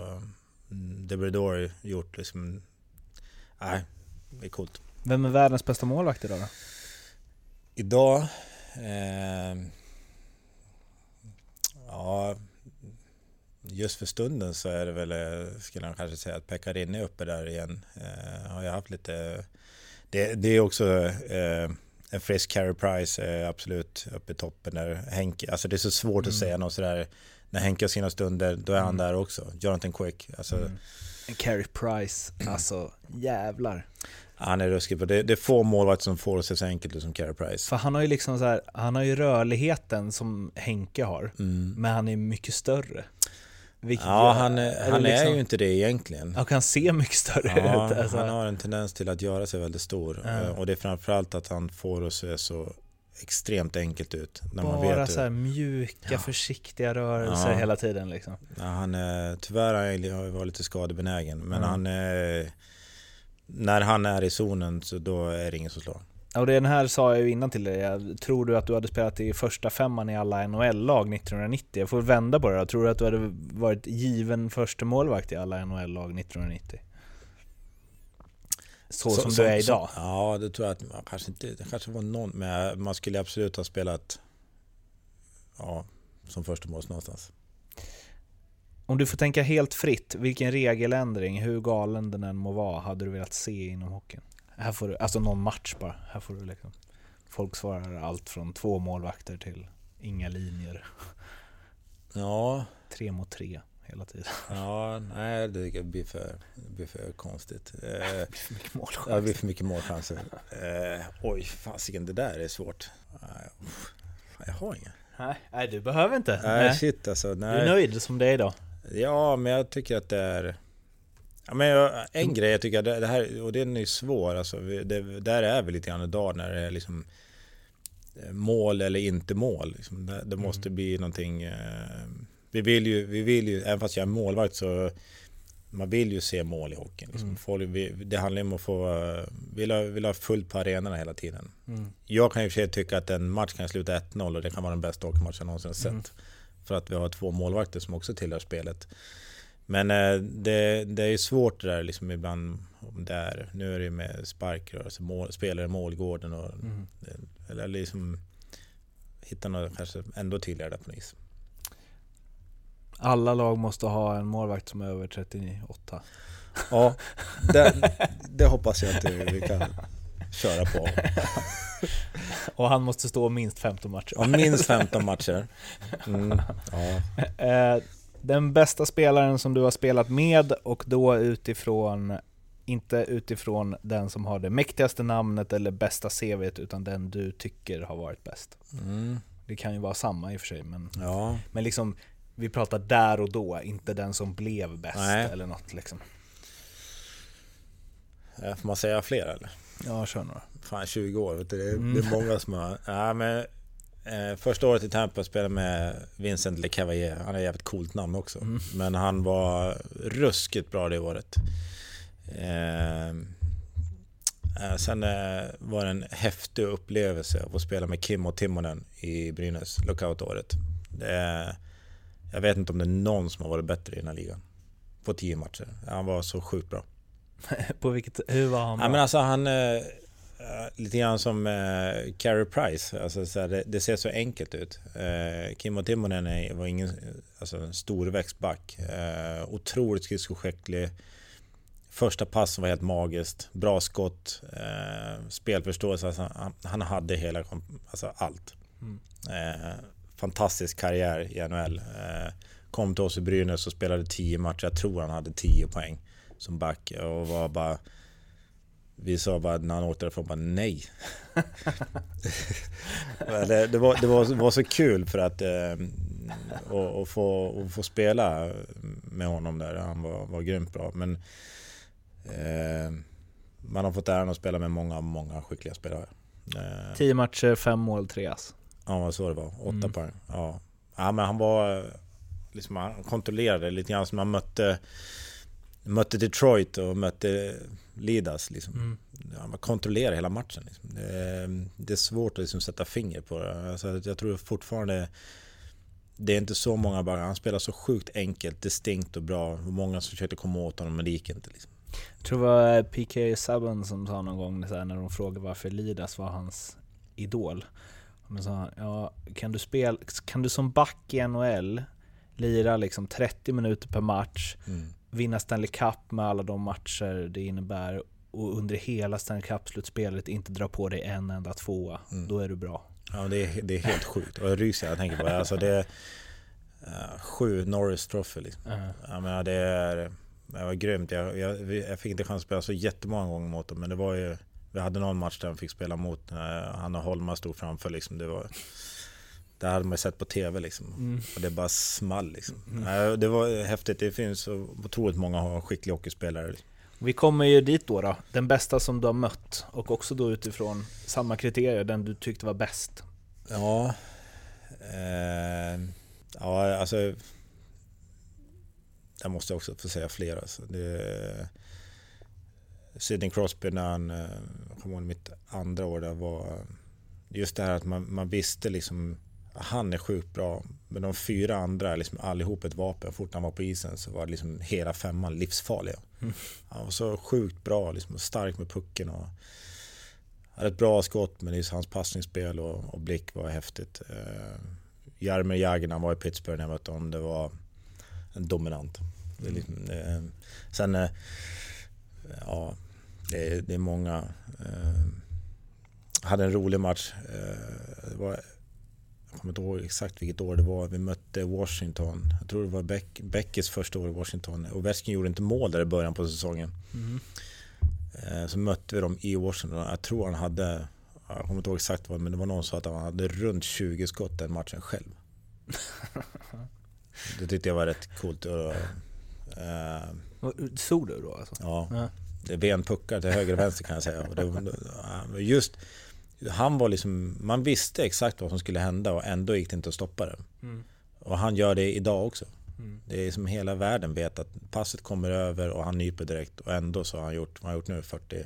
mm, Debridor gjort liksom, nej, det är coolt. Vem är världens bästa målvakt idag då? Idag, eh, ja, just för stunden så är det väl, eh, skulle jag kanske säga att Pekarinne är uppe där igen. Eh, har jag haft lite, det, det är också eh, en frisk Carey Price är absolut uppe i toppen där. Henke, alltså det är så svårt att säga något sådär. När Henke har sina stunder, då är han där också. Jonathan Quick, alltså En Carey Price, alltså jävlar. han är ruskig på det. Det är få målvakter som får det se så enkelt ut som Carey Price. För han har ju liksom så här, han har ju rörligheten som Henke har, Mm. men han är mycket större. Vilket Ja, han, är, han är liksom- ju inte det egentligen. Och han ser mycket större Ja, ut. Alltså. han har en tendens till att göra sig väldigt stor. Ja. Och det är framförallt att han får se så extremt enkelt ut. När man Bara vet så här hur, mjuka, försiktiga rörelser Ja. hela tiden liksom. ja, han är, Tyvärr har han varit lite skadebenägen. Men Mm. han är, När han är i zonen så då är det ingen som slår. Och den här sa jag ju innan till dig, jag tror du att du hade spelat i första femman i alla NHL-lag 1990? Jag får vända på det då. Tror du att du hade varit given första målvakt i alla NHL-lag 1990? Så, som du är idag? ja, det tror jag att man kanske inte, det kanske var någon, men man skulle absolut ha spelat ja, som första mål någonstans. Om du får tänka helt fritt, vilken regeländring, hur galen den än må vara, hade du velat se inom hockeyn? Här får du, alltså någon match bara. Här får du liksom, folk svarar allt från två målvakter till inga linjer. Ja, Tre mot tre hela tiden. ja, nej det blir för, det blir för konstigt. Eh, För mycket målchans. Ja, det blir för mycket målchanser. Eh, oj, fasiken, det där är svårt. Nej, jag har inga. Nej, nej, du behöver inte. Nej, Nej. shit alltså. Du är Nej. nöjd som det är idag? Ja, men jag tycker att det är... Ja, men jag, en grej jag tycker, det, det här, och den är svår, alltså, det, där är vi lite grann idag när det är liksom eh, mål eller inte mål. Liksom. Det, det måste bli någonting... Eh, vi, vill ju, vi vill ju, även fast jag är målvakt så man vill ju se mål i hockeyn. Liksom. Folk, vi, det handlar om att få, eh, vill ha, vill ha fullt på arenorna hela tiden. Jag kan ju för sig tycka att en match kan sluta 1-0 och det kan vara den bästa hockeymatchen jag någonsin sett. För att vi har två målvakter som också tillhör spelet. Men eh, det, det är ju svårt det där liksom ibland. Om det är, nu är det ju med sparkrörelse, mål, spelare i målgården och eller liksom hitta något kanske ändå tydligare där på något vis. Alla lag måste ha en målvakt som är över 38. Ja, det, det hoppas jag att vi kan köra på. Och han måste stå minst 15 matcher. Ja, minst 15 matcher. Mm, ja. Eh, Den bästa spelaren som du har spelat med och då utifrån inte utifrån den som har det mäktigaste namnet eller bästa CVt utan den du tycker har varit bäst. Mm, Det kan ju vara samma i och för sig men, ja. men liksom vi pratar där och då, inte den som blev bäst Nej. eller något liksom. Får man säga fler eller? Ja, kör några. Fan 20 år, vet du, det, är, Mm. det är många som har... Ja, men, eh, första året i Tampa spelade med Vincent LeCavalier. Han har ett jävligt coolt namn också. Mm. Men han var ruskigt bra det året. Eh, eh, sen eh, var det en häftig upplevelse att få spela med Kim och Timonen i Brynäs, lockout-året. Det jag vet inte om det är någon som har varit bättre i den här ligan. På 10 matcher. Han var så sjukt bra. På vilket, hur var han Ja, bra? men alltså han... Eh, lite grann som eh, Carey Price. Alltså, så här, det, det ser så enkelt ut. Eh, Kimmo Timonen är- var ingen alltså, en back. Eh, otroligt skridskoskicklig. Första passen var helt magiskt. Bra skott. Eh, spelförståelse. Alltså, han, han hade hela... Alltså allt. Mm. Eh, fantastisk karriär i NHL. Eh, kom till oss i Brynäs och spelade 10 matcher. Jag tror han hade 10 poäng som back och var bara... Vi sa bara när han åkte därifrån bara nej. Det, det, var, det var, var så kul för att eh, och, och få, och få spela med honom där. Han var, var grymt bra. Men eh, man har fått äran att spela med många, många skickliga spelare. Eh, Tio matcher, fem mål, tre ass. Ja, vad så det var. Åtta Mm. poäng. Ja. ja, men han var... Liksom, han kontrollerade lite grann som han mötte... Mötte Detroit och mötte Lidas. Liksom. Mm. Han kontrollerade hela matchen. Liksom. Det, är, det är svårt att liksom sätta finger på det. Alltså, jag tror fortfarande... det är inte så många backar. Han spelar så sjukt enkelt, distinkt och bra. Många som försökte komma åt honom men det gick inte. Liksom. Jag tror det var PK Subban som sa någon gång här, när de frågade varför Lidas var hans idol. Men sa han, ja, kan du, spela, kan du som back i NHL lira liksom 30 minuter per match, Mm. vinna Stanley Cup med alla de matcher det innebär och under hela Stanley Cup-slutspelet inte dra på dig en enda tvåa, Mm. då är du bra. Ja, det är, det är helt sjukt. Och jag ryser jag tänker på det. Alltså det är eh, sju Norris Trophy liksom. Jag menar det är... Det var grymt. Jag, jag, jag fick inte chans att spela så jättemånga gånger mot dem, men det var ju... Vi hade någon match där de fick spela mot, när han och Holma stod framför liksom. Det var... Det hade man ju sett på TV liksom. Och det bara small liksom. Nej, Det var häftigt. Det finns otroligt många skickliga hockeyspelare. Vi kommer ju dit då, då, den bästa som du har mött och också då utifrån samma kriterier, den du tyckte var bäst. Ja... Eh, ja, alltså... Jag måste också få säga fler. Alltså. Det, Sidney Crosby när han, eh, jag kommer ihåg mitt andra år där var just det här att man, man visste liksom han är sjukt bra, men de fyra andra är liksom allihop ett vapen. Fort han var på isen så var liksom hela femman livsfarliga. Han var så sjukt bra, liksom, stark med pucken. Och hade ett bra skott, men liksom hans passningsspel och, och blick var häftigt. Eh, Jaromir Jagr när han var i Pittsburgh när jag mötte honom, det var en dominant. Det är liksom, eh, sen, eh, ja, det är, det är många. Eh, hade en rolig match. Eh, det var, jag kommer inte ihåg exakt vilket år det var. Vi mötte Washington. Jag tror det var Beck, Beckes första år i Washington. Ovechkin gjorde inte mål där i början på säsongen. Eh, Så mötte vi dem i Washington. Jag tror han hade, jag kommer inte ihåg exakt vad, men det var någon som sa att han hade runt 20 skott den matchen själv. Det tyckte jag var rätt coolt. Och, eh, Såg du då alltså? Ja, Ja. Det benpuckar till höger och vänster kan jag säga. Och det, just, han var liksom, man visste exakt vad som skulle hända och ändå gick det inte att stoppa det. Mm. Och han gör det idag också. Mm. Det är som hela världen vet att passet kommer över och han nyper direkt och ändå så har han gjort, vad har han gjort nu, 40?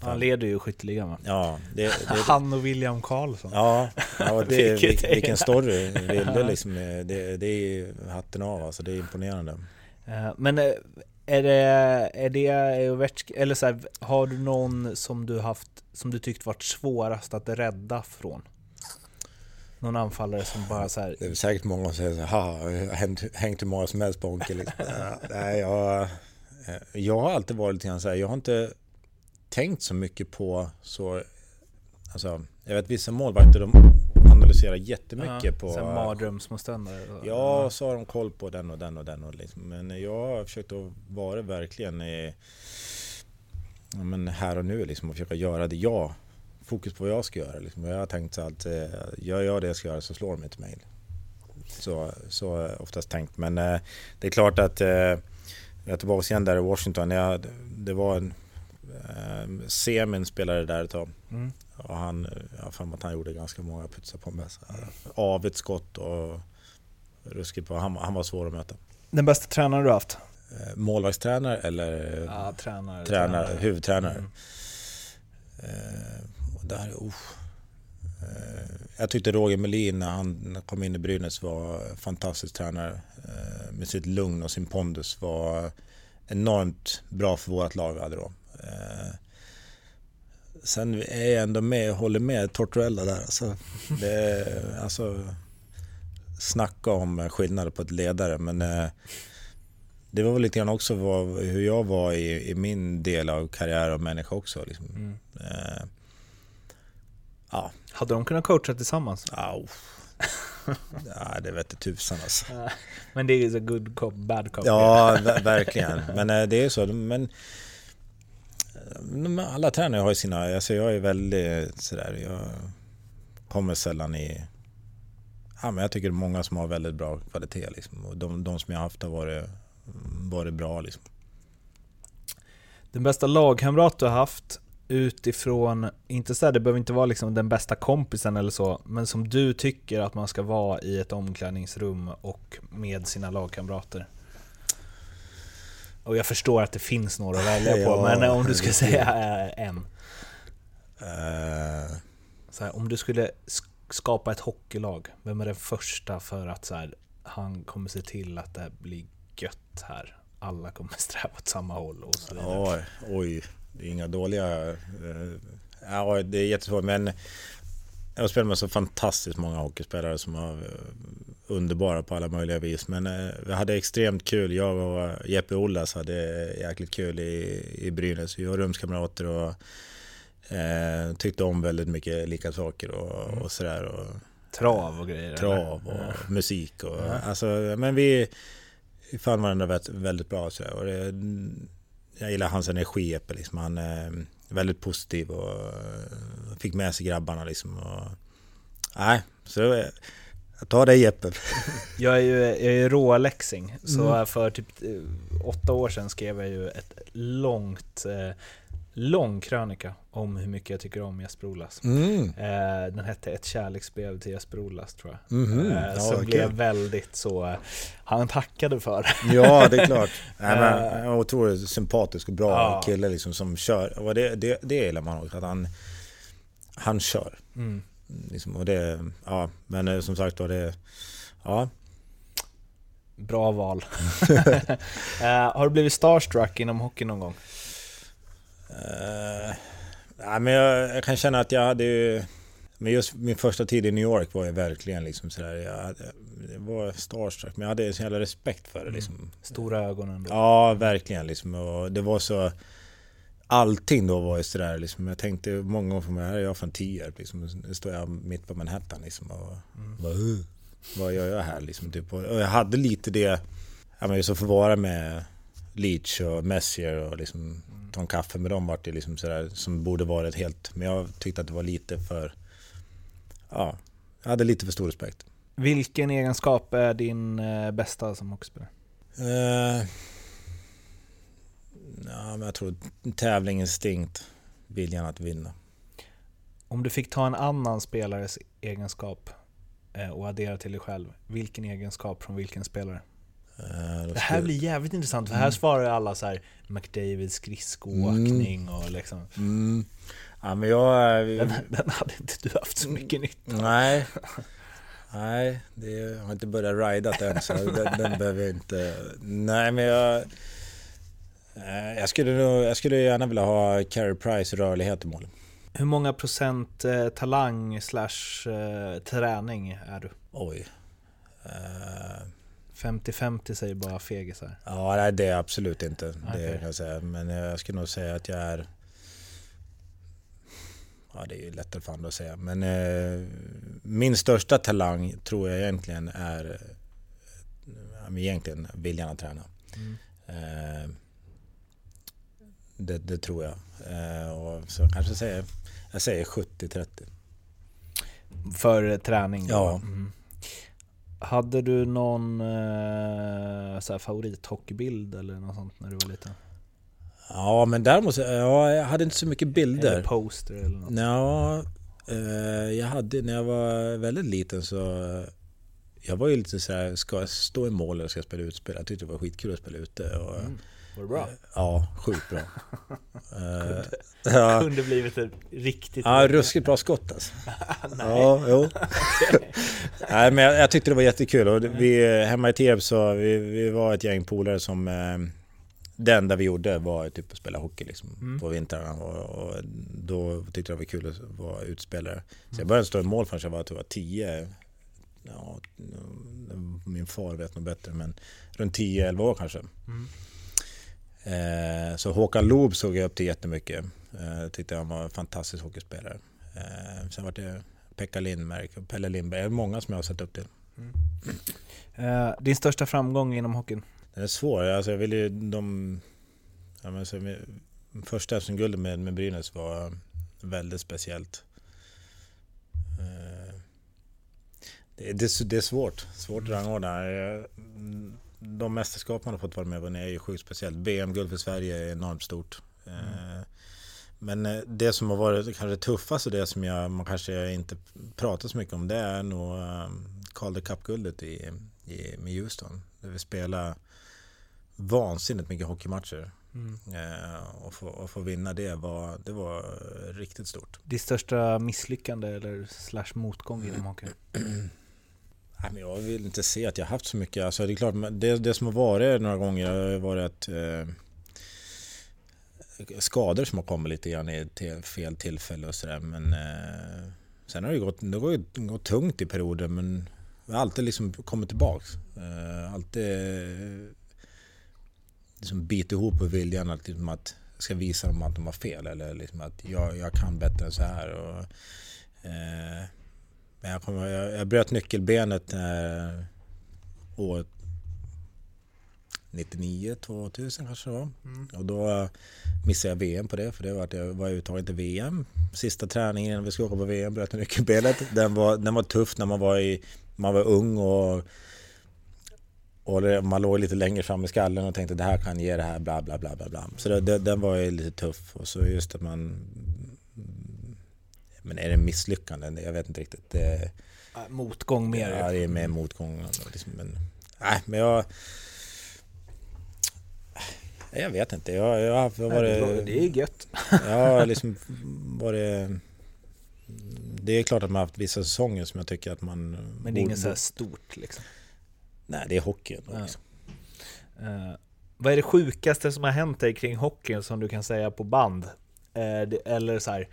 Han leder ju skytteligan va? Ja, det, det, Han och William Karlsson. ja, ja det, är- vilken story. Ville liksom, det, det är hatten av alltså, det är imponerande. Eh, Men eh, är det, är det eller så här, har du någon som du haft, som du tyckt varit svårast att rädda från? Någon anfallare som bara så här, Det är säkert många som säger så här, "Ha, jag har hängt, hängt hur många som helst på Onkel. Liksom. Nej, jag, eh, jag har alltid varit lite grann så här, jag har inte tänkt så mycket på så, alltså, jag vet vissa målvakter de analyserar jättemycket på... så här mardrömsmotståndare? Ja, så har de koll på den och den och den. Och liksom. Men jag har försökt att vara verkligen i, ja, men här och nu liksom, och försöka göra det jag, fokus på vad jag ska göra. Liksom. Jag har tänkt att eh, gör jag det jag ska göra så slår de inte mig. Så, så har jag oftast tänkt. Men eh, det är klart att eh, jag är tillbaka igen där i Washington. Jag, det var en eh, Semin spelade där ett tag. Mm. Och han, jag har för att han gjorde ganska många putsar på mig. Avigt skott och ruskigt bra. Han, han var svår att möta. Den bästa tränaren du haft? Eh, Målvaktstränare eller Ja, tränare. tränare, huvudtränare? Mm. Eh, och där, uh, eh, jag tyckte Roger Melin när han kom in i Brynäs var en fantastisk tränare. Eh, med sitt lugn och sin pondus var enormt bra för vårt lag vi hade då. Eh, sen är jag ändå med, håller med Tortorella där. Alltså, det, är- alltså, snacka om skillnader på ett ledare men eh, det var väl lite grann också vad, hur jag var i, i min del av karriär och människa också. Liksom. Mm. Eh, ja, Hade de kunnat coacha tillsammans? au. ja, det vete tusan alltså. Men det är så good cop, bad cop. Ja, ver- verkligen. Men eh, det är så. Men Eh, alla tränare har ju sina... Alltså jag är väldigt sådär... Jag kommer sällan i... Ja, men jag tycker det är många som har väldigt bra kvalitet. Liksom. Och de, de som jag har haft har varit, varit bra. Liksom. Den bästa lagkamrat du har haft utifrån, inte så här, det behöver inte vara liksom den bästa kompisen eller så, men som du tycker att man ska vara i ett omklädningsrum och med sina lagkamrater? Och jag förstår att det finns några att välja på, Ja, men om du det- säga eh, en. Så här, om du skulle sk- skapa ett hockeylag, vem är den första för att så här, han kommer se till att det här blir gött här? Alla kommer sträva åt samma håll och så vidare. Ja, oj, det är inga dåliga... eh, Ja, det är jättesvårt men jag har spelat med så fantastiskt många hockeyspelare som eh, underbara på alla möjliga vis. Men eh, vi hade extremt kul. Jag och Jeppe Ollas hade jäkligt kul i, i Brynäs. Vi var rumskamrater och eh, tyckte om väldigt mycket lika saker och, och sådär. Och, Trav och grejer. trav och musik. Och, alltså, men vi, fann varandra väldigt, väldigt bra. Så, och det, jag gillar hans energi, Jeppe. Liksom. Han är väldigt positiv och eh, fick med sig grabbarna. Liksom, och, nej, så det var- jag tar dig Jeppe. Jag är ju, jag är råläxing, så Mm. för typ eh, åtta år sedan skrev jag ju ett långt, eh, lång krönika om hur mycket jag tycker om Jesper Olas. Mm. Eh, den hette Ett kärleksbrev till Jesper Olas tror jag. Mhm. Eh, Ja, som vad blev väldigt så, eh, han tackade för det. Ja, det är klart. Nej, men, är otroligt sympatisk och bra Ja. kille liksom, som kör. Det, det, det gillar man också, att han, han kör. Mm. Liksom, och det, ja, men eh, som sagt var det... Ja, Bra val. eh, har du blivit starstruck inom hockey någon gång? Eh, nej, men jag, jag kan känna att jag hade ju... Men just min första tid i New York var ju verkligen liksom sådär... Jag, det var starstruck, men jag hade så jävla respekt för det liksom. Stora ögon ändå. Ja, verkligen liksom. Och det var så... Allting då var ju sådär liksom. Jag tänkte många gånger mig, här är jag från Tierp liksom. Nu står jag mitt på Manhattan liksom. Och, bara, "Uh, vad gör jag här liksom? Typ. Och jag hade lite det... Ja, men just att få vara med Leach och Messier och liksom ta en kaffe med dem vart det liksom sådär som borde varit helt... Men jag tyckte att det var lite för... Ja, jag hade lite för stor respekt. Vilken egenskap är din eh, bästa som hockeyspelare? Eh, ja, men jag tror tävlingsinstinkt, viljan att vinna. Om du fick ta en annan spelares egenskap eh, och addera till dig själv, vilken egenskap från vilken spelare? Eh, Det här blir jävligt intressant, för här svarar ju alla så här McDavid skridskoåkning och liksom Mm. Ja, men jag... den, den hade inte du haft så mycket nytta av. Nej. Nej, det jag har inte börjat rida än så den, den behöver jag inte... Nej, men jag... eh, Jag skulle, jag skulle gärna vilja ha Carey Price rörlighet i mål. Hur många procent eh, talang slash eh, träning är du? Oj. Eh, 50-50 säger bara fegisar. Ja, nej, det är jag absolut inte. Det Okej. kan jag säga. Men jag skulle nog säga att jag är... Ja, det är ju lättare för andra att säga. Men eh, min största talang tror jag egentligen är... eh, egentligen viljan att träna. Mm. Det, det tror jag. Eh, och så kanske säger... Jag säger 70-30. För träning? Ja. Mm. Hade du någon eh, så här favorithockeybild eller något sånt när du var liten? Ja, men däremot... Ja, jag hade inte så mycket bilder. Eller poster eller något? Ja, eh, jag hade när jag var väldigt liten så... Jag var ju lite så här, ska jag stå i mål eller ska jag spela utspel? Jag tyckte det var skitkul att spela ute. Och, Mm. Var det bra? Ja, sjukt bra. Eh, ja, Kunde blivit ett riktigt... ja, ruskigt bra skott alltså. Ja, jo. Nej, men jag, jag tyckte det var jättekul. Och vi, hemma i Tierp så vi, vi var ett gäng polare som... Eh, det enda vi gjorde var typ att spela hockey liksom, Mm. på vintrarna och, och då tyckte jag det var kul att vara utspelare. Så jag började stå i mål förrän jag var, tror jag, 10. Ja, min far vet nog bättre men runt 10-11 år kanske. Mm. Eh, så Håkan Loob såg jag upp till jättemycket. Eh, tyckte han var en fantastisk hockeyspelare. Eh, sen var det Pekka Lindmark och Pelle Lindberg. Det är många som jag har sett upp till. Eh, din största framgång inom hockeyn? Den är svår. Alltså jag vill ju de... Ja, men så, med, första SM-guldet med, med Brynäs var väldigt speciellt. Det, det, är- det är svårt. Svårt att rangordna. De mästerskap man har fått vara med om är ju sjukt speciellt. VM-guld för Sverige är enormt stort. Eh, Men eh, det som har varit kanske tuffast och det som jag, man kanske inte pratar så mycket om det är nog eh, Calder Cup-guldet i, i, med Houston. Där vi spelar vansinnigt mycket hockeymatcher. Eh, och, få, och få vinna det var, det var riktigt stort. Ditt största misslyckande eller slash motgång inom hockey? Nej, men jag vill inte se att jag haft så mycket. Alltså, det, är klart, det, det som har varit några gånger har varit att eh, skador som har kommit lite grann i till fel tillfälle och sådär. Men eh, sen har det gått, det har gått, tungt i perioder men jag har alltid liksom kommit tillbaks. Eh, alltid eh, liksom bit ihop på viljan att, liksom att jag ska visa dem att de har fel eller liksom att jag, jag kan bättre än så här. Och, eh, men jag, kommer, jag, jag bröt nyckelbenet eh, år 99, 2000 kanske det var. Mm. Och då missade jag VM på det för det var att jag var uttagen till VM. Sista träningen innan vi skulle åka på VM bröt jag nyckelbenet. Den var, den var tuff när man var, i, man var ung och, och det- man låg lite längre fram i skallen och tänkte det här kan ge det här bla bla bla bla bla. Så det, det, den var ju lite tuff och så just att man men är det misslyckande? Jag vet inte riktigt. Det, Motgång mer. Ja, det är mer motgångar. Liksom, men, nej, men jag... Jag vet inte. Jag, jag har varit... Det är gött. Har liksom varit... Det är klart att man har haft vissa säsonger som jag tycker att man... Men det är inget så här stort liksom. Nej, det är hockey ändå. Ja. Liksom. Eh, vad är det sjukaste som har hänt dig kring hockeyn som du kan säga på band? Eh, det- eller så här,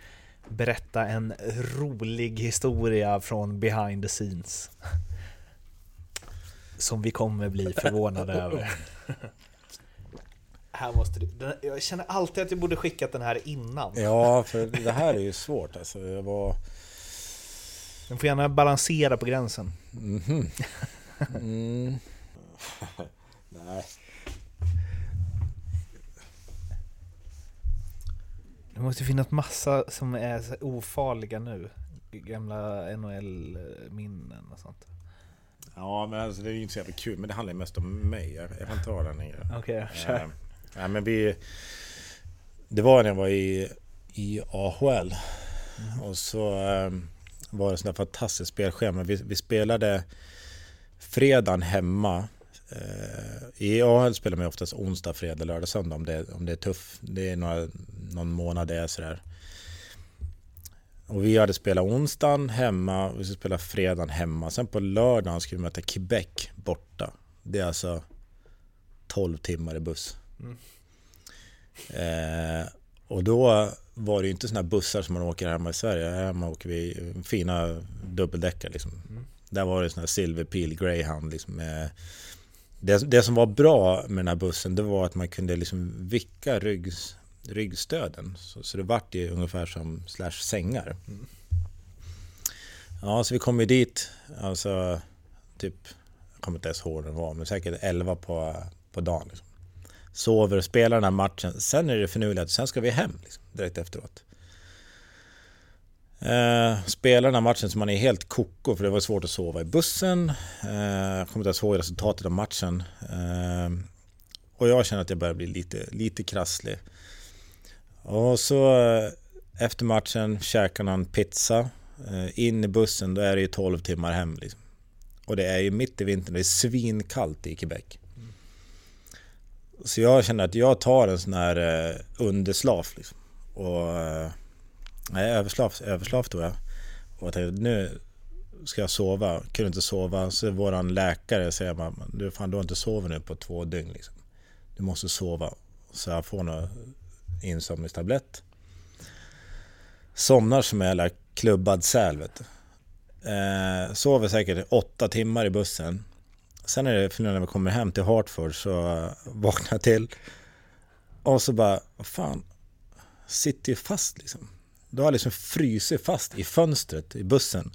berätta en rolig historia från behind the scenes. Som vi kommer bli förvånade över. Här måste du, jag känner alltid att jag borde skickat den här innan. Ja, för det här är ju svårt alltså. Jag var... Den får gärna balansera på gränsen. Mhm. Mm. Nej. Det måste finnas massa som är ofarliga nu. Gamla NHL-minnen och sånt. Ja, men alltså, det är ju inte så jävla kul. Men det handlar mest om mig. Jag, jag kan ta den. Ingrid. Okej, Eh, nej, men vi... Det var när jag var i, i AHL. Och så eh, var det där fantastiskt spelschema. Vi, vi spelade fredagen hemma. Eh, I AHL spelar man oftast onsdag, fredag, lördag, söndag om det, om det är tufft. Det är några, någon månad det är sådär. Och vi hade spelat onsdagen hemma, vi skulle spela fredagen hemma. Sen på lördagen skulle vi möta Quebec borta. Det är alltså 12 timmar i buss. Eh, och då var det ju inte sådana bussar som man åker här hemma i Sverige. Här hemma åker vi fina dubbeldäckare liksom. Där var det sådana här Silverpil Greyhound liksom. Med, det, det som var bra med den här bussen det var att man kunde liksom vicka ryggs, ryggstöden. Så, så det vart ju ungefär som slash sängar. Ja, så vi kom ju dit, alltså typ, jag kommer inte ens ihåg det var, men säkert 11 på, på dagen. Liksom. Sover, spelar den här matchen, sen är det finurligt sen ska vi hem liksom, direkt efteråt. Eh, spelar den här matchen så man är helt koko för det var svårt att sova i bussen. Eh, jag kommer inte ens ihåg resultatet av matchen. Eh, och jag känner att jag börjar bli lite, lite krasslig. Och så eh, efter matchen käkar någon pizza. Eh, in i bussen, då är det ju 12 timmar hem. Liksom. Och det är ju mitt i vintern, det är svinkallt i Quebec. Så jag känner att jag tar en sån här eh, underslaf liksom. Och... Eh, Nej, överslav, överslav tror jag. Och jag tänkte nu ska jag sova. Kunde inte sova. Så våran läkare säger man, du, fan, du har inte sovit nu på två dygn. Liksom. Du måste sova. Så jag får någon insomningstablett. Somnar som en jävla klubbad säl vet du. Eh, sover säkert åtta timmar i bussen. Sen är det, när vi kommer hem till Hartford så vaknar jag till. Och så bara, vad fan, sitter ju fast liksom. Då har jag liksom frysit fast i fönstret i bussen.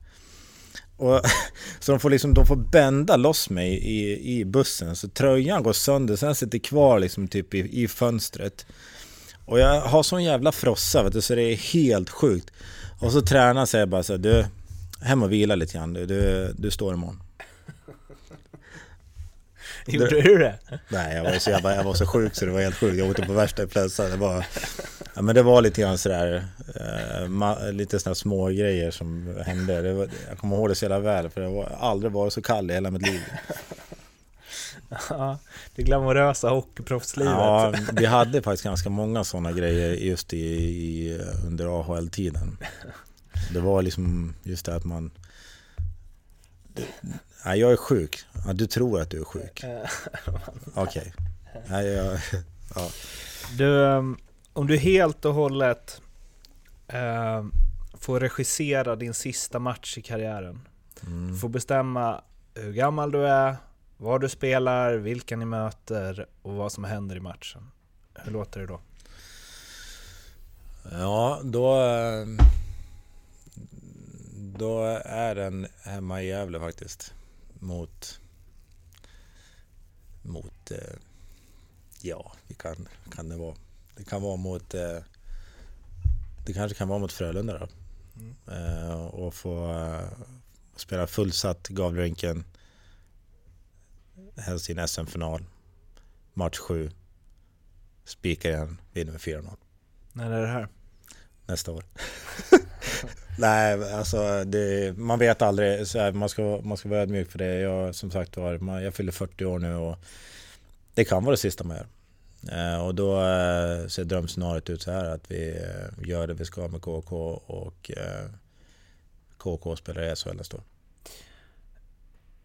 Och, så de får liksom, de får bända loss mig i, i bussen. Så tröjan går sönder, sen sitter kvar liksom typ i, i fönstret. Och jag har sån jävla frossa vet du, så det är helt sjukt. Och så tränar säger bara så här, du, hem och vila lite grann du, du, du står imorgon. Gjorde du det? Nej, jag var, så, jävla, jag var så sjuk så det var helt sjukt. Jag åkte på värsta influensan. Det var, ja, men det var lite grann sådär, eh, ma, lite sådana små grejer som hände. Det var, jag kommer ihåg det så jävla väl, för det har aldrig varit så kall i hela mitt liv. Ja, det glamorösa hockeyproffslivet. Ja, vi hade faktiskt ganska många sådana grejer just i, i, under AHL-tiden. Det var liksom just det att man... Nej, jag är sjuk. Ja, du tror att du är sjuk. Okej. Nej, jag... Ja. Du, um, om du helt och hållet eh, får regissera din sista match i karriären. Mm. Får bestämma hur gammal du är, var du spelar, vilka ni möter och vad som händer i matchen. Hur låter det då? Ja, då... eh, Då är den hemma i Gävle faktiskt. Mot... Mot... eh, Ja, det kan, kan det vara. Det kan vara mot... eh, Det kanske kan vara mot Frölunda då. Eh, Och få spela fullsatt Gavlerinken. Helst i en SM-final. Match 7. Spikar igen, vinner med 4-0 När är det här? nästa år. Nej, alltså det, man vet aldrig. Så här, man, ska, man ska vara ödmjuk för det. Jag, som sagt var, man- jag fyller 40 år nu och det kan vara det sista man gör. Eh, och då eh, ser drömscenariot ut så här att vi eh, gör det vi ska med KK och eh, KK spelar i SHL nästa år.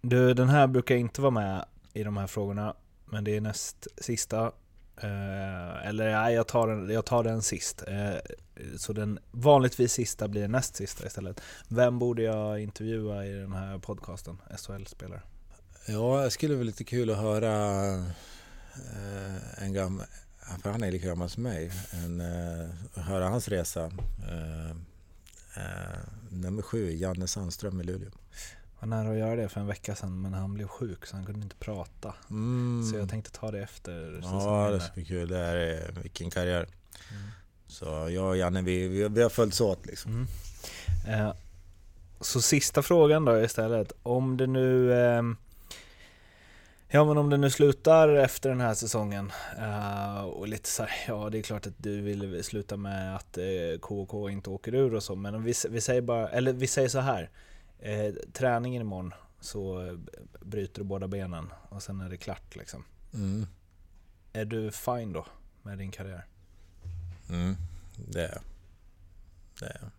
Du, den här brukar inte vara med i de här frågorna, men det är näst sista. Eh, eller nej, jag tar den, jag tar den sist. Eh, så den vanligtvis sista blir näst sista istället. Vem borde jag intervjua i den här podcasten, SHL-spelare? Ja, det skulle vara lite kul att höra eh, en gammal, för han är lika gammal som mig, en, eh, höra hans resa. Eh, eh, nummer sju, Janne Sandström i Luleå var nära att göra det för en vecka sedan, men han blev sjuk så han kunde inte prata. Mm. Så jag tänkte ta det efter Ja, det ska bli kul. Det här är, vilken karriär. Mm. Så jag och Janne, vi, vi, vi har följts åt liksom. Mm. Eh, så sista frågan då istället. Om det nu ehm, Ja men om det nu slutar efter den här säsongen eh, och lite så här, ja det är klart att du vill sluta med att eh, KK inte åker ur och så men vi, vi säger bara, eller vi säger så här eh, Träningen imorgon så bryter du båda benen och sen är det klart liksom. Mm. Är du fine då med din karriär? Mm. Det är det. är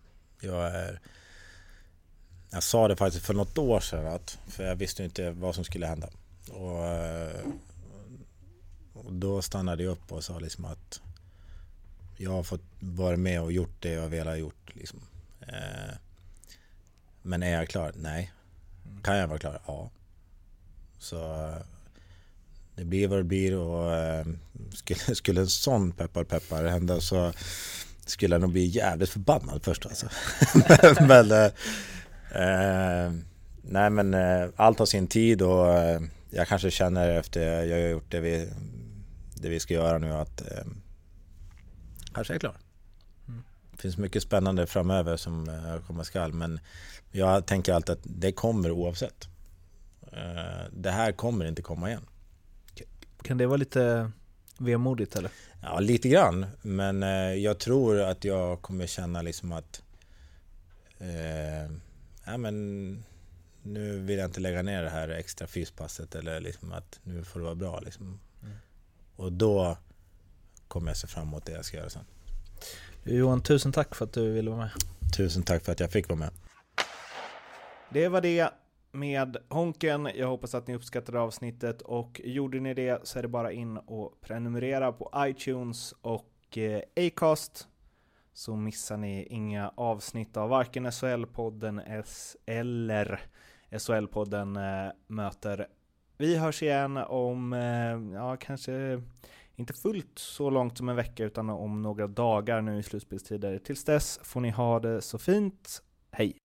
jag. Är... Jag sa det faktiskt för något år sedan, att, för jag visste inte vad som skulle hända. Och, eh, och då stannade jag upp och sa liksom att jag har fått vara med och gjort det jag velat gjort. Liksom. Eh, Men är jag klar? Nej. Kan jag vara klar? Ja. Så det blir vad det blir och eh, skulle, skulle en sån peppar peppar hända så skulle jag nog bli jävligt förbannad först alltså. men, eh, eh, nej men eh, allt har sin tid och jag kanske känner efter jag har gjort det vi, det vi ska göra nu att eh, kanske är jag klar. Det finns mycket spännande framöver som komma skall men jag tänker alltid att det kommer oavsett. Eh, det här kommer inte komma igen. Kan det vara lite vemodigt eller? Ja, lite grann. Men eh, jag tror att jag kommer känna liksom att... Eh, ja, men nu vill jag inte lägga ner det här extra fyspasset eller liksom att nu får det vara bra. Liksom. Och då kommer jag se fram emot det jag ska göra sen. Johan, tusen tack för att du ville vara med. Tusen tack för att jag fick vara med. Det var det med Honken. Jag hoppas att ni uppskattade avsnittet och gjorde ni det så är det bara in och prenumerera på iTunes och eh, Acast så missar ni inga avsnitt av varken SHL-podden S eller SHL-podden eh, möter. Vi hörs igen om, eh, ja kanske inte fullt så långt som en vecka utan om några dagar nu i slutspelstider. Tills dess får ni ha det så fint. Hej!